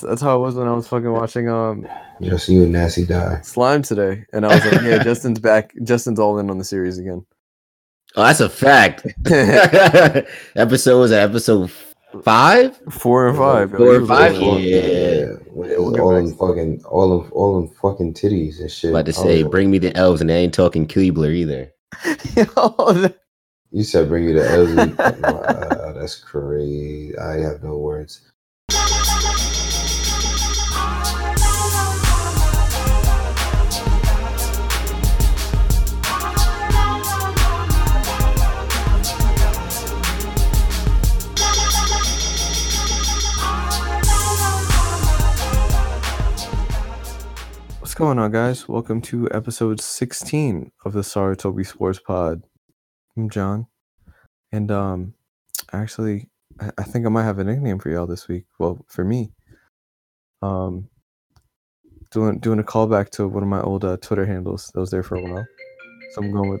That's how it was when I was fucking watching um Just you and Nasty die. Slime today, and I was like, yeah, Justin's back. Justin's all in on the series again. Oh, that's a fact. episode was at episode five. Four and five. Four and five? all in. Yeah. When it was all them fucking, all them, all them fucking titties and shit. About to say, was- bring me the elves, and they ain't talking Keebler either. You said bring you the elves. wow, that's crazy. I have no words. Going on, guys? Welcome to episode 16 of the Sarutobi Sports Pod. I'm John, and um, actually, I, think I might have a nickname for y'all this week. Well, for me, um, doing doing a callback to one of my old uh, Twitter handles that was there for a while. So I'm going with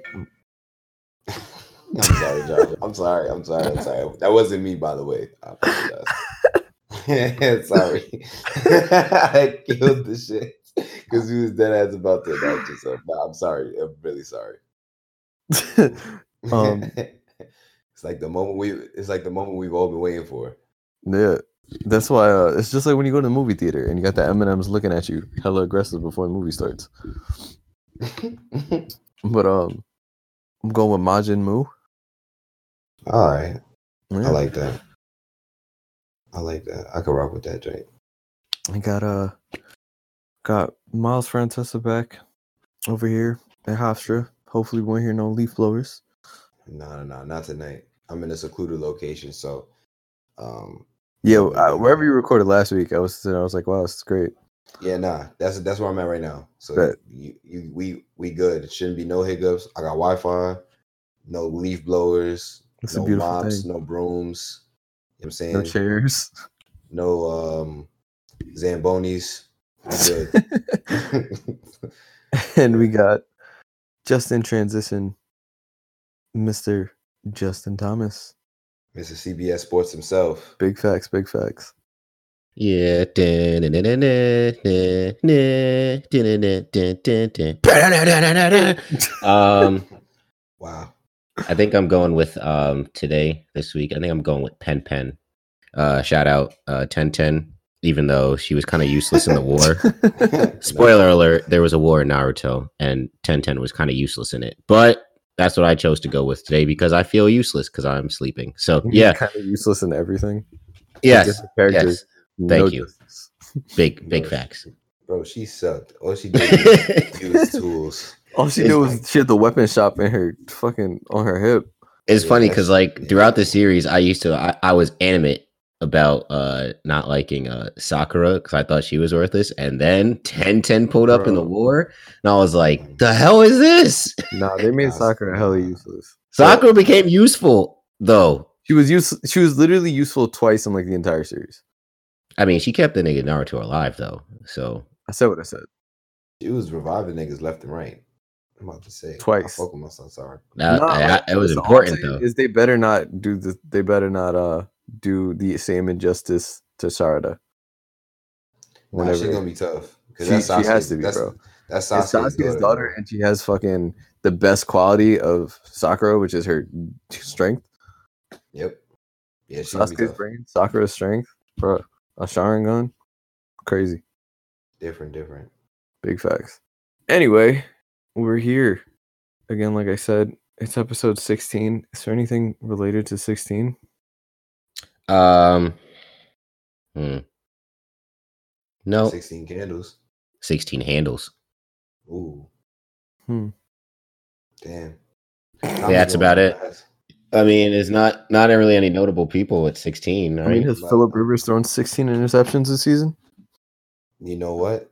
I'm sorry, John. I'm sorry. I'm sorry. I'm sorry. That wasn't me, by the way. I apologize. sorry. I killed the shit because he was dead ass about to announce yourself. No, I'm sorry. I'm really sorry. Um, it's like the moment we. It's like the moment we've all been waiting for. yeah. That's why uh, it's just like when you go to the movie theater and you got the M and M's looking at you, hella aggressive before the movie starts. But um, I'm going with Majin Mu. all right. Yeah. I like that. I like that. I could rock with that, Jake. I got uh got Miles Francesa back over here at Hofstra. Hopefully we won't hear no leaf blowers. No, no, no, not tonight. I'm in a secluded location, so um Yeah, I, wherever you recorded last week, I was I was like, wow, this is great. yeah, nah, that's that's where I'm at right now. So Bet. you, you we we good. It shouldn't be no hiccups. I got Wi-Fi, no leaf blowers, no mops, thing. no brooms. You know what I'm saying? No chairs. no um Zambonis. We good. and we got just in transition, Mr. Justin Thomas. Mr. CBS Sports himself. Big facts, big facts. Yeah. Um, Wow. I think I'm going with um today this week. I think I'm going with Pen Pen. Uh, shout out uh Tenten. Even though she was kind of useless in the war. Spoiler alert: there was a war in Naruto, and Tenten was kind of useless in it. But that's what I chose to go with today because I feel useless because I'm sleeping. So yeah, kind of useless in everything. yes, Different characters. yes. Thank you. justice. big big Bro, facts. Bro, she sucked. All she did was use tools. All she It's did was she had the weapon shop in her fucking on her hip. It's Yeah, funny because like yeah. throughout the series, I used to I, I was animate about uh not liking uh Sakura because I thought she was worthless, and then Tenten pulled up in the war, and I was like, the hell is this? Nah, they made Nah, Sakura hella useless. Sakura became useful though. She was use she was literally useful twice in like the entire series. I mean, she kept the nigga Naruto alive though, so I said what I said. She was reviving niggas left and right. I'm about to say Twice. I fuck with my son, sorry. that, Nah, I- like, it was listen, all I'm important though. Is they better not do the they better not uh do the same injustice to Sarada. Nah, she's gonna be tough. she, Because she has to be, that's, bro. That's Sasuke's, Sasuke's daughter, and she has fucking the best quality of Sakura, which is her strength. Yep. Yeah, she's Sasuke's brain, Sakura's strength, bro. A Sharingan, crazy. Different, different. Big facts. Anyway, we're here again. Like I said, it's episode sixteen. Is there anything related to sixteen? Um, hmm. no, 16 candles. 16 handles. Ooh. Hmm. Damn. Yeah, that's about it. I mean, it's not not really any notable people at 16, right? I mean, has But- Philip Rivers thrown sixteen interceptions this season? You know what?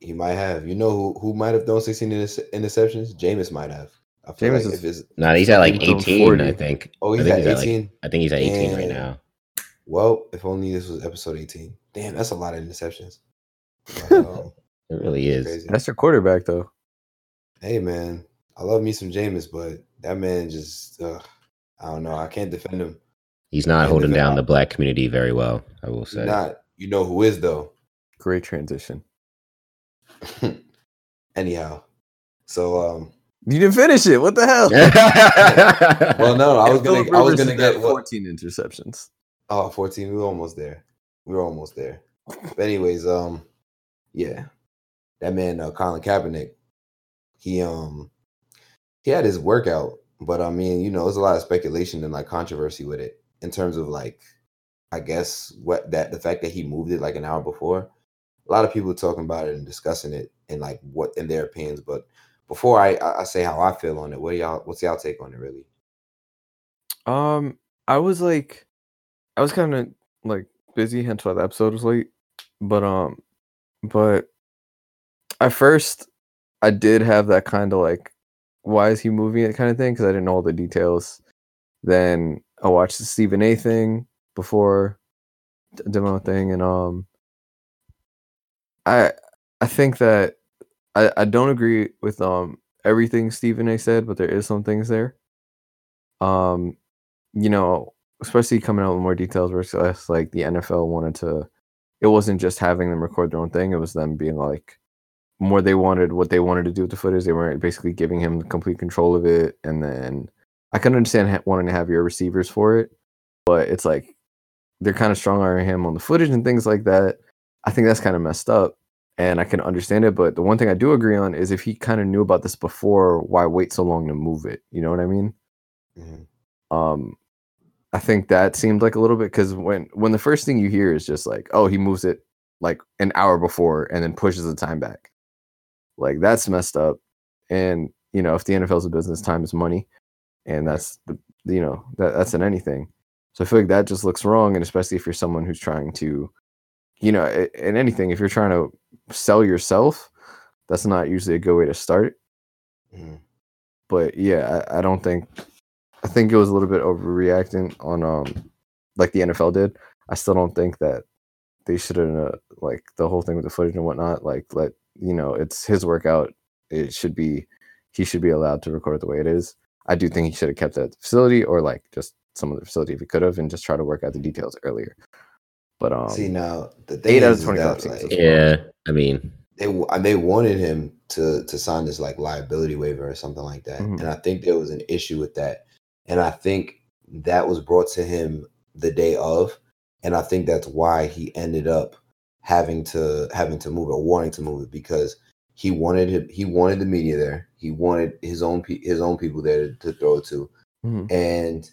He might have. You know who, who might have thrown 16 interce- interceptions? Jameis might have. I feel Jameis like is- if it's no, he's at like 18, 40. I think. oh I he's think at he's at, like- 18. I think he's at 18 right now. Well, if only this was episode 18. Damn, that's a lot of interceptions. Wow, It really is. crazy. That's your quarterback, though. Hey man, I love me some Jameis, but that man just uh, I don't know. I can't defend him. He's not holding if it- down the black community very well, I will say. not. You know who is though? Great transition. Anyhow, so um, You didn't finish it. What the hell? well, no, I was gonna, I was gonna get what, 14 interceptions. Oh, 14. We were almost there. We were almost there. But anyways, um, yeah, that man, uh, Colin Kaepernick, he um, he had his workout, but I mean, you know, there's a lot of speculation and like controversy with it in terms of like, I guess what that the fact that he moved it like an hour before. A lot of people talking about it and discussing it and like what in their opinions. But before I I say how I feel on it, what y'all what's y'all take on it really? Um, I was like, I was kind of like busy, why the episode was late. But um, but at first, I did have that kind of like, why is he moving it kind of thing because I didn't know all the details. Then I watched the Stephen A. thing before the demo thing, and um, I I think that I I don't agree with um everything Stephen A. said, but there is some things there. Um, you know, especially coming out with more details versus like the NFL wanted to it wasn't just having them record their own thing, it was them being like more they wanted what they wanted to do with the footage. They weren't basically giving him complete control of it. And then I can understand ha- wanting to have your receivers for it, but it's like they're kind of strong arming him on the footage and things like that. I think that's kind of messed up and I can understand it. But the one thing I do agree on is if he kind of knew about this before, why wait so long to move it? You know what I mean? Mhm. um i think that seemed like a little bit because when when the first thing you hear is just like oh he moves it like an hour before and then pushes the time back. Like that's messed up. And you know if the nfl's a business time is money. And that's the you know that, that's in anything. So i feel like that just looks wrong and especially if you're someone who's trying to you know in anything if you're trying to sell yourself that's not usually a good way to start. Mhm. but yeah, I, I don't think I think it was a little bit overreacting on um like the NFL did. I still don't think that they should have uh, like the whole thing with the footage and whatnot. Like let you know it's his workout. It should be he should be allowed to record it the way it is. I do think he should have kept it at the facility or like just some of the facility if he could have and just try to work out the details earlier. But um, See now, the thing eight out of is, is 25 that, like, to- yeah, I mean, they w- uh, they wanted him to to sign this like liability waiver or something like that, Mhm. and I think there was an issue with that, and I think that was brought to him the day of, and I think that's why he ended up having to having to move it, or wanting to move it because he wanted him, he wanted the media there, he wanted his own pe- his own people there to, to throw it to, mhm. and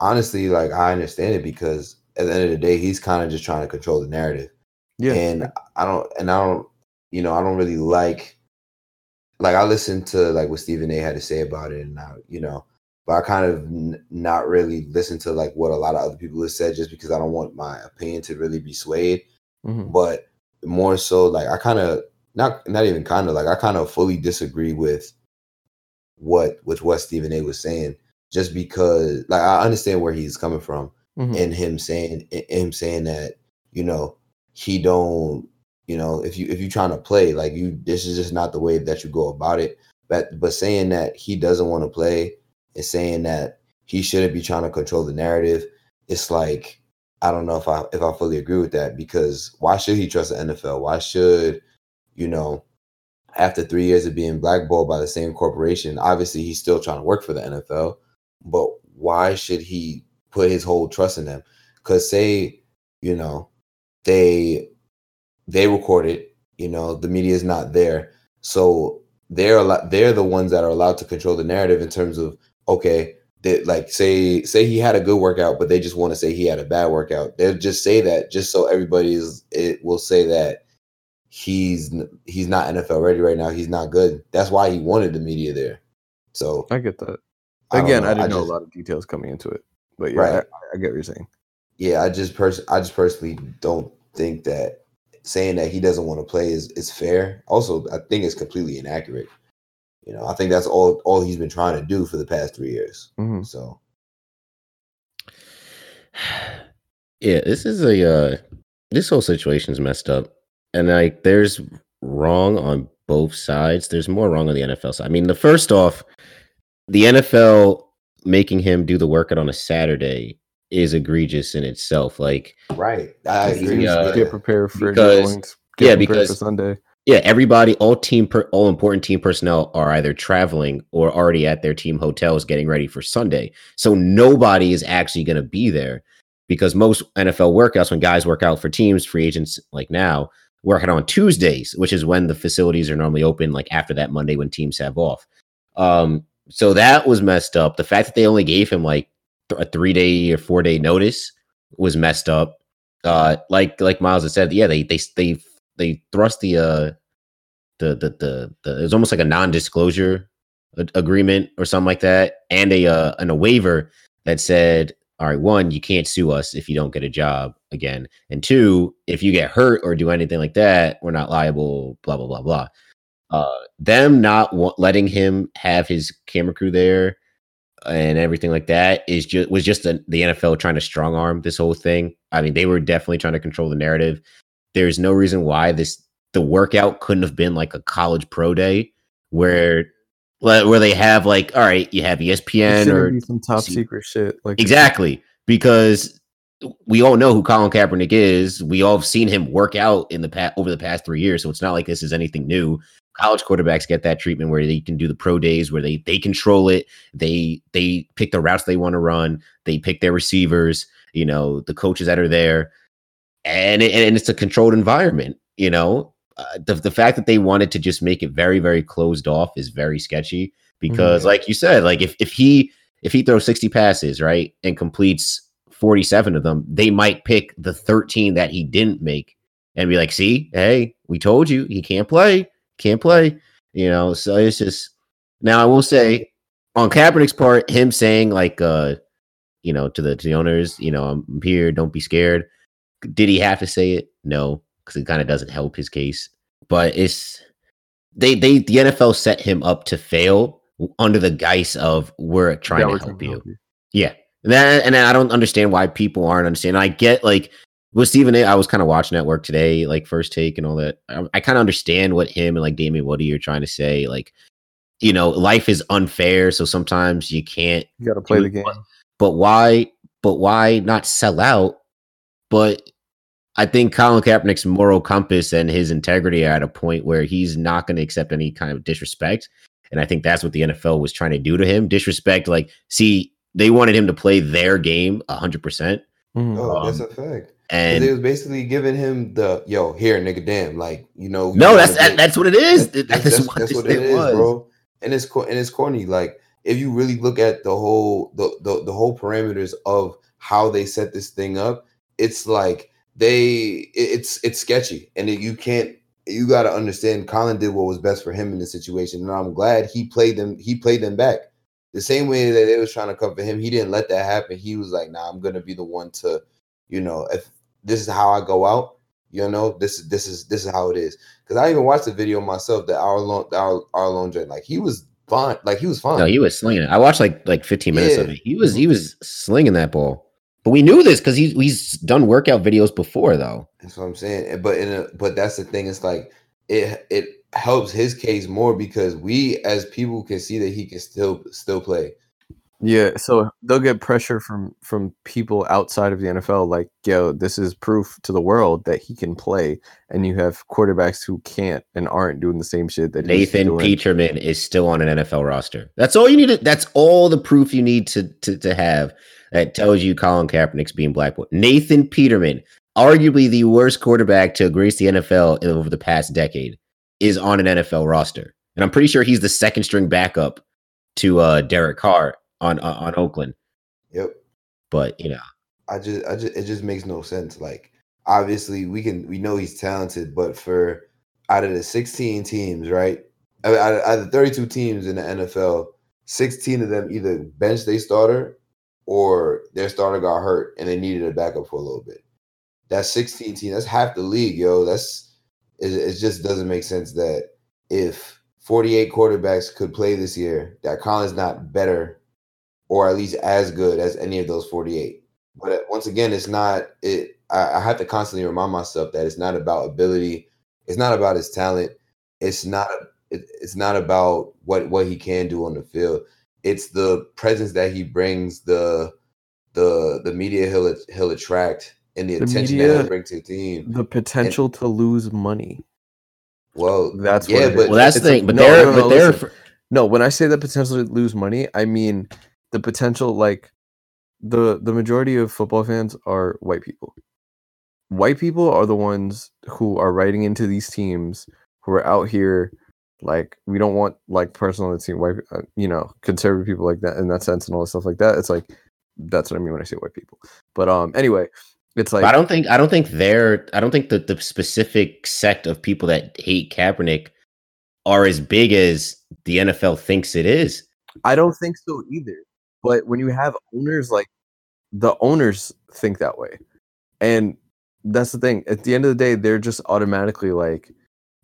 honestly, like I understand it because at the end of the day, he's kind of just trying to control the narrative. Yeah, and I don't and I don't you know I don't really like like I listened to like what Stephen A had to say about it and I you know but I kind of n- not really listen to like what a lot of other people have said just because I don't want my opinion to really be swayed mhm. but more so like I kind of not not even kind of like I kind of fully disagree with what with what Stephen A was saying just because like I understand where he's coming from Mhm. and him saying and him saying that you know he don't you know if you if you're trying to play like you this is just not the way that you go about it but but saying that he doesn't want to play and saying that he shouldn't be trying to control the narrative. It's like i don't know if i if i fully agree with that because why should he trust the nfl why should you know after three years of being blackballed by the same corporation obviously he's still trying to work for the nfl but why should he put his whole trust in them? Because say you know they they record it you know the media is not there. So they're a lot they're the ones that are allowed to control the narrative in terms of okay they, like say say he had a good workout but they just want to say he had a bad workout they'll just say that just so everybody is it will say that he's he's not NFL ready right now he's not good that's why he wanted the media there so I get that. I Again, know, I didn't know just- a lot of details coming into it, but yeah, Right. I, I get what you're saying. yeah, I just pers- I just personally don't think that saying that he doesn't want to play is is fair. Also, I think it's completely inaccurate. You know, I think that's all all he's been trying to do for the past three years. Mhm. So yeah, this is a uh, this whole situation's messed up, and like there's wrong on both sides. There's more wrong on the NFL side. I mean, the first off, the NFL making him do the workout on a Saturday is egregious in itself. Like, right, I agree. uh, get prepared for because- going Get Yeah, prepared for because- Sunday. Yeah, everybody, all team, per, all important team personnel are either traveling or already at their team hotels getting ready for Sunday. So nobody is actually going to be there because most NFL workouts, when guys work out for teams, free agents like now, work out on Tuesdays, which is when the facilities are normally open, like after that Monday when teams have off. Um, so that was messed up. The fact that they only gave him like th- a three day or four day notice was messed up. Uh, like like Miles had said, yeah, they they they they thrust the uh the the the, the it was almost like a non-disclosure a- agreement or something like that and a uh and a waiver that said all right one you can't sue us if you don't get a job again and two if you get hurt or do anything like that we're not liable blah blah blah blah uh them not wa- letting him have his camera crew there and everything like that is just was just the, the NFL trying to strong arm this whole thing. I mean, they were definitely trying to control the narrative. There's no reason why this the workout couldn't have been like a college pro day where where they have like all right, you have ESPN or some top see- secret shit. Like exactly because we all know who Colin Kaepernick is. We all have seen him work out in the past over the past three years, so it's not like this is anything new. College quarterbacks get that treatment where they can do the pro days, where they they control it. They they pick the routes they want to run. They pick their receivers. You know the coaches that are there, and it, and it's a controlled environment. You know uh, the the fact that they wanted to just make it very very closed off is very sketchy because, Mhm. like you said, like if if he if he throws 60 passes, right, and completes 47 of them, they might pick the 13 that he didn't make and be like, see, hey, we told you he can't play, can't play. You know, so it's just now I will say on Kaepernick's part, him saying like uh, you know, to the to the owners, you know, I'm here, don't be scared. Did he have to say it? No, because it kind of doesn't help his case. But it's they they the NFL set him up to fail under the guise of we're trying yeah, to help you. to Yeah. And that and I don't understand why people aren't understanding. I get like with Stephen A, I was kind of watching at work today, like first take and all that. I, I kind of understand what him and like Damien Woody are trying to say. Like, you know, life is unfair, so sometimes you can't You got to play the game. but why but why not sell out? But I think Colin Kaepernick's moral compass and his integrity are at a point where he's not going to accept any kind of disrespect. And I think that's what the NFL was trying to do to him. Disrespect, like, see, they wanted him to play their game 100%. Mhm. Oh, that's Um, a fact. And it was basically giving him the yo here nigga damn like you know no, that's that, that's what it is. That- That- that's, that's, that's, what, that's what thing it is, was. bro. And it's and it's corny. Like if you really look at the whole the, the the whole parameters of how they set this thing up, it's like they it's it's sketchy, and you can't you got to understand. Colin did what was best for him in this situation, and I'm glad he played them. He played them back the same way that they was trying to cover him. He didn't let that happen. He was like, "Nah, I'm gonna be the one to, you know, if this is how I go out." You know, this is this is this is how it is. Because I even watched the video myself that our long our our long joint. Like he was fine. Like he was fine. No, he was slinging it. I watched like like 15 minutes of it. He was he was slinging that ball. But we knew this because he's he's done workout videos before though. That's what I'm saying. But in a, but that's the thing. It's like it it helps his case more because we as people can see that he can still still play. Yeah, so they'll get pressure from from people outside of the NFL, like, yo, this is proof to the world that he can play, and you have quarterbacks who can't and aren't doing the same shit that he's Nathan. Peterman is still on an NFL roster. That's all you need. To, that's all the proof you need to, to to have that tells you Colin Kaepernick's being blackballed. Nathan Peterman, arguably the worst quarterback to grace the NFL over the past decade, is on an NFL roster, and I'm pretty sure he's the second string backup to uh, Derek Carr on on, on Oakland. Yep. But you know, I just I just it just makes no sense. Like obviously we can we know he's talented, but for out of the 16 teams, right? Out of, out of the 32 teams in the NFL, 16 of them either bench their starter or their starter got hurt and they needed a backup for a little bit. That's 16 teams. That's half the league, yo. That's it, it just doesn't make sense that if 48 quarterbacks could play this year, that Colin's not better or at least as good as any of those 48. But once again, it's not it. I, I have to constantly remind myself that it's not about ability. It's not about his talent. It's not. It, it's not about what what he can do on the field. It's the presence that he brings, the the the media he'll he'll attract, and the, The attention that media- it brings to the team. The potential to lose money. Well, That's yeah, what it but is. well, that's the thing. But no, they're no, no, but they're. No, when I say the potential to lose money, I mean the potential like the the majority of football fans are white people. White people are the ones who are writing into these teams who are out here like we don't want like personal team white uh, you know conservative people like that in that sense and all this stuff like that. It's like that's what I mean when I say white people. But um anyway, it's like I don't think I don't think they're I don't think that the specific sect of people that hate Kaepernick are as big as the NFL thinks it is. I don't think so either. But when you have owners like the owners think that way. And that's the thing. At the end of the day, they're just automatically like,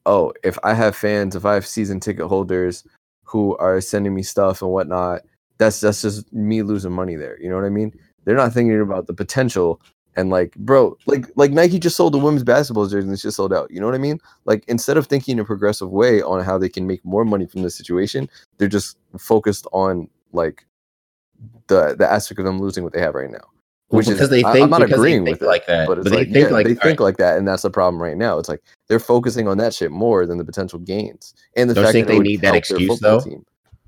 oh, if I have fans, if I have season ticket holders who are sending me stuff and whatnot, that's that's just me losing money there. You know what I mean? They're not thinking about the potential and like, bro, like like Nike just sold the women's basketball jersey and it's just sold out. You know what I mean? Like instead of thinking in a progressive way on how they can make more money from this situation, they're just focused on like the the aspect of them losing what they have right now. Well, Which is- because they think I'm not agreeing they with it, like that. But But, they like, think yeah, like they think right, like that, and that's the problem right now. It's like they're focusing on that shit more than the potential gains and the Don't fact think that they need that excuse, though? team.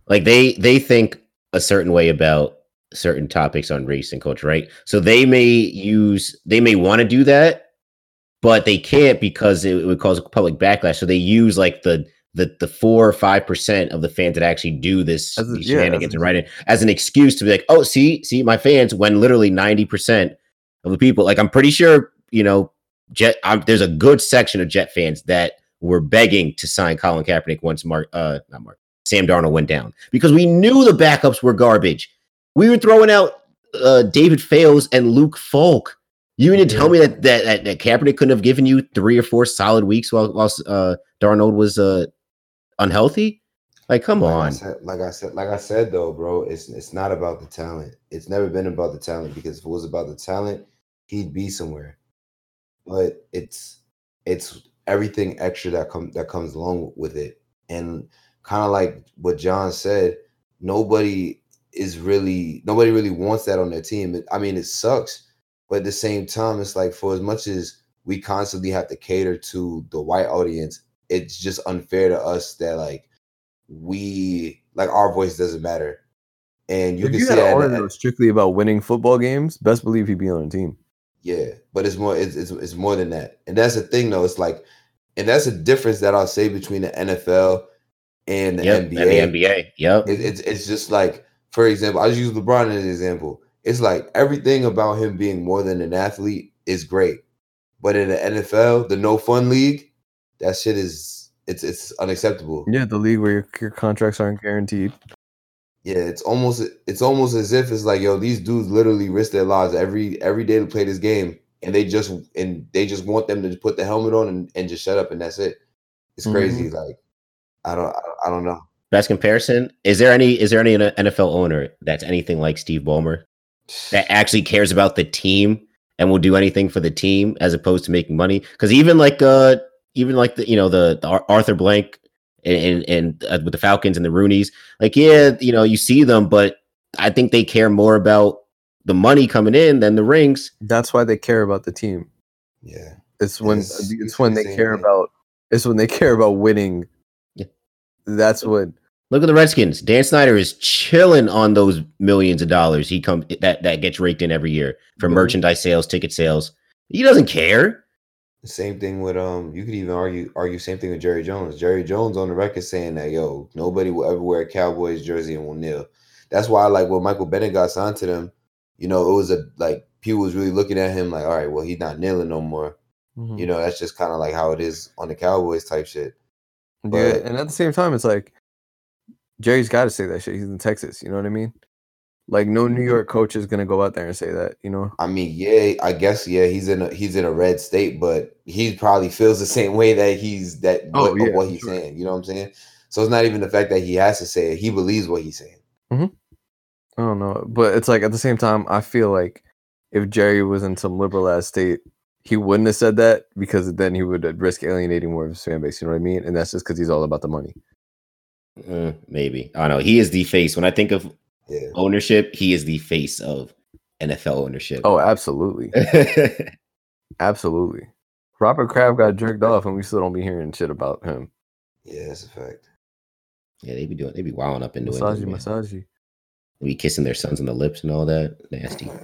like they they think a certain way about certain topics on race and culture, right? So they may use they may want to do that, but they can't because it would cause public backlash. So they use like the the the four or five percent of the fans that actually do this As a- yeah, shenanigans a- and write it as an excuse to be like, oh, see, see, my fans, when literally ninety percent of the people, like I'm pretty sure, you know, Jet, um, there's a good section of Jet fans that were begging to sign Colin Kaepernick once Mark, uh, not Mark, Sam Darnold went down because we knew the backups were garbage. We were throwing out uh, David Fales and Luke Falk. You mean to tell me that, that that that Kaepernick couldn't have given you three or four solid weeks while while uh, Darnold was uh, unhealthy? Like, come like I on. said, like I said, like I said though, bro, it's it's not about the talent. It's never been about the talent because if it was about the talent, he'd be somewhere. But it's it's everything extra that comes that comes along with it, and kind of like what John said, nobody is really nobody really wants that on their team. I mean, it sucks, but at the same time, it's like for as much as we constantly have to cater to the white audience, it's just unfair to us that like we like our voice doesn't matter. And you if can you see had that, an in owner the- that was strictly about winning football games, best believe he'd be on a team. yeah, but it's more it's, it's it's more than that. And that's the thing though, it's like and that's a difference that I'll say between the NFL and the Yep, NBA. and the NBA. Yep. It, it's it's just like, for example, I just use LeBron as an example. It's like everything about him being more than an athlete is great, but in the NFL, the no fun league, that shit is it's it's unacceptable. Yeah, the league where your, your contracts aren't guaranteed. Yeah, it's almost it's almost as if it's like yo, these dudes literally risk their lives every every day to play this game, and they just and they just want them to put the helmet on and, and just shut up, and that's it. It's crazy. Like I don't I, I don't know. Best comparison. Is there any is there any NFL owner that's anything like Steve Ballmer that actually cares about the team and will do anything for the team as opposed to making money? Because even like uh even like the you know the, the Arthur Blank and and, and uh, with the Falcons and the Rooneys, like yeah, you know you see them, but I think they care more about the money coming in than the rings. That's why they care about the team. Yeah. It's when It's- it's, it's when they care thing. about it's when they care about winning. Yeah. That's what Look at the Redskins. Dan Snyder is chilling on those millions of dollars he come that that gets raked in every year for Mhm. merchandise sales, ticket sales. He doesn't care. The same thing with um. You could even argue argue same thing with Jerry Jones. Jerry Jones on the record saying that yo, nobody will ever wear a Cowboys jersey and will kneel. That's why like when Michael Bennett got signed to them, you know, it was a like people was really looking at him like, all right, well he's not kneeling no more. Mhm. You know, that's just kind of like how it is on the Cowboys type shit. Yeah, But- and at the same time, it's like Jerry's got to say that shit. He's in Texas. You know what I mean? Like no Mm-hmm. New York coach is gonna go out there and say that. You know? I mean, yeah, I guess yeah, he's in a he's in a red state, but he probably feels the same way that he's that Oh, what, yeah, what he's sure. saying. You know what I'm saying? So it's not even the fact that he has to say it; he believes what he's saying. I don't know, but it's like at the same time, I feel like if Jerry was in some liberal ass state, he wouldn't have said that because then he would risk alienating more of his fan base. You know what I mean? And that's just because he's all about the money. Uh, maybe I don't know. He is the face. When I think of Yeah. ownership, he is the face of NFL ownership. Oh, absolutely. Absolutely. Robert Kraft got jerked off, and we still don't be hearing shit about him. Yeah, that's a fact. Yeah, they be doing. They be wilding up into Massaji, it. man. massaji. They be kissing their sons on the lips and all that. Nasty.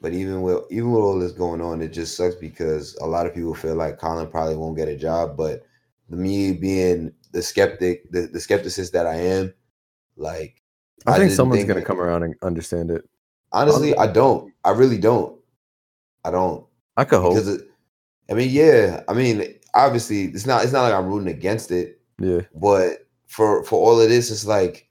But even with even with all this going on, it just sucks because a lot of people feel like Colin probably won't get a job. But me being the skeptic, the, the skepticist that I am, like I, I think someone's think gonna that- come around and understand it. honestly, I don't. I really don't. I don't. I could hope. It, I mean, yeah. I mean, obviously, it's not. It's not like I'm rooting against it. Yeah. But for for all of this, it's like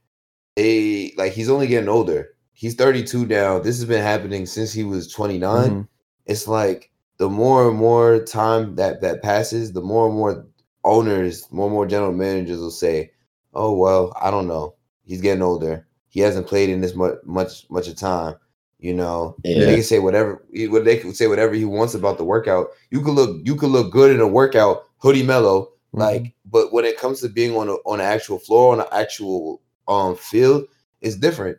a like he's only getting older. He's 32 now. This has been happening since he was 29. Mhm. It's like the more and more time that that passes, the more and more owners, more and more general managers will say, "Oh well, I don't know. He's getting older. He hasn't played in this much much much of time." You know, Yeah. they can say whatever. What they can say whatever he wants about the workout. You could look you could look good in a workout, hoodie mellow, Mhm. like. But when it comes to being on a, on an actual floor on an actual um field, it's different.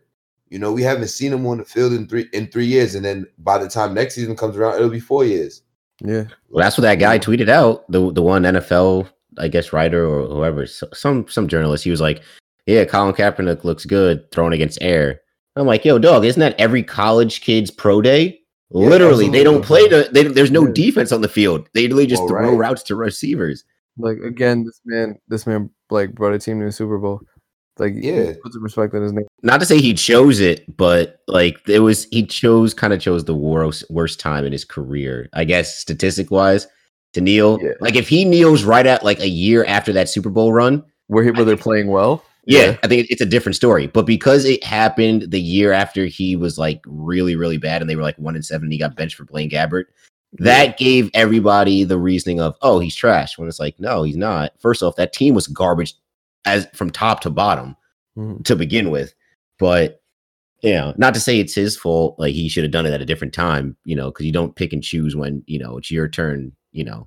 You know, we haven't seen him on the field in three in three years, and then by the time next season comes around, it'll be four years. yeah. Well, that's what that guy tweeted out. The the one NFL, I guess, writer or whoever, some some journalist. He was like, "Yeah, Colin Kaepernick looks good throwing against air." I'm like, "Yo, dog, isn't that every college kid's pro day?" Yeah, Literally, they don't play the. They, there's no Yeah. defense on the field. They literally just Well, throw right. routes to receivers. Like again, this man, this man, like brought a team to the Super Bowl. Like, Yeah. put some respect on his name. Not to say he chose it, but like it was, he chose kind of chose the worst worst time in his career, I guess, statistic wise, to kneel. Yeah. Like if he kneels right at like a year after that Super Bowl run, Where he, where they're think- playing well. Yeah, I think it's a different story. But because it happened the year after he was like really, really bad and they were like one and seven, and he got benched for Blaine Gabbert. That gave everybody the reasoning of, oh, he's trash. When it's like, no, he's not. First off, that team was garbage as from top to bottom Mhm. to begin with. But you know, not to say it's his fault. Like he should have done it at a different time, you know, because you don't pick and choose when, you know, it's your turn, you know,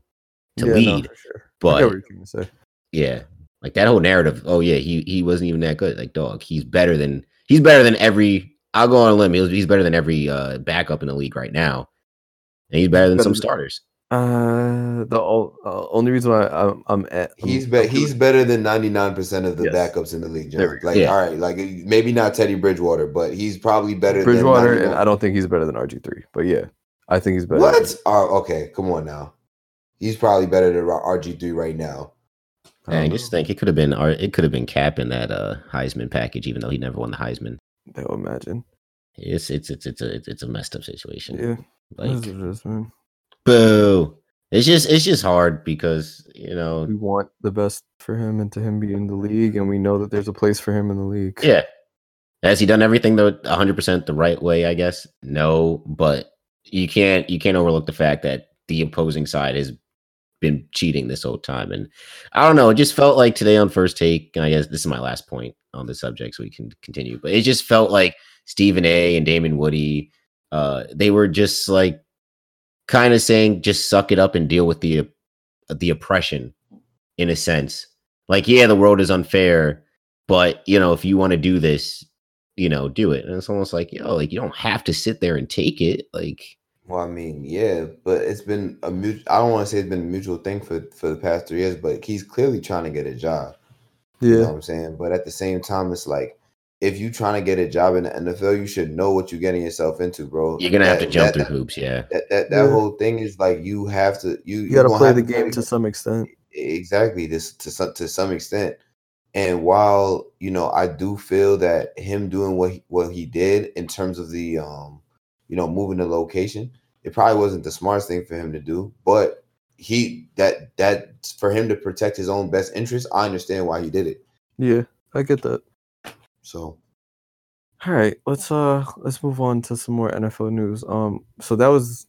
to Yeah, no, lead. for sure. But what you're say. yeah. Like that whole narrative, oh yeah, he he wasn't even that good. Like dog, he's better than he's better than every I'll go on a limb. He's, he's better than every uh backup in the league right now. And he's better than Better some than- starters. Uh, the uh, only reason why I'm, I'm at I'm- He's I'm be- he's better than 99% of the Yes. backups in the league. There John. Like, Yeah. all right, like maybe not Teddy Bridgewater, but he's probably better Bridgewater, than and I don't think he's better than RG three. But yeah, I think he's better. What? Oh, okay, come on now. He's probably better than RG3 right now. I just think it could have been or it could have been Cap in that uh Heisman package, even though he never won the Heisman. They will imagine. It's it's it's it's a it's, a messed up situation. Yeah, Like just, boo. It's just it's just hard because you know we want the best for him and to him be in the league, and we know that there's a place for him in the league. Yeah. Has he done everything the 100% the right way, I guess? No, but you can't you can't overlook the fact that the opposing side has been cheating this whole time and I don't know, it just felt like today on first take, and I guess this is my last point on the subject so we can continue, but it just felt like Stephen A and Damien Woody uh they were just like kind of saying just suck it up and deal with the the oppression in a sense. Like yeah, the world is unfair, but you know, if you want to do this, you know, do it. And it's almost like, yo, like you don't have to sit there and take it. Like, Well, I mean, yeah, but it's been a mutual. I don't want to say it's been a mutual thing for for the past three years, but he's clearly trying to get a job. You know yeah, what I'm saying? But at the same time, it's like if you're trying to get a job in the NFL, you should know what you're getting yourself into, bro. you're gonna have to jump that, through hoops, yeah. That that, that Yeah. whole thing is like you have to you you got to play the to game to some extent. exactly this to some to some extent. And while you know, I do feel that him doing what he, what he did in terms of the um, you know, moving the location, it probably wasn't the smartest thing for him to do. But he that that for him to protect his own best interest, I understand why he did it. Yeah, I get that. So All right, let's uh let's move on to some more NFL news. Um, so that was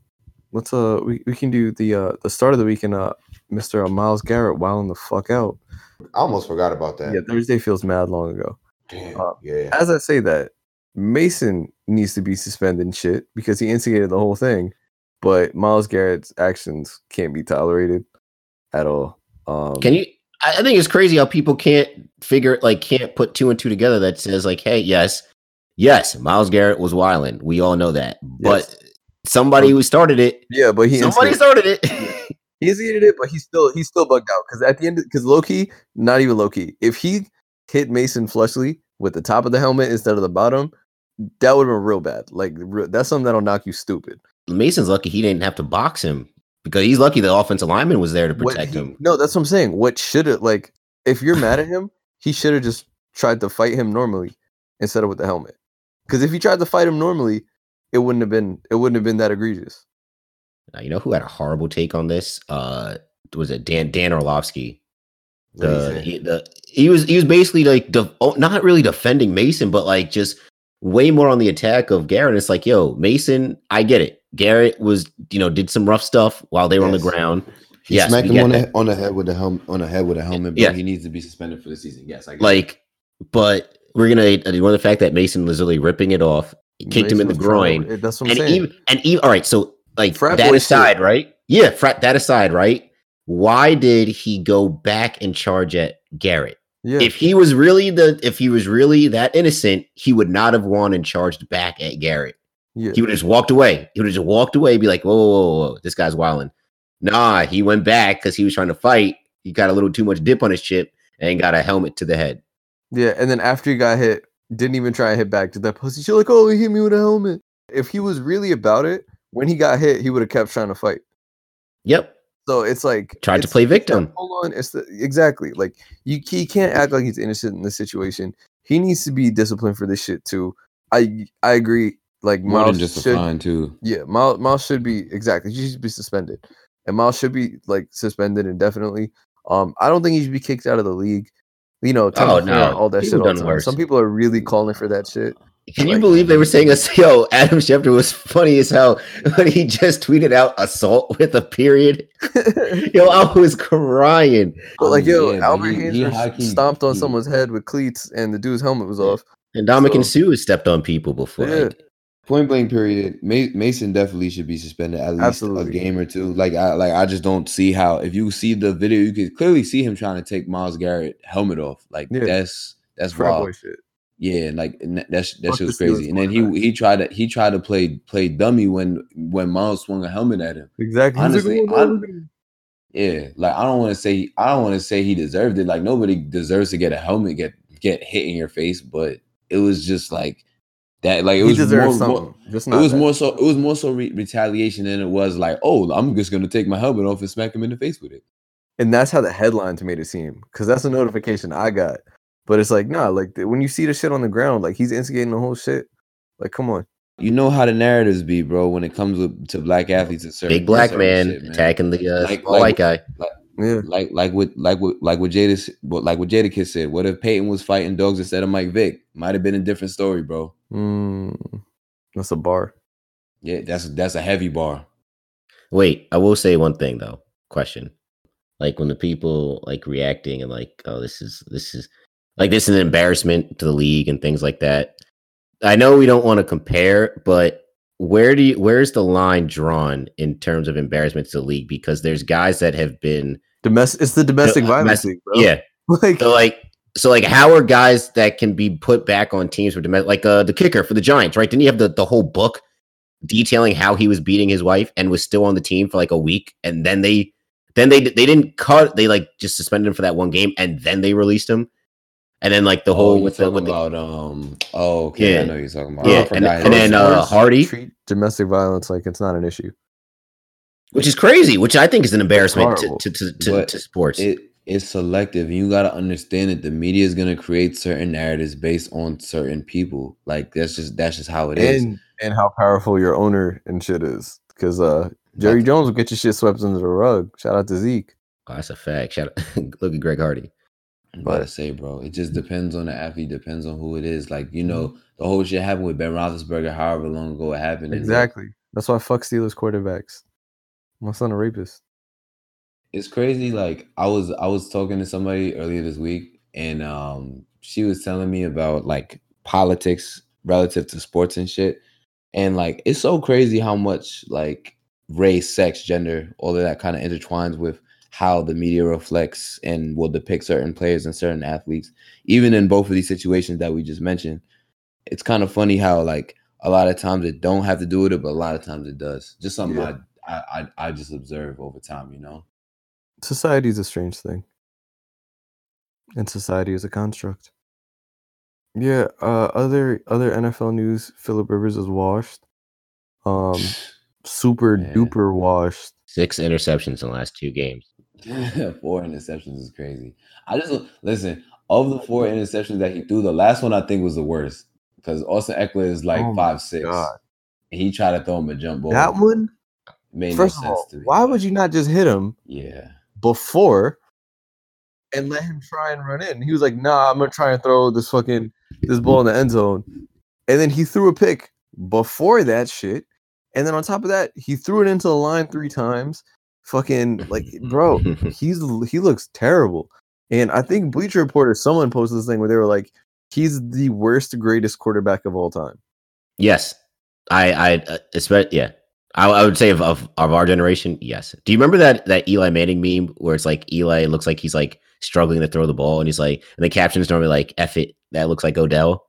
let's uh we, we can do the uh the start of the weekend. Uh, Mr. Myles Garrett wilding the fuck out. I almost forgot about that. Yeah, Thursday feels mad long ago. Damn, Uh, yeah. As I say that, Mason needs to be suspended and shit because he instigated the whole thing. But Myles Garrett's actions can't be tolerated at all. Um, Can you I think it's crazy how people can't figure like can't put two and two together that says like, hey, yes, yes, Myles Garrett was wilding. We all know that. But somebody who started it. Yeah, but he Somebody started it. he instigated it, but he's still he's still bugged out because at the end, because low key, not even low key. If he hit Mason flushly with the top of the helmet instead of the bottom, that would have been real bad. Like that's something that'll knock you stupid. Mason's lucky he didn't have to box him because he's lucky the offensive lineman was there to protect he- him. No, that's what I'm saying. What should have like if you're mad at him, he should have just tried to fight him normally instead of with the helmet. Because if he tried to fight him normally, it wouldn't have been it wouldn't have been that egregious. Uh, you know who had a horrible take on this? Uh, was it Dan Dan Orlovsky? He The he, the he was he was basically like def- oh, not really defending Mason, but like just way more on the attack of Garrett. It's like, yo, Mason, I get it. Garrett was you know did some rough stuff while they were on the ground. He Yes, smacked him on the on the head with the helmet on the head with a helmet, but Yeah. he needs to be suspended for the season. Yes, I get it. Like, but we're gonna uh, ignore the fact that Mason was literally ripping it off, kicked him in the Mason trying- groin, That's what I'm and saying. even and even all right. So like Frat that aside, shit. right? Yeah, frat that aside, right? Why did he go back and charge at Garrett? Yeah. If he was really the if he was really that innocent, he would not have won and charged back at Garrett. yeah. He would have just walked away. He would have just walked away, be like, whoa, whoa, whoa, whoa, this guy's wilding. Nah, he went back because he was trying to fight. He got a little too much dip on his chip and got a helmet to the head. Yeah, and then after he got hit, didn't even try and hit back to that pussy. She's like, "Oh, he hit me with a helmet." If he was really about it, when he got hit, he would have kept trying to fight. Yep. So it's like Tried to play victim. Hold on, it's the, exactly like you. He can't act like he's innocent in this situation. He needs to be disciplined for this shit too. I I agree. Like more Miles than just a should, fine too. yeah, Miles, Miles should be exactly. He should be suspended, and Miles should be like suspended indefinitely. Um, I don't think he should be kicked out of the league. You know, Oh, no. all that People shit. All done worse. Some people are really calling for that shit. Can you Like- believe they were saying us? Yo, Adam Schefter was funny as hell when he just tweeted out assault with a period. Yo, I was crying. But like, yo, oh, yeah, Albert Haynes he stomped on he- someone's head with cleats, and the dude's helmet was off. And Ndamukong So- Suh has stepped on people before. Yeah. Point blank period. Mason definitely should be suspended at least Absolutely. a game or two. Like I like I just don't see how if you see the video, you could clearly see him trying to take Myles Garrett helmet off. Like Yeah. that's that's Frat boy wild. shit. Yeah, like that's, that Fuck shit was crazy. And then he he tried to he tried to play play dummy when when Myles swung a helmet at him. Exactly. Honestly, "Oh, hon- look at him." Yeah, like I don't want to say I don't want to say he deserved it. Like nobody deserves to get a helmet get get hit in your face, but it was just like that. Like it he was more, more it was that. more so it was more so re- retaliation than it was like oh I'm just gonna take my helmet off and smack him in the face with it. and that's how the headlines made it seem. Because that's a notification I got. But it's like, nah, like when you see the shit on the ground, like he's instigating the whole shit. Like, come on. You know how the narratives be, bro, when it comes with, to black athletes and certain big black man shit, attacking the uh, Like- small like- white guy. Yeah. Like like what like what like what Jada s- like what Jadakiss said. What if Peyton was fighting dogs instead of Mike Vick? Might have been a different story, bro. Mm, that's a bar. Yeah, that's that's a heavy bar. Wait, I will say one thing though. Question. Like when the people like reacting and like, oh, this is this is like this is an embarrassment to the league and things like that. I know we don't want to compare, but where do you where's the line drawn in terms of embarrassment to the league? Because there's guys that have been Domestic. It's the domestic violence league, bro. yeah. Like, So like so like how are guys that can be put back on teams for domestic like uh the kicker for the Giants, right? Didn't he have the, the whole book detailing how he was beating his wife and was still on the team for like a week and then they then they they didn't cut they like just suspended him for that one game and then they released him. And then like the Oh, whole you with the talking with the, about um oh okay, Yeah. I know you're talking about. Yeah, I and- and then, uh, Hardy? treat domestic violence like it's not an issue. which is crazy, which I think is an embarrassment to to, to, to, to sports. it it's selective and you got to understand that the media is going to create certain narratives based on certain people like that's just that's just how it is. and and how powerful your owner and shit is. Because uh, Jerry But- Jones will get your shit swept under the rug. Shout out to Zeke. oh, that's a fact. Shout out, look at Greg Hardy. I'm about to But- say, bro, it just depends on the athlete, depends on who it is. Like you know, Mm-hmm. the whole shit happened with Ben Roethlisberger, however long ago it happened. and, like, Exactly. That's why fuck Steelers quarterbacks. My son a rapist. it's crazy. Like I was I was talking to somebody earlier this week, and um, she was telling me about like politics relative to sports and shit. And like it's so crazy how much like race, sex, gender, all of that kind of intertwines with how the media reflects and will depict certain players and certain athletes. Even in both of these situations that we just mentioned, it's kind of funny how like a lot of times it don't have to do with it, but a lot of times it does. Just something Yeah. I, I I I just observe over time, you know. Society is a strange thing, and society is a construct. Yeah. Uh, other other NFL news: Philip Rivers is washed. Um, super Yeah. duper washed. Six interceptions in the last two games. four interceptions is crazy. I just listen of the four interceptions that he threw. The last one I think was the worst because Austin Ekeler is like Oh five six. God. And he tried to throw him a jump ball. That one. made First no sense all, to me. why would you not just hit him Yeah, before and let him try and run in? He was like, "Nah, I'm gonna try and throw this fucking this ball in the end zone," and then he threw a pick before that shit. And then on top of that, he threw it into the line three times. Fucking like, bro, he's he looks terrible. And I think Bleacher Report or someone posted this thing where they were like, he's the worst, greatest quarterback of all time. Yes, I, I, uh, especially, yeah, I, I would say of, of of our generation, yes. Do you remember that that Eli Manning meme where it's like Eli looks like he's like struggling to throw the ball, and he's like, and the caption's normally like, "F it, that looks like Odell."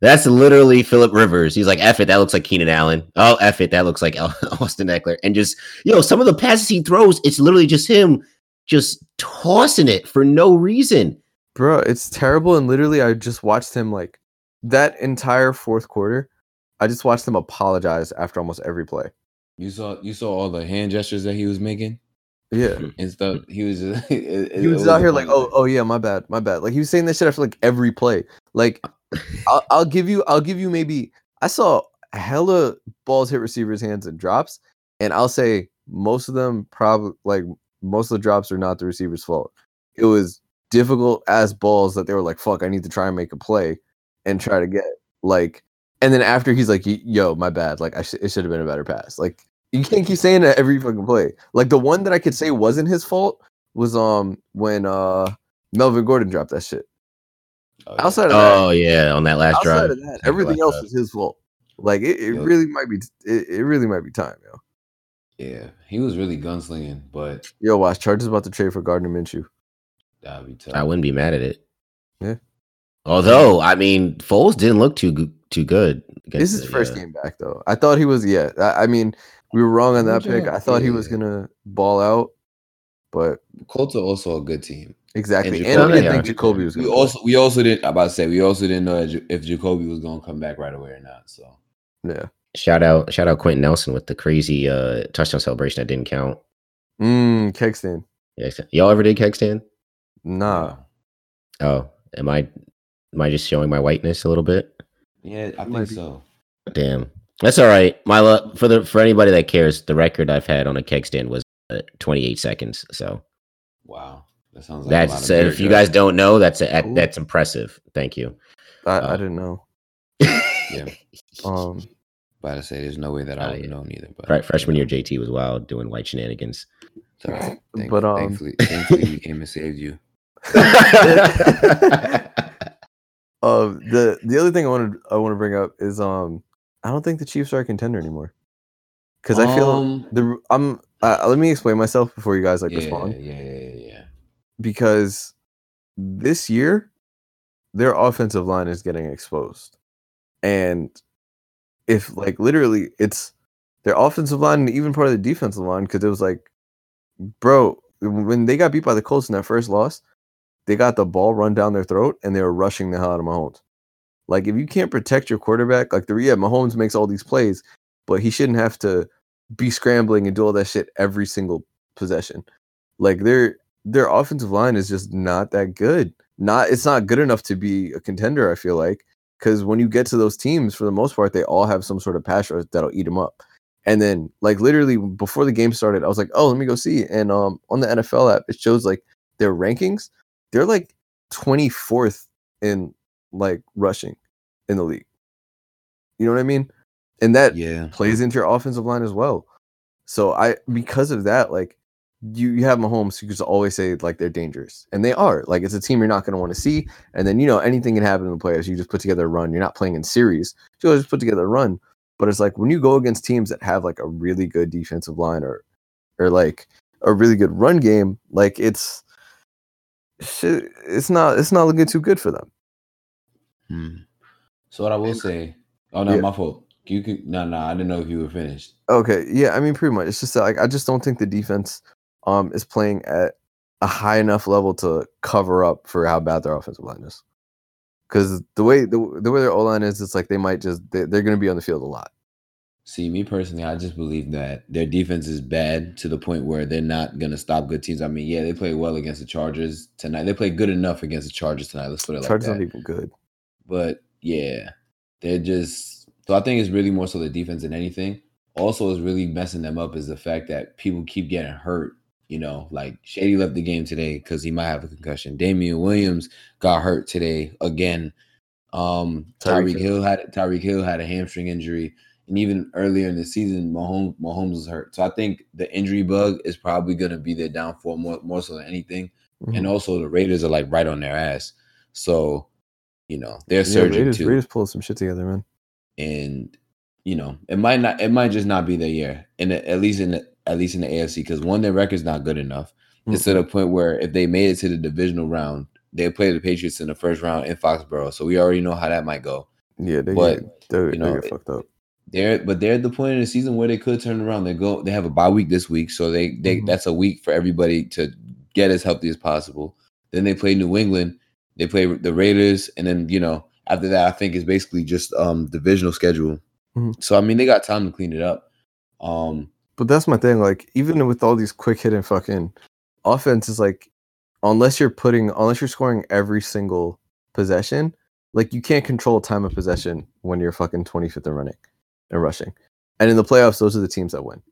That's literally Philip Rivers. He's like, "F it, that looks like Keenan Allen." Oh, F it, that looks like Austin Ekeler, and just you know, some of the passes he throws, it's literally just him just tossing it for no reason. Bro, it's terrible. And literally, I just watched him like that entire fourth quarter. I just watched him apologize after almost every play. you saw you saw all the hand gestures that he was making Yeah. and stuff. He was just it- He it was out here like, oh, oh yeah, my bad, my bad. Like he was saying this shit after like every play. Like, I'll, I'll give you, I'll give you maybe. I saw hella balls hit receivers' hands and drops, and I'll say most of them probably like most of the drops are not the receiver's fault. It was difficult as balls that they were like, fuck, I need to try and make a play and try to get like. And then after he's like, yo, my bad. Like I sh- it should have been a better pass. Like you can't keep saying that every fucking play. Like the one that I could say wasn't his fault was um when uh Melvin Gordon dropped that shit. Oh, yeah. Outside of that, Oh yeah, on that last outside drive. of that, everything else drive. was his fault. Like it, it Yup. really might be it, it really might be time, yo. yeah, he was really gunslinging, but Yo, watch Chargers about to trade for Gardner Minshew. that'd be tough. I wouldn't be mad at it. Yeah. Although, I mean, Foles didn't look too too good. This is his the, first uh, game back though. I thought he was yeah. I, I mean, we were wrong on that Good pick. job. I thought he was gonna ball out, but Colts are also a good team. Exactly. And And, we didn't yeah. think Jacoby was We gonna. also we also didn't. I'm about to say we also didn't know if Jacoby was going to come back right away or not. So yeah. Shout out, shout out Quenton Nelson with the crazy uh, touchdown celebration that didn't count. Mm, keg stand. Yeah, y'all ever did keg stand? Nah. Oh, am I am I just showing my whiteness a little bit? yeah, I Might think so. Damn, that's all right. My luck for the for anybody that cares, the record I've had on a keg stand was uh, 28 seconds. So Wow, that sounds like a lot that's of uh, beer if you guys don't know, that's a, Cool. that's impressive. Thank you. I, Uh, I didn't know. Yeah, Um, about to say there's no way that I would have yeah. known either. But Fre- freshman year, JT was wild doing white shenanigans. it's all right. Thank- But, um, thankfully, thankfully we came and saved you. uh, the the other thing I wanted I want to bring up is um I don't think the Chiefs are a contender anymore. Because I feel Um, the I'm uh, let me explain myself before you guys like yeah, respond. yeah, yeah, yeah, yeah. Because this year their offensive line is getting exposed. And if like literally it's their offensive line and even part of the defensive line, because it was like, bro, when they got beat by the Colts in that first loss, they got the ball run down their throat and they were rushing the hell out of Mahomes. Like if you can't protect your quarterback, like the yeah, Mahomes makes all these plays, but he shouldn't have to be scrambling and do all that shit every single possession. Like their their offensive line is just not that good. Not it's not good enough to be a contender. I feel like because when you get to those teams, for the most part, they all have some sort of pass rush that'll eat them up. And then, like literally before the game started, I was like, "Oh, let me go see." And um, on the NFL app, it shows like their rankings. They're like twenty fourth in like rushing in the league. You know what I mean? And that Yeah. plays into your offensive line as well. So I because of that, like you you have Mahomes, you just always say like they're dangerous, and they are. Like it's a team you're not going to want to see, and then you know anything can happen in the playoffs. You just put together a run. You're not playing in series. You just put together a run. But it's like when you go against teams that have like a really good defensive line or or like a really good run game, like it's it's not it's not looking too good for them. Hmm. So what I will say, oh no, Yeah. my fault. You could no, no. I didn't know if you were finished. Okay, yeah, I mean, pretty much. It's just like I just don't think the defense um is playing at a high enough level to cover up for how bad their offensive line is. Because the way the, the way their O line is, it's like they might just they, they're going to be on the field a lot. See, me personally, I just believe that their defense is bad to the point where they're not gonna stop good teams. I mean, yeah, they play well against the Chargers tonight. They played good enough against the Chargers tonight. Let's put it like that. Chargers not even good. But yeah, they're just. So I think it's really more so the defense than anything. Also, is really messing them up is the fact that people keep getting hurt. You know, like Shady left the game today because he might have a concussion. Damien Williams got hurt today again. Um, Tyreek Hill had Tyreek Hill had a hamstring injury, and even earlier in the season, Mahomes Mahomes was hurt. So I think the injury bug is probably going to be their downfall more more so than anything. Mhm. And also, the Raiders are like right on their ass. So, you know, they're Yeah, surging Raiders, too Raiders pulled some shit together, man. and you know it might not it might just not be their year and at least in the at least in the AFC because one their record's not good enough. It's to the point where if they made it to the divisional round they play the Patriots in the first round in Foxborough so we already know how that might go. Yeah, they but, get, they, you know, they get fucked up. They're but they're at the point in the season where they could turn around. They go they have a bye week this week so they they Mhm. that's a week for everybody to get as healthy as possible. Then they play New England they play the Raiders and then you know after that I think it's basically just um divisional schedule. Mhm. so I mean they got time to clean it up. Um But that's my thing. Like, even with all these quick hitting fucking offense, is like, unless you're putting, unless you're scoring every single possession, like you can't control time of possession when you're fucking 25th and running and rushing. And in the playoffs, those are the teams that win.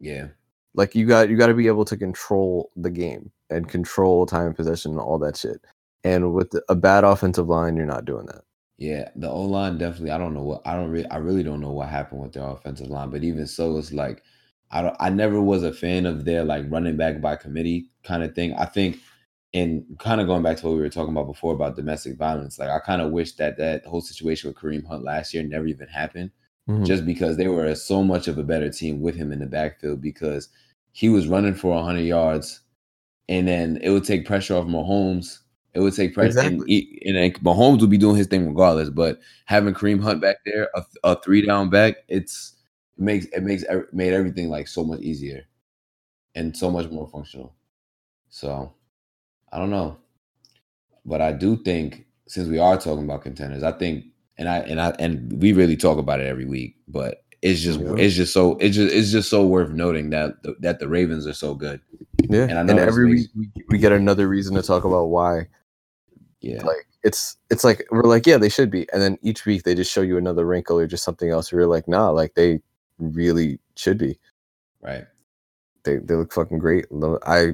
yeah Like you got you got to be able to control the game and control time of possession and all that shit. And with a bad offensive line, you're not doing that. Yeah, the O line definitely. I don't know what I don't really. I really don't know what happened with their offensive line. But even so, it's like I don't. I never was a fan of their like running back by committee kind of thing. I think, and kind of going back to what we were talking about before about domestic violence. Like I kind of wish that that whole situation with Kareem Hunt last year never even happened, Mhm. just because they were so much of a better team with him in the backfield because he was running for 100 yards, and then it would take pressure off Mahomes. It would take pressure, and, Exactly. he- and Mahomes would be doing his thing regardless. But having Kareem Hunt back there, a, a three down back, it's it makes it makes made everything like so much easier and so much more functional. So I don't know, but I do think since we are talking about contenders, I think and I and I and we really talk about it every week, but it's just Yeah. it's just so it's just it's just so worth noting that the, that the Ravens are so good. Yeah, And I and, every week we, we get another reason to talk about why. Yeah, Like it's it's like we're like yeah they should be, and then each week they just show you another wrinkle or just something else. We're like nah, like they really should be. right. They they look fucking great. I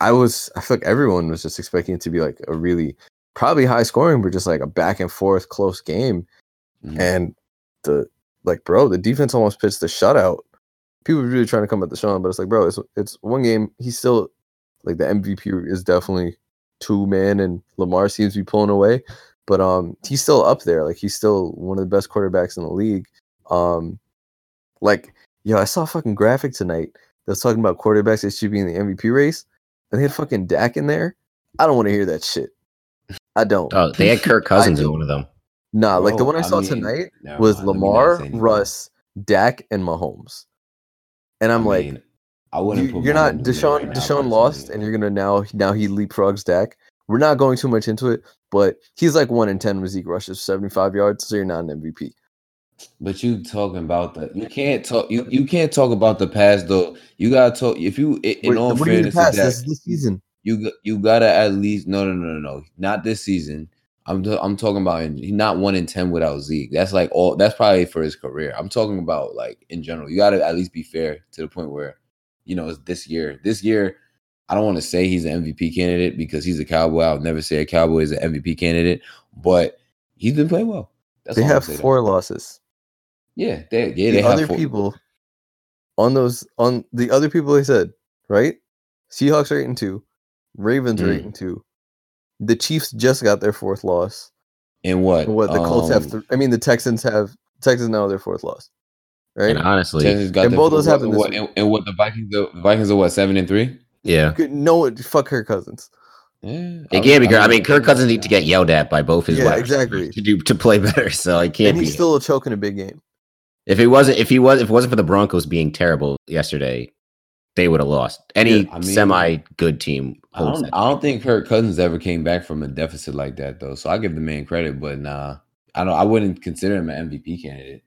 I was I feel like everyone was just expecting it to be like a really probably high scoring, but just like a back and forth close game. Mhm. And the like bro, the defense almost pitched the shutout. People were really trying to come at Deshaun, but it's like bro, it's it's one game. He's still like the MVP is definitely two man, and Lamar seems to be pulling away, but um he's still up there. Like he's still one of the best quarterbacks in the league. Um, like yo, I saw a fucking graphic tonight that was talking about quarterbacks that should be in the MVP race, and they had fucking Dak in there. I don't want to hear that shit. I don't. Oh, they had Kirk Cousins in one of them. Nah, like the one I I saw mean, tonight never was mind, let me not Lamar. Russ, Dak, and Mahomes. And I'm I like, mean, I wouldn't. you, put you're not Mahomes in there Deshaun. right Deshaun lost, and you're gonna now now he leapfrogs Dak. We're not going too much into it, but he's like one in ten with Zeke rushes, 75 yards, so you're not an MVP. But you talking about the you can't talk you, you can't talk about the past though. You gotta talk if you in Wait, all what you mean fairness pass? to Dak, This is the season. you you gotta at least no no no no no not this season. I'm I'm talking about in, not one in ten without Zeke. That's like all that's probably for his career. I'm talking about like in general. You gotta at least be fair to the point where you know it's this year. This year, I don't want to say he's an MVP candidate because he's a cowboy. I'll never say a cowboy is an MVP candidate, but he's been playing well. That's They have four losses. Yeah, they yeah the they other four. people on those on the other people they said right. Seahawks are eight and two, Ravens are Mm. eight and two. The Chiefs just got their fourth loss. And what? What the Colts have? Um, Th- I mean, the Texans have Texans now have their fourth loss, right? And honestly, Texans got And both those what- happened what- and, and what the Vikings? The Vikings are what seven and three. yeah. Good- No, fuck Kirk Cousins. Yeah, It can't be. Kirk. I mean, Kirk Cousins need to get yelled at by both his Yeah, wide exactly. to do to play better. So it can't and be. he's still choking a big game. If it wasn't, if he was, if it wasn't for the Broncos being terrible yesterday, they would have lost. Any Yeah, I mean- semi good team I don't. I don't think Kirk Cousins ever came back from a deficit like that though. So I give the man credit, but nah, I don't. I wouldn't consider him an MVP candidate.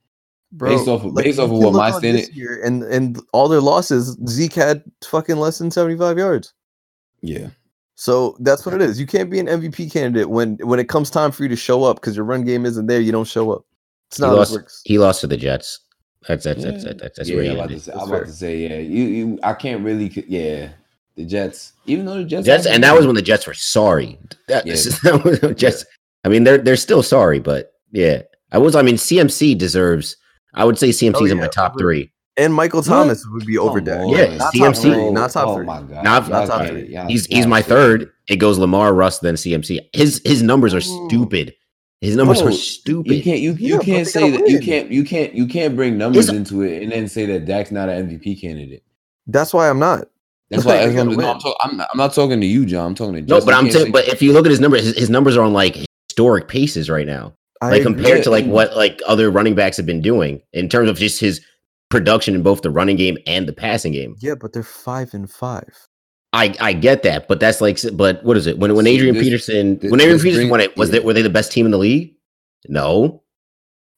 Based off of- based off of what my on standard- this year and and all their losses, Zeke had fucking less than seventy five yards. Yeah, So that's what it is. You can't be an MVP candidate when when it comes time for you to show up because your run game isn't there. You don't show up. It's He not how lost. works. He lost to the Jets. That's that's that's that's, that's, that's yeah. where I'm he about, to ended. say, I'm about to say, yeah. You, you, I can't really. Yeah, the Jets. Even though the Jets, Jets, and that was when the Jets were sorry. That, Yeah. that was Jets. I mean, they're they're still sorry, but yeah, I was. I mean, CMC deserves. I would say CMC's Oh, in my top three. And Michael Thomas would be over Come Dak. on. Yeah, not CMC. top three. Not top oh three. my god, Not- not top can't- three. y'all- He's y'all he's my third. It goes Lamar, Russ, then CMC. His his numbers are Ooh. stupid. His numbers Bro, are stupid. You can't you, you but can't say gotta that you can't you can't you can't bring numbers It's- into it and then say that Dak's not an MVP candidate. That's why I'm not. That's why They that's what I'm, no, I'm, talk, I'm, not, I'm not talking to you, John. I'm talking to no, but I'm can't saying, but if you look at his numbers, his, his numbers are on like historic paces right now. I like agree. compared to like what like other running backs have been doing in terms of just his production in both the running game and the passing game. Yeah, but they're five and five. I I get that, but that's like but what is it? When when See, Adrian this- Peterson thi- when Adrian Peterson won it, was yeah. they were they the best team in the league? No.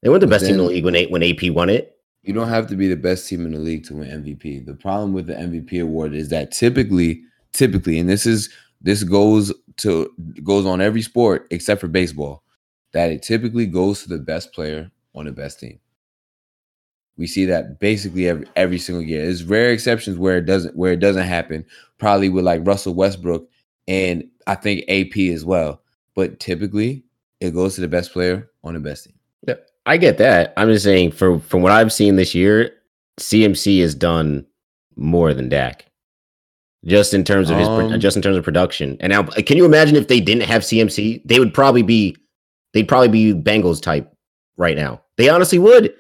They weren't the best team in the league when when AP won it. you don't have to be the best team in the league to win MVP. The problem with the MVP award is that typically, typically, and this is this goes to goes on every sport except for baseball, that it typically goes to the best player on the best team. We see that basically every every single year. There's rare exceptions where it doesn't where it doesn't happen. Probably with like Russell Westbrook and I think AP as well. But typically, it goes to the best player on the best team. Yeah, I get that. I'm just saying for from what I've seen this year, CMC has done more than Dak. Just in terms of his Um, just in terms of production. And now can you imagine if they didn't have CMC? They would probably be they'd probably be Bengals type right now. They honestly would.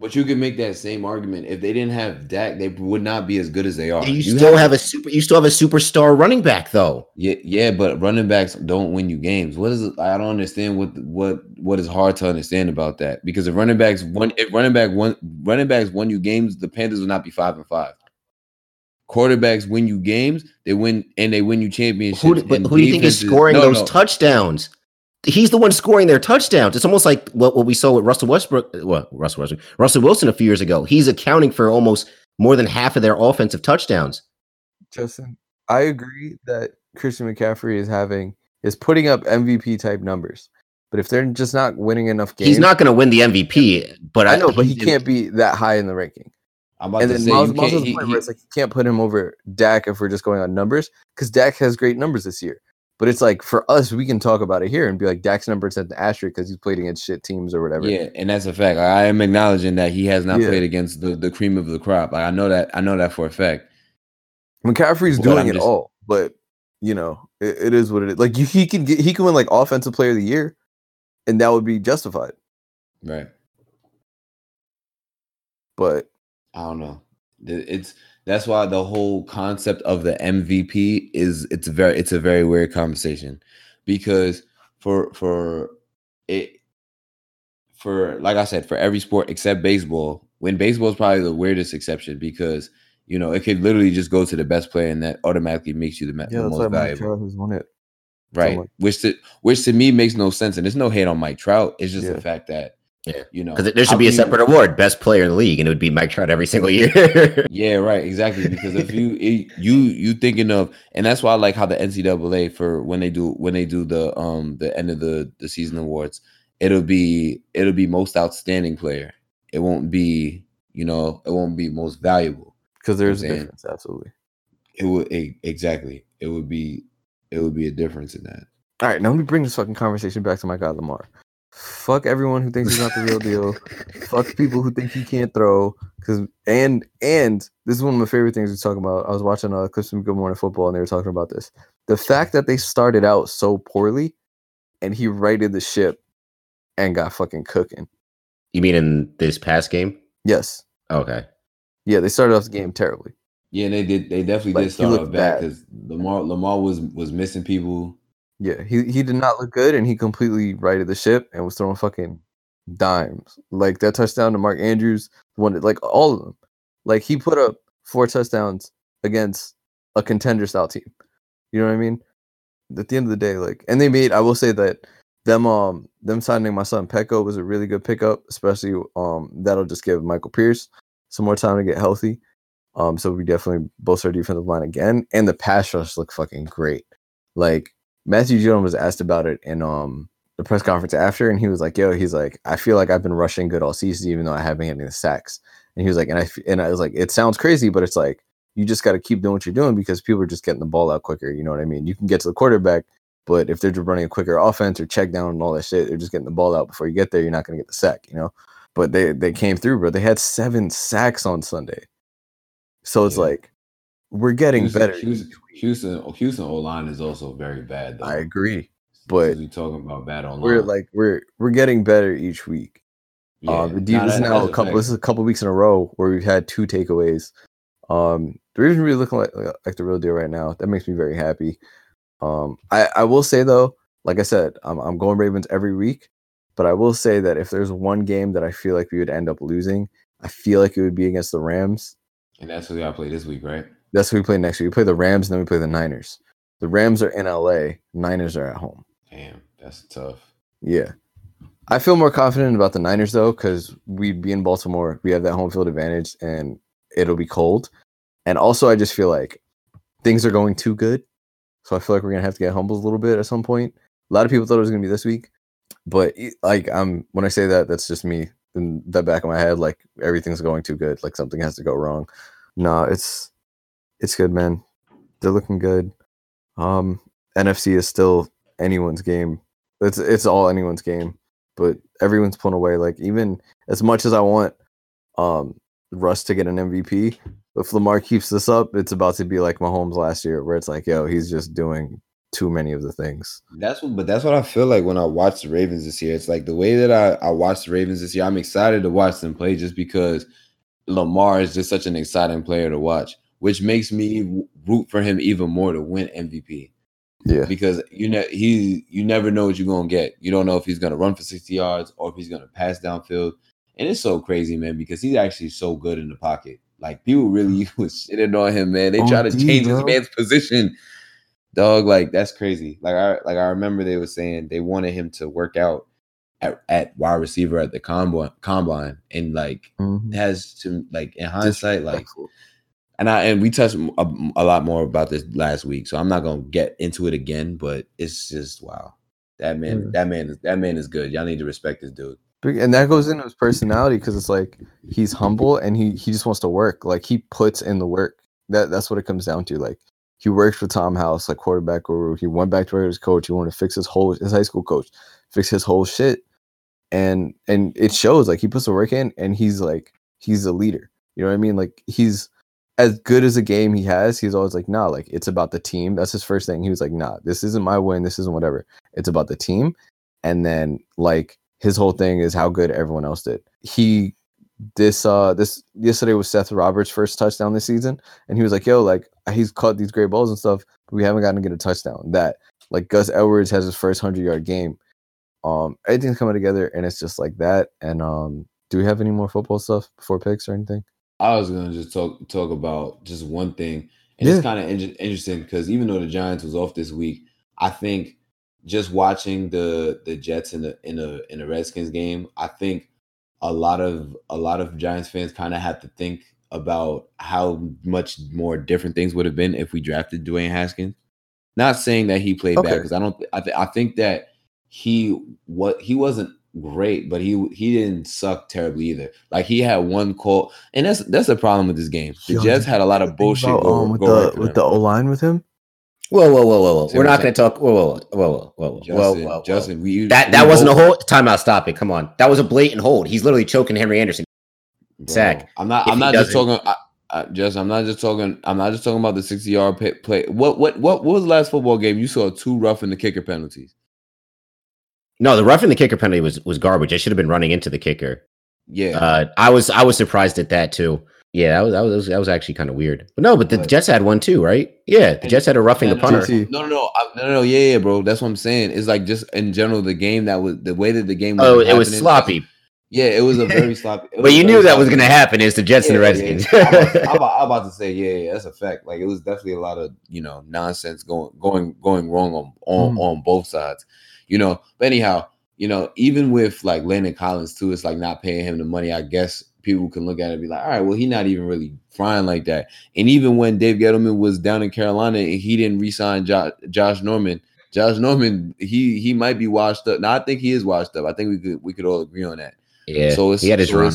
But you could make that same argument if they didn't have Dak, they would not be as good as they are. You, still have a super you still have a superstar running back though. yeah, yeah, but running backs don't win you games. What is? I don't understand what what what is hard to understand about that because if running backs won, if running back won, running backs won you games, the Panthers would not be five and five. Quarterbacks win you games, they win and they win you championships. Who, but who do you think is scoring no, those no. touchdowns? He's the one scoring their touchdowns. It's almost like what, what we saw with Russell Westbrook. Well, Russell Westbrook, Russell Wilson a few years ago. He's accounting for almost more than half of their offensive touchdowns. Justin, I agree that Christian McCaffrey is having is putting up MVP type numbers. But if they're just not winning enough games, He's not going to win the MVP, but I know, but he he's in- can't be that high in the ranking. I'm about And to then say Miles, you Miles can't. has a he- point he- where it's like you can't put him over Dak if we're just going on numbers because Dak has great numbers this year. But it's like for us, we can talk about it here and be like Dak's numbers at the asterisk because he's played against shit teams or whatever. Yeah, and that's a fact. I am acknowledging that he has not Yeah. played against the, the cream of the crop. Like, I know that. I know that for a fact. McCaffrey's But doing it all, but you know it, it is what it is. Like you, he can get he can win like offensive player of the year, and that would be justified. Right. But I don't know. It's that's why the whole concept of the MVP is it's a very it's a very weird conversation because for for it for like I said for every sport except baseball when baseball is probably the weirdest exception because you know it could literally just go to the best player and that automatically makes you the, yeah, the most Mike valuable has won it. right much. which to which to me makes no sense and there's no hate on Mike Trout it's just Yeah. the fact that Yeah. you know because there should be a can you- separate award, best player in the league, and it would be Mike Trout every single year. Yeah, right, exactly. Because if you it- you you thinking of, and that's why I like how the NCAA for when they do when they do the um the end of the the season awards, it'll be it'll be most outstanding player. It won't be you know it won't be most valuable. because there is a difference. Absolutely. It would exactly it would be it would be a difference in that. All right, now let me bring this fucking conversation back to my guy Lamar. Fuck everyone who thinks he's not the real deal. Fuck people who think he can't throw. Cause and and this is one of my favorite things we talk about. I was watching uh, clips from Good Morning Football and they were talking about this. The fact that they started out so poorly, and he righted the ship, and got fucking cooking. you mean in this past game? Yes, Okay. yeah, they started off the game terribly. Yeah, they did they definitely Like, did he start looked off bad bad. because Lamar Lamar was was missing people. Yeah, he he did not look good, and he completely righted the ship and was throwing fucking dimes. Like that touchdown to Mark Andrews, one like all of them. Like he put up four touchdowns against a contender style team. You know what I mean? At the end of the day, like, and they made. I will say that them um them signing my son Peko was a really good pickup, especially um that'll just give Michael Pierce some more time to get healthy. Um, so we definitely bolster our defensive line again, and the pass rush looked fucking great. Like Matthew Judon was asked about it in um the press conference after, and he was like, "Yo, he's like, I feel like I've been rushing good all season, even though I haven't hit any sacks." And he was like, and I and I was like, it sounds crazy, but it's like you just got to keep doing what you're doing because people are just getting the ball out quicker. You know what I mean? You can get to the quarterback, but if they're just running a quicker offense or check down and all that shit, they're just getting the ball out before you get there. You're not going to get the sack, you know. But they they came through, bro. They had seven sacks on Sunday, so it's Yeah. like we're getting Houston, better. Houston, Houston, Houston O line is also very bad. Though. I agree, but we talking about bad online. we're like we're we're getting better each week. Uh, the deep Nah, this is now a couple. fact. This is a couple weeks in a row where we've had two takeaways. Um, they're even really looking like like the real deal right now. That makes me very happy. Um, I I will say though, like I said, I'm I'm going Ravens every week, but I will say that if there's one game that I feel like we would end up losing, I feel like it would be against the Rams. and that's what we got play this week, right? That's who we play next week. We play the Rams and then we play the Niners. The Rams are in LA. Niners are at home. Damn, that's tough. Yeah. I feel more confident about the Niners though, because we'd be in Baltimore. We have that home field advantage and it'll be cold. And also I just feel like things are going too good. So I feel like we're gonna have to get humbled a little bit at some point. A lot of people thought it was gonna be this week. But like I'm when I say that, that's just me in the back of my head, like everything's going too good. Like something has to go wrong. No, it's it's good, man. They're looking good. Um NFC is still anyone's game. It's it's all anyone's game but everyone's pulling away. Like even as much as I want um Russ to get an MVP, if Lamar keeps this up, it's about to be like Mahomes last year, where it's like, yo, he's just doing too many of the things. That's what, but that's what I feel like when I watch the Ravens this year. It's like the way that I I watch the Ravens this year. I'm excited to watch them play just because Lamar is just such an exciting player to watch, which makes me root for him even more to win MVP Yeah, because you know he you never know what you're gonna get. You don't know if he's gonna run for 60 yards or if he's gonna pass downfield. And it's so crazy, man, because he's actually so good in the pocket. Like people really was shitting on him, man. They try to change his bro. man's position. Dog, like that's crazy. Like I like I remember they were saying they wanted him to work out at, at wide receiver at the combine combine and like Mhm. has to like in hindsight, like. And I and we touched a, a lot more about this last week, so I'm not gonna get into it again. But it's just wow, that man, Yeah. that man, is that man is good. Y'all need to respect this dude. And that goes into his personality because it's like he's humble and he he just wants to work. Like he puts in the work. That that's what it comes down to. Like he worked for Tom House, like quarterback guru. He went back to where he was coach. He wanted to fix his whole his high school coach, fix his whole shit, and and it shows. Like he puts the work in, and he's like he's a leader. You know what I mean? Like he's as good as a game he has. He's always like, nah, like it's about the team. That's his first thing. He was like, nah, this isn't my win. This isn't whatever. It's about the team. And then like his whole thing is how good everyone else did. He this uh this yesterday was Seth Roberts' first touchdown this season, and he was like, "Yo, like he's caught these great balls and stuff, but we haven't gotten to get a touchdown." That like Gus Edwards has his first hundred yard game. Um, everything's coming together, and it's just like that. And um, do we have any more football stuff before picks or anything? I was gonna just talk talk about just one thing, and Yeah. it's kind of in- interesting because even though the Giants was off this week, I think just watching the the Jets in the in a in a Redskins game, I think a lot of a lot of Giants fans kind of have to think about how much more different things would have been if we drafted Dwayne Haskins. Not saying that he played bad because I don't. I, th- I think that he what he wasn't great, but he he didn't suck terribly either. Like he had one call, and that's that's the problem with this game. The Yo, Jets had a lot of bullshit about, go, um, with go the right with them. the O line with him. Whoa, whoa, whoa, whoa, whoa. Say We're not going to talk. Whoa, whoa, whoa, whoa, whoa, whoa, Justin, whoa, whoa, whoa. Justin, we That we that wasn't a both- hold. Timeout. Stop it. Come on. That was a blatant hold. He's literally choking Henry Anderson. Bro, sack. I'm not. I'm not just doesn't- talking. I, I, just I'm not just talking. I'm not just talking about the 60 yard play, play. What what what what was the last football game you saw two rough in the kicker penalties? No, the roughing the kicker penalty was was garbage. I should have been running into the kicker. Yeah, Uh, I was I was surprised at that too. Yeah, that was that was that was actually kind of weird. But no, but the But- Jets had one too, right? Yeah, the Jets had a roughing the punter. No, no, no, no, no, no, yeah, yeah, bro. That's what I'm saying. It's like just in general, the game that was the way that the game. Oh, was it was sloppy. Yeah, it was a very sloppy. But you knew very that was going to happen. It's the Jets and the Redskins. yeah. I'm, about, I'm, about, I'm about to say, yeah, yeah, that's a fact. Like it was definitely a lot of you know nonsense going going going wrong on on, Mhm. on both sides you know but anyhow you know even with like landon collins too it's like not paying him the money i guess people can look at it and be like all right well he's not even really frying like that and even when dave gettleman was down in carolina and he didn't re-sign jo- josh norman josh norman he he might be washed up now i think he is washed up i think we could we could all agree on that yeah. so it's he had his so run.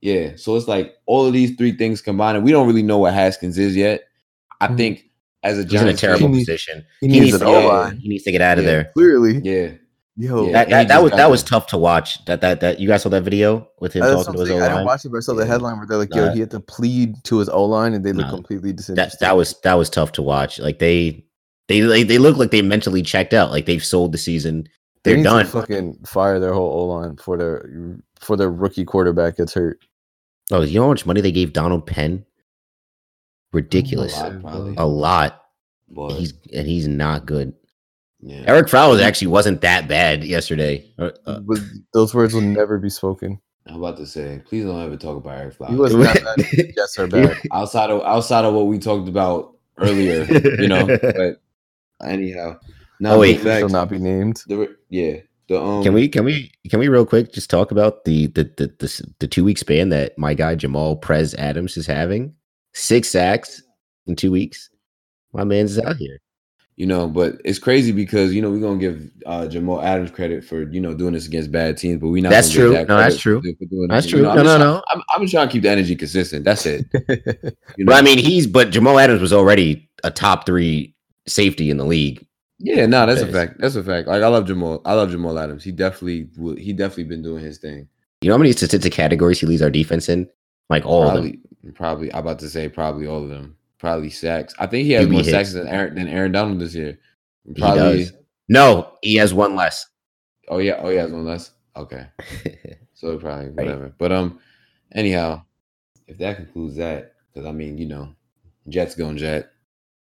yeah. So it's like all of these three things combined, and we don't really know what Haskins is yet. I Mhm. think as a He's in a Giants fan- terrible He needs- position. he needs to an get- O-line. He needs to get out of Yeah. there. Clearly, Yeah. yo, Yeah. That, that, that was that was tough to watch. That that that you guys saw that video with him That's talking to I'm his saying. O I didn't watch it, but I saw the Yeah. headline where they're like, "Yo, Nah. he had to plead to his O line, and they look Nah. completely disinterested." That that was that was tough to watch. Like they they they, they look like they mentally checked out. Like they've sold the season. They They're need to done. fucking fire their whole O line before their for their rookie quarterback gets hurt. Oh, you know how much money they gave Donald Penn? Ridiculous. A lot. A lot. But He's and he's not good. yeah. Ereck Flowers actually wasn't that bad yesterday. Uh, uh, But those words will never be spoken. I'm about to say, please don't ever talk about Ereck He Flowers. wasn't bad. Yes, are bad. outside of outside of what we talked about earlier, you know. But anyhow, no, Oh, wait. the Shall not be named. the, yeah. The um, Can we can we can we real quick just talk about the the the the, s- the two week span that my guy Jamal Prez Adams is having? Six sacks in two weeks. My man's out here. you know, but it's crazy because you know we're gonna give uh, Jamal Adams credit for you know doing this against bad teams, but we not. That's true. Dak No, that's true. for- for doing That's true. You know, no, no, trying- no. I'm, I'm just trying to keep the energy consistent. That's it. You know? But I mean, he's but Jamal Adams was already a top three safety in the league. yeah, no, that's a fact. That's a fact. Like I love Jamal. I love Jamal Adams. He definitely will. He definitely been doing his thing. You know how many statistic categories he leads our defense in? Like all of them. Probably. I'm about to say probably all of them. Probably sacks. I think he has more hits. sacks than Aaron than Aaron Donald this year. He Probably. does. No, he has one less. Oh yeah. Oh yeah. One less. Okay. So probably Right. whatever. But um, anyhow, if that concludes that, because I mean, you know, Jets going Jet.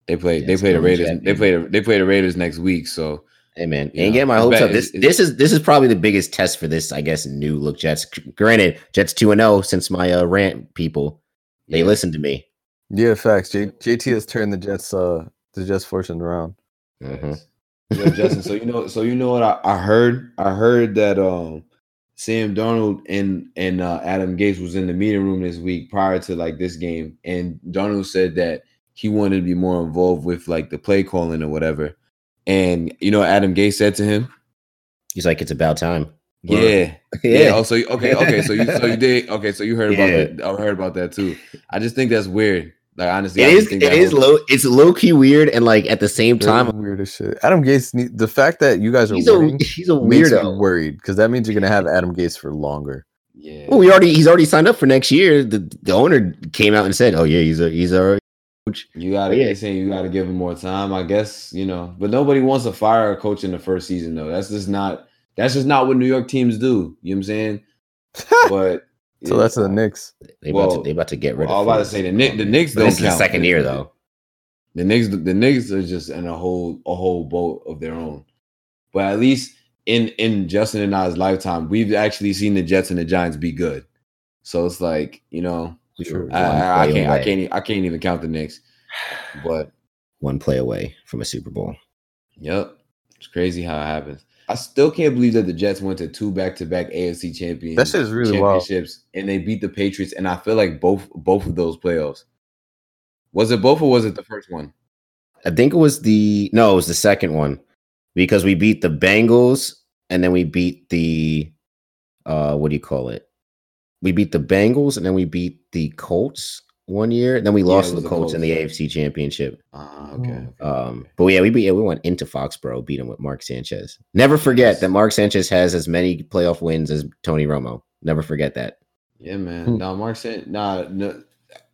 They play. they play the Raiders. Jet, they play. The, they play the Raiders next week. So Hey man, know, get my hopes up. This it's- this is this is probably the biggest test for this, I guess, new look Jets. Granted, Jets two and zero since my uh, rant people. They yeah. listened to me. yeah, facts. J- JT has turned the Jets uh the Jets fortune around. Mhm. Yo, Justin. So you know. So you know what I, I heard. I heard that um, Sam Darnold and and uh, Adam Gase was in the meeting room this week prior to like this game, and Darnold said that he wanted to be more involved with like the play calling or whatever. And you know, what Adam Gase said to him. He's like, it's about time. Yeah, yeah. Oh, so you, okay, okay. So you, so you did. Okay, so you heard Yeah. about that. I heard about that too. I just think that's weird. Like honestly, It I is. just think It that is whole- low. It's low key weird, and like at the same Time time, weird as shit. Adam Gase. Need, the fact that you guys are he's a he's a makes me weirdo. worried because that means you're gonna have Adam Gase for longer. Yeah. Well, we already he's already signed up for next year. The the owner came out and said, "Oh yeah, he's a he's a coach." You gotta Yeah. they saying you gotta give him more time, I guess, you know. But nobody wants to fire a coach in the first season though. That's just not that's just not what New York teams do. You know what I'm saying? But So that's the Knicks. They about Well, to they about to get rid well, of. I'm about to say the Knicks the Knicks But don't this is the second year though. The Knicks the Knicks are just in a whole a whole boat of their own. But at least in in Justin and I's lifetime, we've actually seen the Jets and the Giants be good. So it's like, you know, We Sure. I, I, I can't I can't I can't even count the Knicks. But one play away from a Super Bowl. Yep. It's crazy how it happens. I still can't believe that the Jets went to two back-to-back AFC champions. That shit really wild. championships and they beat the Patriots. And I feel like both both of those playoffs. Was it both or was it the first one? I think it was the no, it was the second one because we beat the Bengals and then we beat the uh what do you call it? We beat the Bengals and then we beat the Colts one year. Then we Yeah, lost it to the the Colts in the Colts. AFC Championship. Ah, okay. Mm. okay, Um, okay. but yeah, we beat, yeah, we went into Foxborough, beat him with Mark Sanchez. Never forget Yes. that Mark Sanchez has as many playoff wins as Tony Romo. Never forget that. Yeah, man. Hmm. Nah, Mark San- nah, no,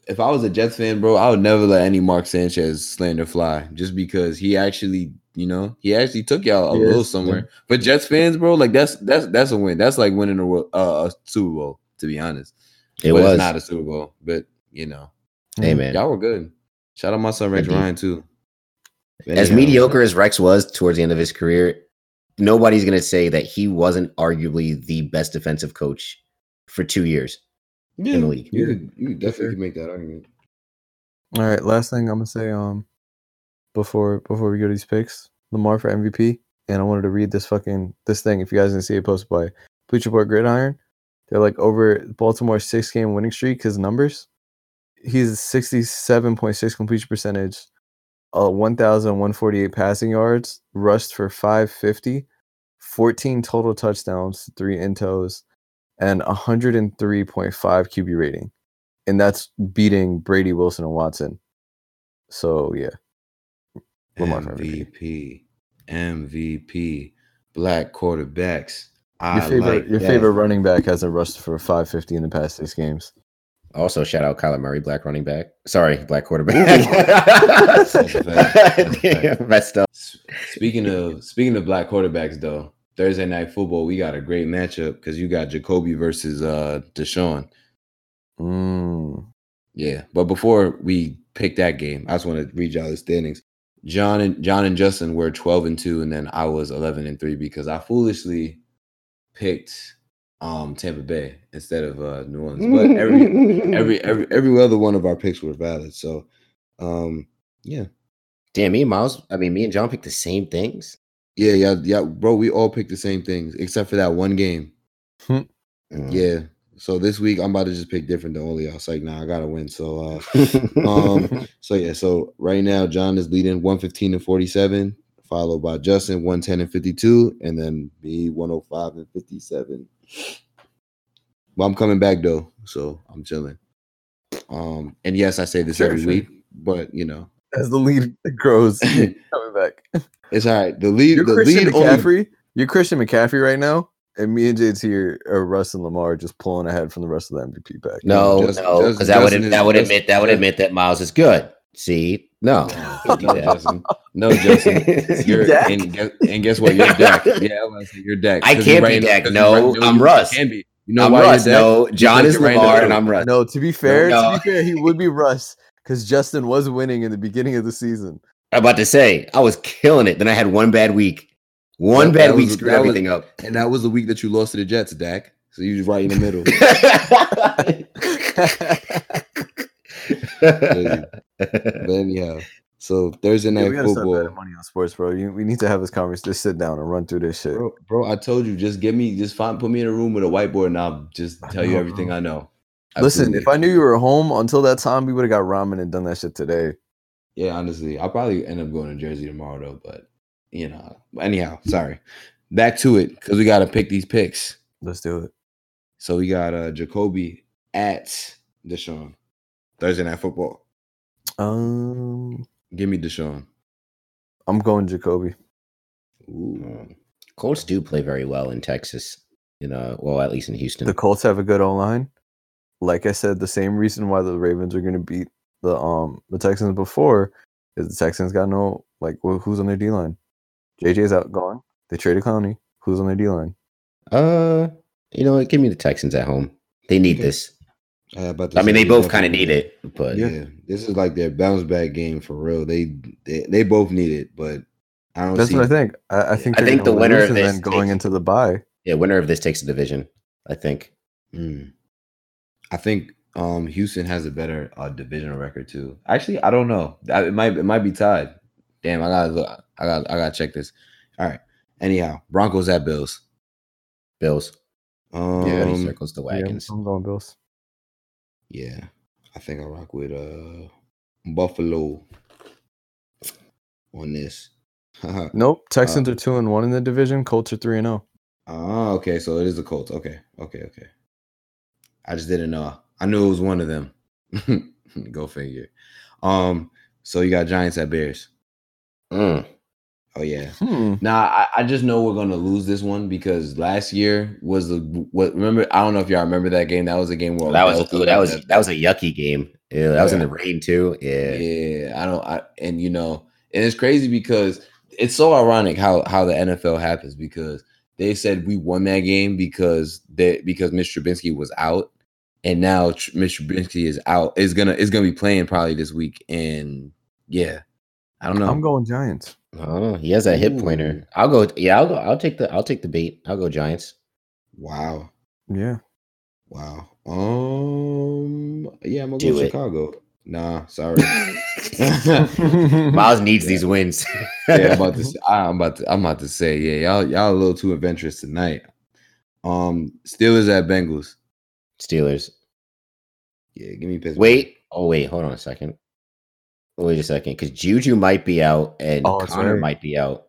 if I was a Jets fan, bro, I would never let any Mark Sanchez slander fly just because he actually, you know, he actually took y'all a Yes, little somewhere. But Jets fans, bro, like that's that's that's a win. That's like winning a, wo- uh, a Super Bowl, to be honest. It But was. it's not a Super Bowl, but you know, hey man, y'all were good. Shout out my son Rex Ryan too. as mediocre as Rex was towards the end of his career, nobody's gonna say that he wasn't arguably the best defensive coach for two years Yeah, in the league. you could, you definitely Sure. could make that argument. All right, last thing I'm gonna say um before before we go to these picks, Lamar for MVP, and I wanted to read this fucking this thing. If you guys didn't see it posted by Bleacher Report Gridiron, they're like over Baltimore's six game winning streak. His numbers, he's 67.6 completion percentage, uh 1,148 passing yards, rushed for 550, 14 total touchdowns, three intos, and 103.5 QB rating and that's beating Brady Wilson and Watson. So yeah, Lamar MVP. MVP, black quarterbacks. I Your favorite like your favorite running back hasn't rushed for 550 in the past six games. Also, shout out Kyler Murray, black running back. Sorry, black quarterback. That's a fact. That's a fact. Damn, messed up. Speaking of speaking of black quarterbacks, though, Thursday night football, we got a great matchup because you got Jacoby versus uh Deshaun. Mm. Yeah, but before we pick that game, I just want to read y'all the standings. John and John and Justin were twelve and two, and then I was eleven and three because I foolishly picked um Tampa Bay instead of uh New Orleans. But every every every every other one of our picks were valid. So, um, yeah, Damn, me and Miles. I mean, me and John picked the same things. yeah, yeah, yeah, bro. We all picked the same things except for that one game. Mm. Yeah. So this week I'm about to just pick different than all of y'all. It's like, nah, I gotta win. So uh um so yeah, so right now John is leading 115 and 47, followed by Justin 110 and 52, and then me 105 and 57. Well, I'm coming back though, so I'm chilling. Um, and yes, I say this Sure, every sure. week, but you know, As the lead grows, coming back. it's all right. The lead, You're the Christian lead only McCaffrey. You're Christian McCaffrey right now, and me and Jade's here are Russ and Lamar just pulling ahead from the rest of the MVP pack. No, Justin- no, because that would that would admit that would admit that Miles is good. See, no, No, no, Justin. No, Justin. You're and, guess, and guess what? You're Dak. Yeah, I say you're Dak. I 'Cause can't you're be right- Dak. 'cause No, you're I'm you Russ. Can be. You know I'm why Russ. you're Dak? No, John is you're right in the Lamar, and. I'm Russ. No, to be fair, No. to be fair, he would be Russ because Justin was winning in the beginning of the season. I'm about to say I was killing it. Then I had one bad week. One That- bad that week was- screwed that was- everything up. And that was the week that you lost to the Jets, Dak. So you was right in the middle. But anyhow, so Thursday Yeah, night we gotta start football. money on sports, bro. You, we need to have this conversation. Just sit down and run through this shit. Bro, bro, I told you, just give me, just find, put me in a room with a whiteboard, and I'll just tell you everything bro. I know. Listen, if I knew you were home until that time, we would have got ramen and done that shit today. Yeah, honestly, I'll probably end up going to Jersey tomorrow though. But you know, anyhow, sorry. Back to it because we got to pick these picks. Let's do it. So we got uh Jacoby at Deshaun Thursday night football. Um, Give me Deshaun. I'm going Jacoby. Ooh. Colts do play very well in Texas. You know, well, at least in Houston. The Colts have a good O line. Like I said, the same reason why the Ravens are going to beat the um the Texans before is the Texans got no like wh- who's on their D line. JJ's out gone. They traded Clowney. Who's on their D line? uh, you know, what? give me the Texans at home. They need this. I, about I mean, they both kind of need it, but Yeah. this is like their bounce back game for real. They they, they both need it, but I don't That's see. what I think. I, I think. I think the winner of this then going takes- into the bye. yeah, winner of this takes the division. I think. Mm. I think um Houston has a better uh, divisional record too. Actually, I don't know. I- It might it might be tied. Damn, I gotta look. I got I gotta check this. All right. Anyhow, Broncos at Bills. Bills. Um, Yeah, he circles the Yeah, wagons. I'm going Bills. I think I rock with uh Buffalo on this. Nope. Texans Uh, are two and one in the division. Colts are three and oh. zero. Ah, okay, so it is the Colts. Okay, okay, okay. I just didn't know. I knew it was one of them. Go figure. Um, so you got Giants at Bears. Mm. Oh yeah. Hmm. Nah, I, I just know we're gonna lose this one because last year was the what remember I don't know if y'all remember that game. That was a game where That was Odell threw that was that- that was a yucky game. Yeah, that was in the rain too. Yeah. Yeah, I don't. I and you know, and it's crazy because it's so ironic how how the NFL happens because they said we won that game because that because Mr. Trubisky was out, and now Mr. Trubisky is out is gonna is gonna be playing probably this week, and yeah, I don't know. I'm going Giants. Oh, he has that hit pointer. I'll go. Yeah, I'll go. I'll take the. I'll take the bait. I'll go Giants. wow, Yeah. Wow. Um. Yeah, I'm gonna Do go it. Chicago. Nah, sorry. Miles needs these wins. yeah, I'm about to. Say, I'm about to. I'm about to say. Yeah, y'all. Y'all a little too adventurous tonight. Um. Steelers at Bengals. Steelers. Yeah, give me Pittsburgh. Wait. Oh wait. Hold on a second. Wait a second, because Juju might be out and Oh, Conner right. might be out.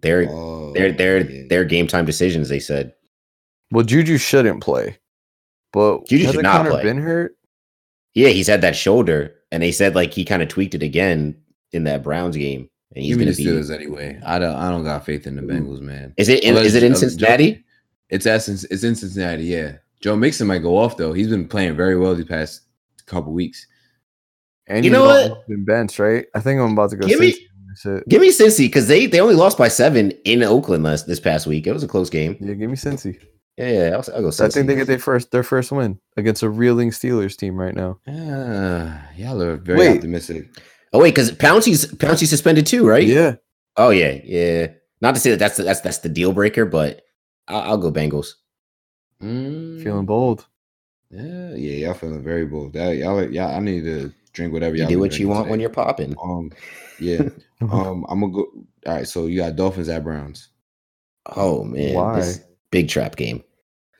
They're Oh, they're they're yeah. they're game time decisions. They said. well, Juju shouldn't play, but Juju should not Conner play. been hurt? Yeah, he's had that shoulder, and they said like he kind of tweaked it again in that Browns game, and he's Give me gonna the be. Steelers anyway. I don't. I don't got faith in the Bengals, man. Is it in, Unless- is it in uh, Joe- Cincinnati? It's at, Cin- it's in Cincinnati. Yeah, Joe Mixon might go off though. He's been playing very well these past couple weeks. And You know what? Been benched, right? I think I'm about to go. Give me- Cincy on this shit. Give me Cincy because they they only lost by seven in Oakland last this past week. It was a close game. Yeah, give me Cincy. Yeah, yeah I'll, I'll go. I think they get their first their first win against a reeling Steelers team right now. Uh, y'all are very Wait. optimistic. Oh wait, because Pouncey's Pouncey suspended too, right? Yeah, Oh yeah, yeah. Not to say that that's the, that's that's the deal breaker, but I'll, I'll go Bengals. Mm, feeling bold. Yeah, yeah, y'all feeling very bold. That y'all, y'all. I need to drink whatever You y'all do what you drinking want when you're popping. Um, yeah. um, I'm gonna go. All right, so you got Dolphins at Browns. Oh man, Why? this big trap game.